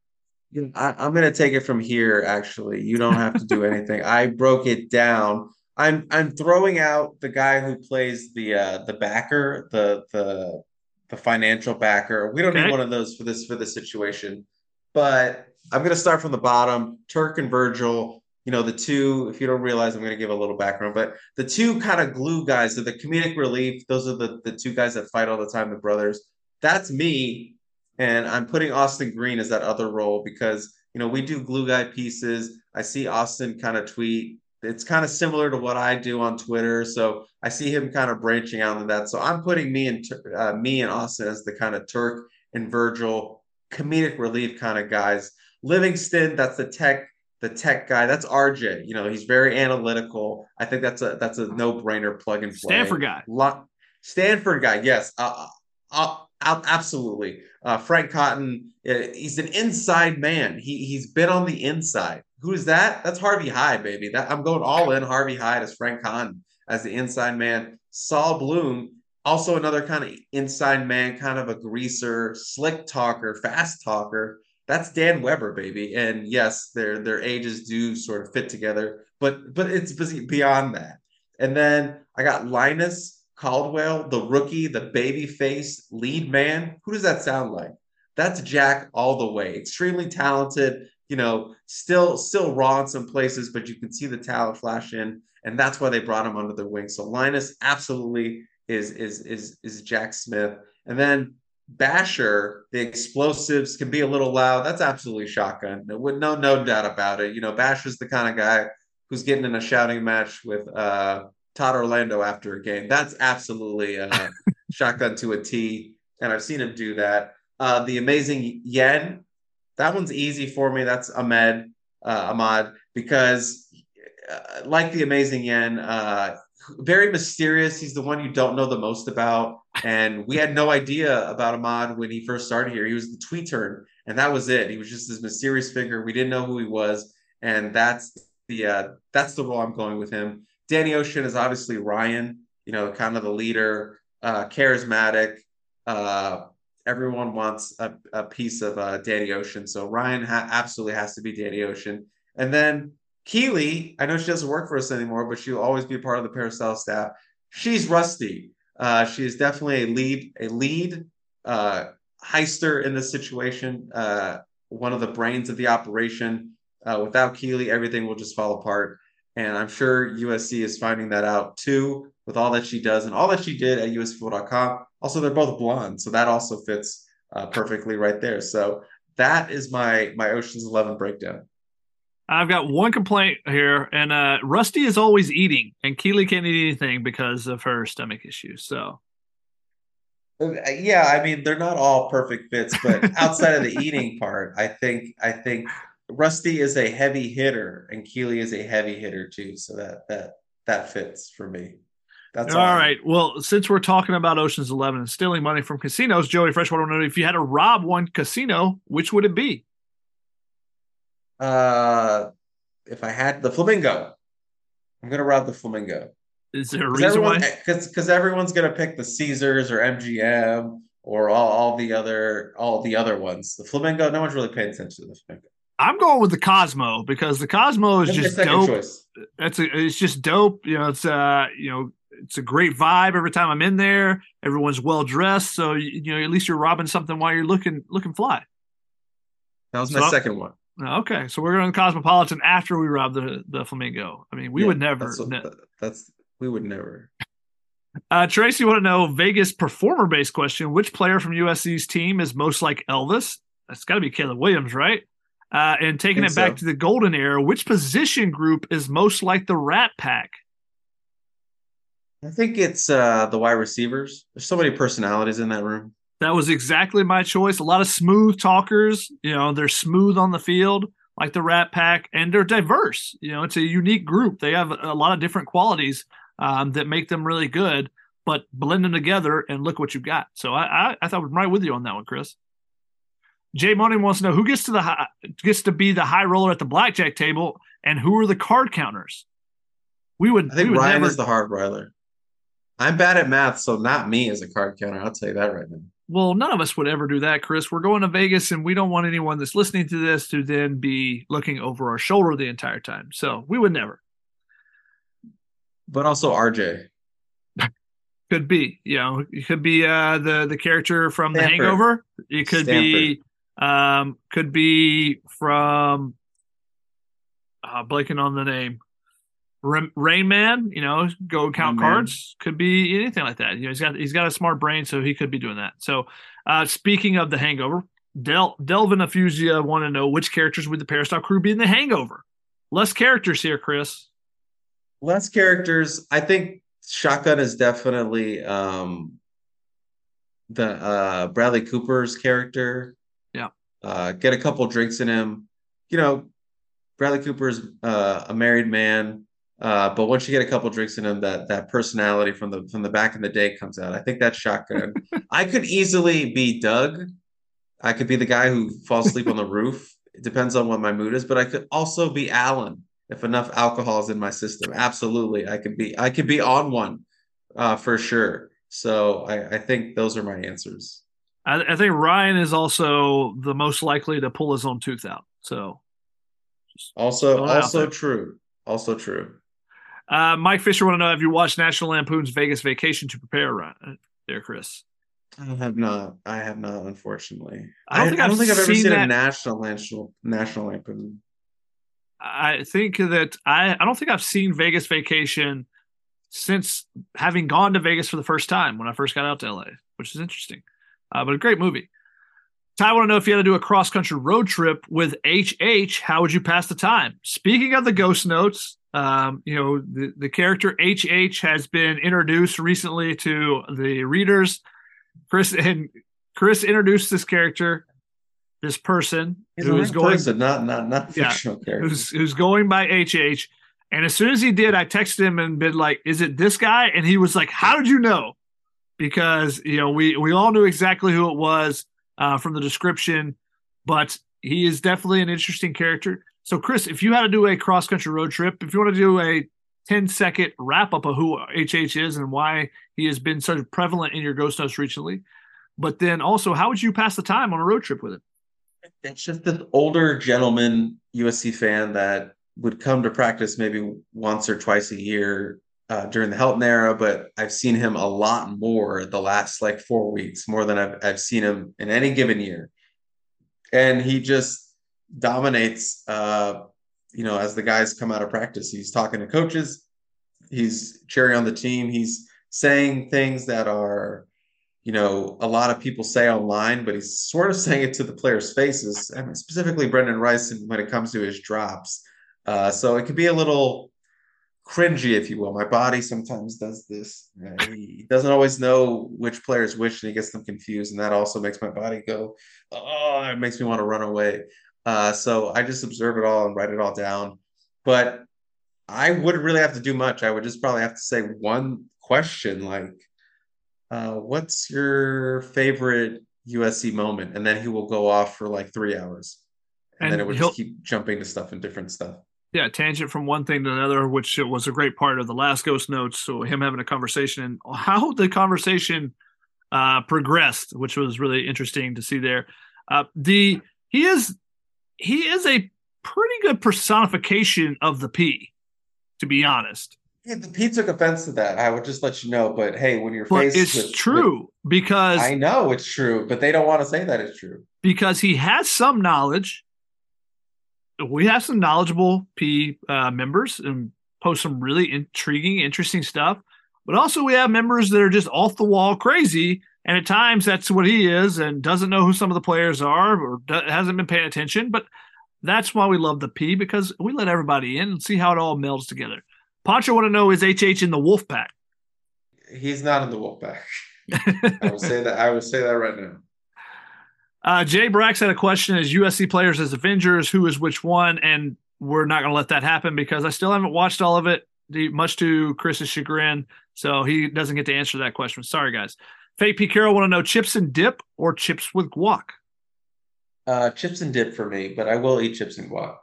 I, am going to take it from here. Actually, you don't have to do (laughs) anything. I broke it down. I'm I'm throwing out the guy who plays the uh, the backer, the the the financial backer. We don't okay. need one of those for this for this situation. But I'm going to start from the bottom. Turk and Virgil, you know, the two, if you don't realize, I'm going to give a little background, but the two kind of glue guys the comedic relief. Those are the, the two guys that fight all the time, the brothers. That's me. And I'm putting Austin Green as that other role because, you know, we do glue guy pieces. I see Austin kind of tweet. It's kind of similar to what I do on Twitter. So I see him kind of branching out into that. So I'm putting me and uh, me and Austin as the kind of Turk and Virgil comedic relief kind of guys Livingston, that's the tech the tech guy. That's RJ. You know, he's very analytical. I think that's a that's a no brainer plug and play. Stanford guy. Lo- Stanford guy. Yes. Uh, uh, uh, absolutely. Uh, Frank Catton. Uh, he's an inside man. He he's been on the inside. Who is that? That's Harvey Hyde, baby. That I'm going all in. Harvey Hyde as Frank Catton as the inside man. Saul Bloom, also another kind of inside man, kind of a greaser, slick talker, fast talker that's Dan Weber, baby. And yes, their their ages do sort of fit together, but but it's beyond that. And then I got Linus Caldwell, the rookie, the baby face lead man. Who does that sound like? That's Jack all the way. Extremely talented, you know, still still raw in some places, but you can see the talent flash in, and that's why they brought him under their wing. So Linus absolutely is is is is Jack Smith. And then Basher, the explosives can be a little loud. That's absolutely shotgun. No, no, no doubt about it. You know, Basher's the kind of guy who's getting in a shouting match with uh, Todd Orlando after a game. That's absolutely uh, (laughs) shotgun to a T, and I've seen him do that. Uh, the amazing Yen, that one's easy for me. That's Ahmed uh, Ahmad because, uh, like the amazing Yen, uh, very mysterious. He's the one you don't know the most about. And we had no idea about Ahmad when he first started here. He was the tweet turn, and that was it. He was just this mysterious figure. We didn't know who he was, and that's the uh, that's the role I'm going with him. Danny Ocean is obviously Ryan, you know, kind of the leader, uh, charismatic. Uh, everyone wants a, a piece of uh, Danny Ocean, so Ryan ha- absolutely has to be Danny Ocean. And then Keely, I know she doesn't work for us anymore, but she'll always be a part of the Peristyle staff. She's rusty. Uh, she is definitely a lead, a lead uh, heister in this situation. Uh, one of the brains of the operation. Uh, without Keely, everything will just fall apart. And I'm sure USC is finding that out too, with all that she does and all that she did at USFootball.com. Also, they're both blonde, so that also fits uh, perfectly right there. So that is my my Ocean's Eleven breakdown. I've got one complaint here, and uh, Rusty is always eating, and Keely can't eat anything because of her stomach issues. So, uh, yeah, I mean they're not all perfect fits, but (laughs) outside of the eating part, I think I think Rusty is a heavy hitter, and Keely is a heavy hitter too. So that that that fits for me. That's all, all right. Well, since we're talking about Ocean's Eleven and stealing money from casinos, Joey Freshwater, if you had to rob one casino, which would it be? Uh, if I had the flamingo, I'm gonna rob the flamingo. Is there a reason why? Because everyone's gonna pick the Caesars or MGM or all, all the other all the other ones. The flamingo, no one's really paying attention to the flamingo. I'm going with the Cosmo because the Cosmo is That's just dope. Choice. That's a, it's just dope. You know, it's uh, you know, it's a great vibe every time I'm in there. Everyone's well dressed, so you, you know, at least you're robbing something while you're looking looking fly. That was my so second one. Okay, so we're going to Cosmopolitan after we rob the the flamingo. I mean, we yeah, would never. That's, ne- that's, we would never. Uh, Tracy, want to know Vegas performer based question: Which player from USC's team is most like Elvis? That's got to be Caleb Williams, right? Uh, and taking it back so. to the golden era, which position group is most like the Rat Pack? I think it's uh, the wide receivers. There's so many personalities in that room. That was exactly my choice. A lot of smooth talkers. You know, they're smooth on the field, like the Rat Pack, and they're diverse. You know, it's a unique group. They have a lot of different qualities um, that make them really good. But blend them together and look what you've got. So I, I, I thought I'm right with you on that one, Chris. Jay Money wants to know who gets to the high, gets to be the high roller at the blackjack table, and who are the card counters. We would. I think would Ryan never... is the hard roller. I'm bad at math, so not me as a card counter. I'll tell you that right now. Well, none of us would ever do that, Chris. We're going to Vegas and we don't want anyone that's listening to this to then be looking over our shoulder the entire time. So we would never. But also RJ. (laughs) could be, you know, it could be uh the the character from Stanford. the hangover. It could Stanford. be um could be from uh blanking on the name. Rain Man, you know, go count Rain cards. Man. Could be anything like that. You know, he's got he's got a smart brain, so he could be doing that. So, uh, speaking of the Hangover, Del Delvin Affusia want to know which characters would the Peristyle crew be in the Hangover? Less characters here, Chris. Less characters. I think Shotgun is definitely um, the uh, Bradley Cooper's character. Yeah. Uh, get a couple drinks in him. You know, Bradley Cooper's uh, a married man, uh, but once you get a couple drinks in him, that that personality from the from the back in the day comes out. I think that's shotgun. (laughs) I could easily be Doug. I could be the guy who falls asleep on the (laughs) roof. It depends on what my mood is, but I could also be Alan if enough alcohol is in my system. Absolutely, I could be. I could be on one uh, for sure. So I, I think those are my answers. I, I think Ryan is also the most likely to pull his own tooth out. So also also true. Also true. Uh, Mike Fisher want to know: Have you watched National Lampoon's Vegas Vacation to prepare? Ryan, there, Chris. I have not. I have not, unfortunately. I don't think, I, I've, don't think I've ever seen a national national national lampoon. I think that I I don't think I've seen Vegas Vacation since having gone to Vegas for the first time when I first got out to LA, which is interesting. Uh, but a great movie. Ty, I want to know if you had to do a cross country road trip with HH, how would you pass the time? Speaking of the ghost notes, um, you know, the, the character HH has been introduced recently to the readers. Chris (laughs) and Chris introduced this character, this person He's who is going person, not not not fictional yeah, character. Who's, who's going by HH. And as soon as he did, I texted him and been like, "Is it this guy?" And he was like, "How did you know?" Because you know we we all knew exactly who it was uh, from the description, but he is definitely an interesting character. So, Chris, if you had to do a cross country road trip, if you want to do a 10 second wrap up of who HH is and why he has been so prevalent in your ghost notes recently, but then also, how would you pass the time on a road trip with him? It's just an older gentleman USC fan that would come to practice maybe once or twice a year uh, during the Helton era, but I've seen him a lot more the last like four weeks, more than I've, I've seen him in any given year. And he just dominates, uh, you know, as the guys come out of practice. He's talking to coaches, he's cheering on the team, he's saying things that are, you know, a lot of people say online, but he's sort of (laughs) saying it to the players' faces, and specifically Brenden Rice when it comes to his drops. Uh, so it could be a little cringy, if you will. My body sometimes does this. He doesn't always know which players which, and he gets them confused, and that also makes my body go, oh, it makes me want to run away. Uh, so I just observe it all and write it all down. But I wouldn't really have to do much. I would just probably have to say one question like, uh, what's your favorite USC moment? And then he will go off for like three hours. And, and then it would just keep jumping to stuff and different stuff yeah, tangent from one thing to another, which was a great part of the last Ghost Notes. So him having a conversation and how the conversation uh, progressed, which was really interesting to see there. Uh, the he is he is a pretty good personification of the P, to be honest. Yeah, the P took offense to that. I would just let you know. But hey, when you're but faced it's with, true with, because I know it's true, but they don't want to say that it's true because he has some knowledge we have some knowledgeable P uh, members and post some really intriguing, interesting stuff. But also, we have members that are just off the wall crazy. And at times, that's what he is and doesn't know who some of the players are or hasn't been paying attention. But that's why we love the P because we let everybody in and see how it all melds together. Pancho want to know is HH in the Wolf Pack? He's not in the Wolf Pack. (laughs) I will say that. I will say that right now. Uh, Jay Brax had a question as USC players as Avengers, who is which one? And we're not going to let that happen because I still haven't watched all of it, much to Chris's chagrin. So he doesn't get to answer that question. Sorry, guys. Fake P. Carroll want to know chips and dip or chips with guac? Uh, chips and dip for me, but I will eat chips and guac.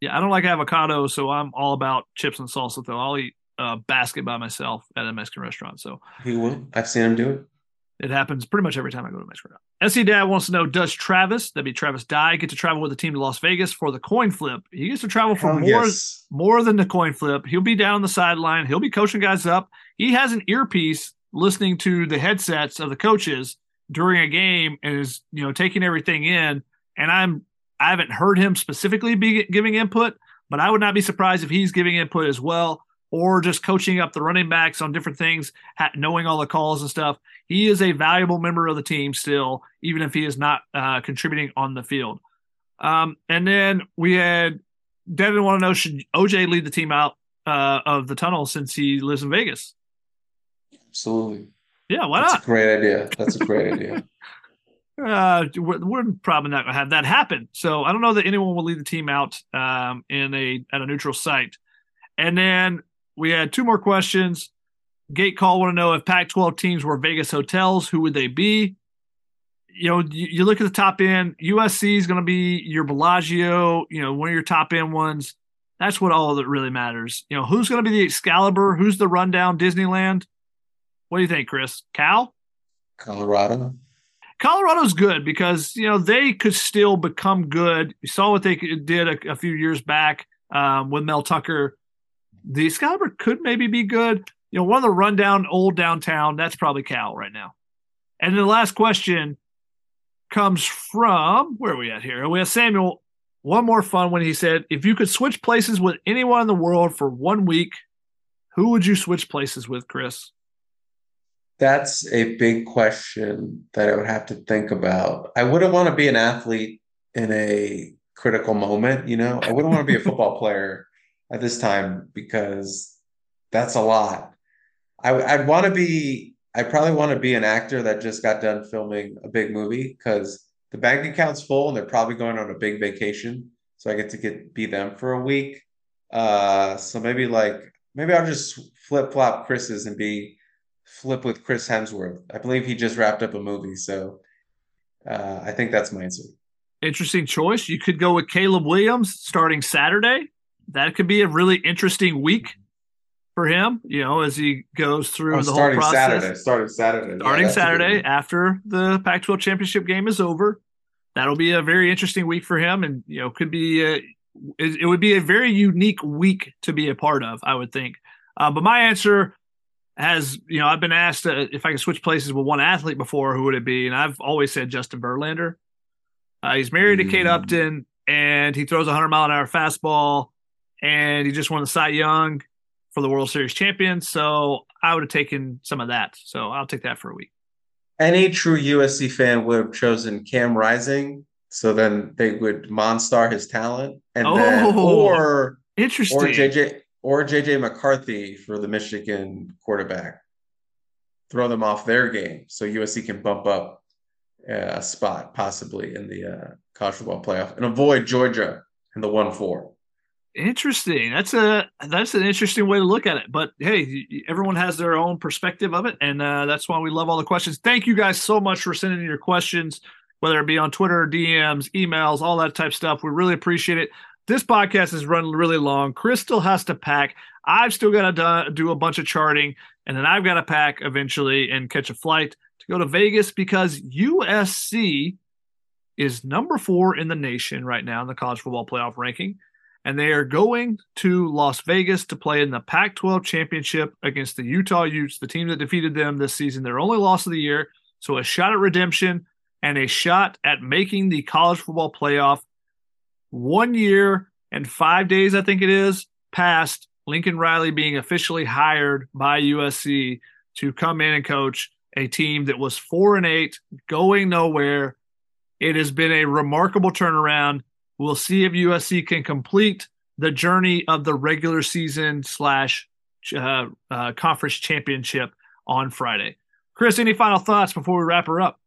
Yeah, I don't like avocado, so I'm all about chips and salsa. Though I'll eat a basket by myself at a Mexican restaurant. So he will. I've seen him do it. It happens pretty much every time I go to Mexico. SC Dad wants to know Does Travis, that'd be Travis Dye, get to travel with the team to Las Vegas for the coin flip? He gets to travel for more, yes. more than the coin flip. He'll be down on the sideline. He'll be coaching guys up. He has an earpiece listening to the headsets of the coaches during a game and is, you know, taking everything in. And I'm, I haven't heard him specifically be giving input, but I would not be surprised if he's giving input as well or just coaching up the running backs on different things, knowing all the calls and stuff. He is a valuable member of the team still, even if he is not uh, contributing on the field. Um, and then we had Devin want to know should OJ lead the team out uh, of the tunnel since he lives in Vegas? Absolutely. Yeah, why That's not? a great idea. That's a great idea. (laughs) (laughs) uh, we're, we're probably not going to have that happen. So I don't know that anyone will lead the team out um, in a at a neutral site. And then we had two more questions. Gate call want to know if Pac-12 teams were Vegas hotels, who would they be? You know, you, you look at the top end. USC is going to be your Bellagio. You know, one of your top end ones. That's what all that really matters. You know, who's going to be the Excalibur? Who's the rundown Disneyland? What do you think, Chris? Cal? Colorado. Colorado's good because you know they could still become good. You saw what they did a, a few years back um, with Mel Tucker. The Excalibur could maybe be good. You know, one of the rundown old downtown. That's probably Cal right now. And then the last question comes from where are we at here? We have Samuel. One more fun when he said, "If you could switch places with anyone in the world for one week, who would you switch places with, Chris?" That's a big question that I would have to think about. I wouldn't want to be an athlete in a critical moment, you know. I wouldn't want to be a football (laughs) player at this time because that's a lot. I, I'd want to be. I probably want to be an actor that just got done filming a big movie because the bank account's full and they're probably going on a big vacation, so I get to get be them for a week. Uh, so maybe like maybe I'll just flip flop Chris's and be flip with Chris Hemsworth. I believe he just wrapped up a movie, so uh, I think that's my answer. Interesting choice. You could go with Caleb Williams starting Saturday. That could be a really interesting week for him. You know, as he goes through oh, the whole process. Saturday. Starting Saturday. Starting yeah, Saturday after the Pac-12 championship game is over. That'll be a very interesting week for him, and you know, could be a, it, would be a very unique week to be a part of. I would think. Uh, but my answer has you know I've been asked uh, if I could switch places with one athlete before, who would it be? And I've always said Justin Verlander. Uh, he's married mm. to Kate mm. Upton, and he throws a hundred mile an hour fastball, and he just won the Cy Young for the World Series champion. So I would have taken some of that. So I'll take that for a week. Any true USC fan would have chosen Cam Rising. So then they would monstar his talent, and oh, then or interesting or JJ or JJ McCarthy for the Michigan quarterback. Throw them off their game so USC can bump up a spot possibly in the uh, college football playoff and avoid Georgia in the one four. Interesting. That's a that's an interesting way to look at it. But hey, everyone has their own perspective of it, and uh, that's why we love all the questions. Thank you guys so much for sending your questions, whether it be on Twitter, DMs, emails, all that type stuff. We really appreciate it. This podcast is running really long. Chris still has to pack. I've still got to do a bunch of charting, and then I've got to pack eventually and catch a flight to go to Vegas because USC is number four in the nation right now in the college football playoff ranking. And they are going to Las Vegas to play in the Pac 12 championship against the Utah Utes, the team that defeated them this season, their only loss of the year. So a shot at redemption and a shot at making the college football playoff one year and five days, I think it is, past Lincoln Riley being officially hired by USC to come in and coach a team that was four and eight, going nowhere. It has been a remarkable turnaround. We'll see if USC can complete the journey of the regular season slash uh, uh, conference championship on Friday. Chris, any final thoughts before we wrap her up?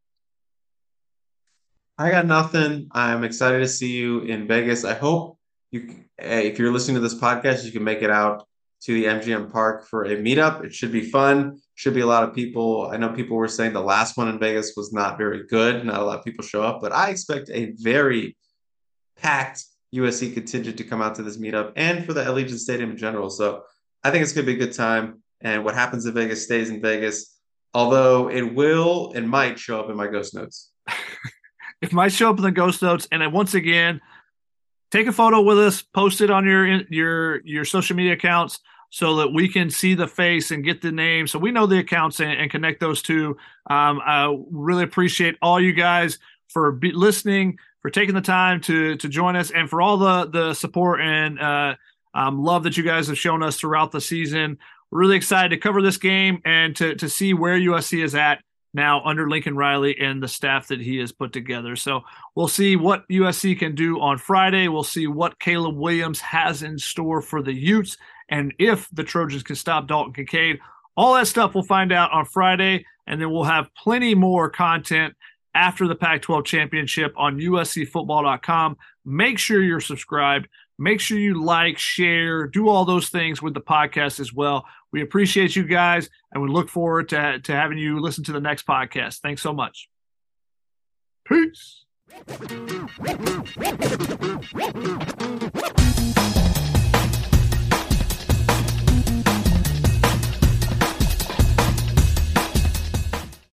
I got nothing. I'm excited to see you in Vegas. I hope you, eh, if you're listening to this podcast, you can make it out to the MGM Park for a meetup. It should be fun. Should be a lot of people. I know people were saying the last one in Vegas was not very good. Not a lot of people show up, but I expect a very packed USC contingent to come out to this meetup and for the Allegiant Stadium in general. So I think it's going to be a good time. And what happens in Vegas stays in Vegas, although it will and might show up in my ghost notes. (laughs) It might show up in the ghost notes. And then once again, take a photo with us, post it on your your your social media accounts so that we can see the face and get the name, so we know the accounts and, and connect those two. Um, I really appreciate all you guys for be, listening, for taking the time to to join us, and for all the the support and uh, um, love that you guys have shown us throughout the season. We're really excited to cover this game and to to see where USC is at now under Lincoln Riley and the staff that he has put together. So we'll see what USC can do on Friday. We'll see what Caleb Williams has in store for the Utes and if the Trojans can stop Dalton Kincaid. All that stuff we'll find out on Friday, and then we'll have plenty more content after the Pac 12 championship on USCFootball.com. Make sure you're subscribed. Make sure you like, share, do all those things with the podcast as well. We appreciate you guys, and we look forward to, to having you listen to the next podcast. Thanks so much. Peace.